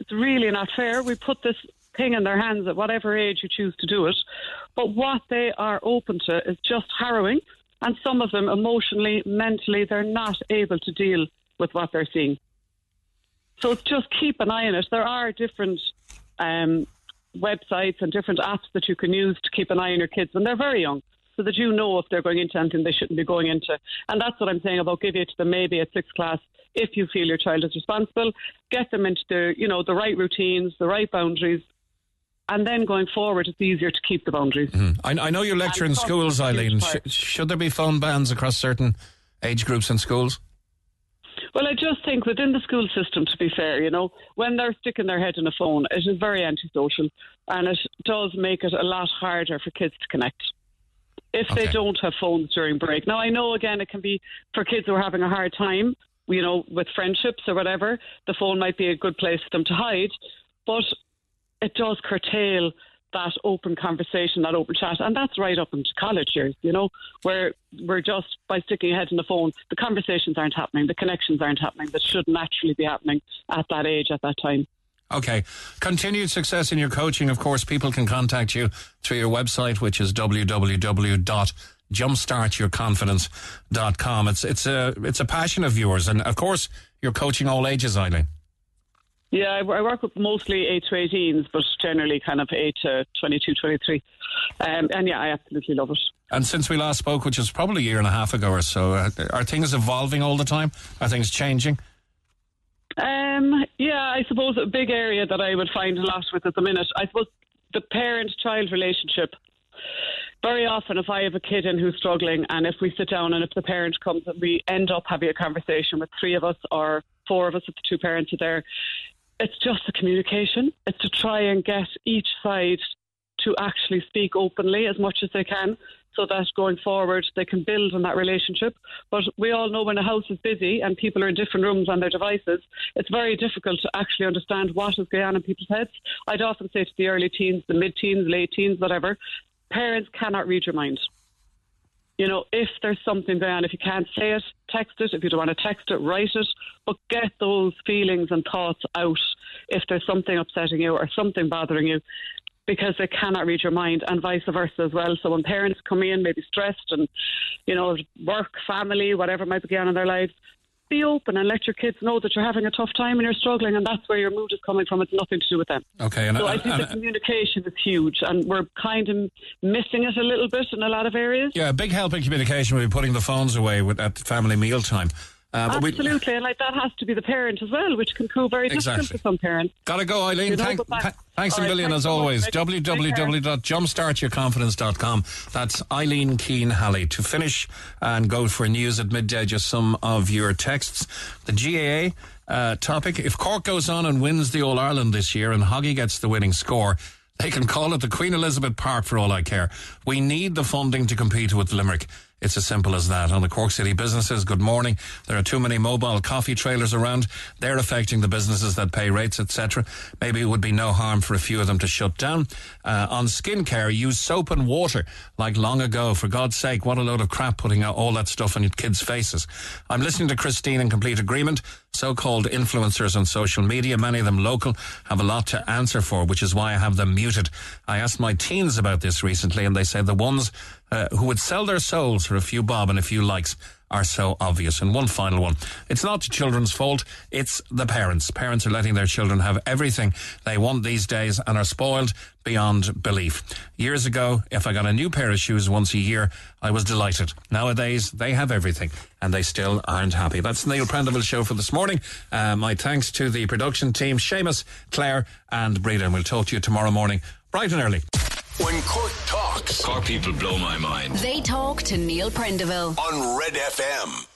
It's really not fair. We put this thing in their hands at whatever age you choose to do it, but what they are open to is just harrowing, and some of them emotionally, mentally, they're not able to deal with what they're seeing. So just keep an eye on it. There are different um, websites and different apps that you can use to keep an eye on your kids when they're very young, so that you know if they're going into anything they shouldn't be going into. And that's what I'm saying about give it to them maybe at sixth class if you feel your child is responsible. Get them into the you know the right routines, the right boundaries. And then going forward, it's easier to keep the boundaries. Mm-hmm. I, I know you lecture in schools, trust is a huge Eileen. Sh- should there be phone bans across certain age groups in schools? Well, I just think within the school system, to be fair, you know, when they're sticking their head in a phone, it is very antisocial and it does make it a lot harder for kids to connect if they don't have phones during break. Now, I know, again, it can be for kids who are having a hard time, you know, with friendships or whatever, the phone might be a good place for them to hide, but it does curtail that open conversation, that open chat, and that's right up into college years. You know, where we're just by sticking your head in the phone, the conversations aren't happening, the connections aren't happening that should naturally be happening at that age, at that time. Okay. Continued success in your coaching. Of course, people can contact you through your website, which is www.jumpstartyourconfidence.com. It's it's a it's a passion of yours, and of course, you're coaching all ages, Eileen. Yeah, I, I work with mostly 8 to 18s, but generally kind of 8 to 22, 23. Um, and yeah, I absolutely love it. And since we last spoke, which was probably a year and a half ago or so, uh, are things evolving all the time? Are things changing? Um, yeah, I suppose a big area that I would find a lot with at the minute, I suppose the parent child relationship. Very often, if I have a kid in who's struggling, and if we sit down and if the parent comes and we end up having a conversation with three of us or four of us if the two parents are there, it's just the communication. It's to try and get each side to actually speak openly as much as they can so that going forward they can build on that relationship. But we all know when a house is busy and people are in different rooms on their devices, it's very difficult to actually understand what is going on in people's heads. I'd often say to the early teens, the mid teens, late teens, whatever, parents cannot read your mind. You know, if there's something going on, if you can't say it, text it. If you don't want to text it, write it. But get those feelings and thoughts out if there's something upsetting you or something bothering you because they cannot read your mind and vice versa as well. So when parents come in, maybe stressed and, you know, work, family, whatever might be going on in their lives, be open and let your kids know that you're having a tough time and you're struggling and that's where your mood is coming from. It's nothing to do with them. Okay, and, so I and- think and- the communication is huge and we're kind of missing it a little bit in a lot of areas. yeah, a big help in communication would be putting the phones away with, at family mealtime. Uh, but we Absolutely, and like that has to be the parent as well, which can prove very difficult for some parents. Gotta go, Eileen. You know, Thank- but that- th- thanks a right, million thanks as so always. Nick. Take care. www.jumpstartyourconfidence.com. That's Eileen Keane Halley. To finish and go for news at midday, just some of your texts. The GAA uh, topic if Cork goes on and wins the All Ireland this year and Hoggy gets the winning score, they can call it the Queen Elizabeth Park for all I care. We need the funding to compete with Limerick. It's as simple as that. On the Cork City businesses, good morning. There are too many mobile coffee trailers around. They're affecting the businesses that pay rates, etc. Maybe it would be no harm for a few of them to shut down. Uh, on skincare, use soap and water like long ago. For God's sake, what a load of crap putting out all that stuff on your kids' faces. I'm listening to Christine in complete agreement. So-called influencers on social media, many of them local, have a lot to answer for, which is why I have them muted. I asked my teens about this recently and they said the ones uh, who would sell their souls for a few bob and a few likes are so obvious. And one final one. It's not the children's fault. It's the parents. Parents are letting their children have everything they want these days and are spoiled beyond belief. Years ago, if I got a new pair of shoes once a year, I was delighted. Nowadays, they have everything and they still aren't happy. That's the Neil Prendeville show for this morning. Uh, my thanks to the production team, Seamus, Claire and Breda. And we'll talk to you tomorrow morning, bright and early. When Cork talks, Cork people blow my mind. They talk to Neil Prendeville. on Red FM.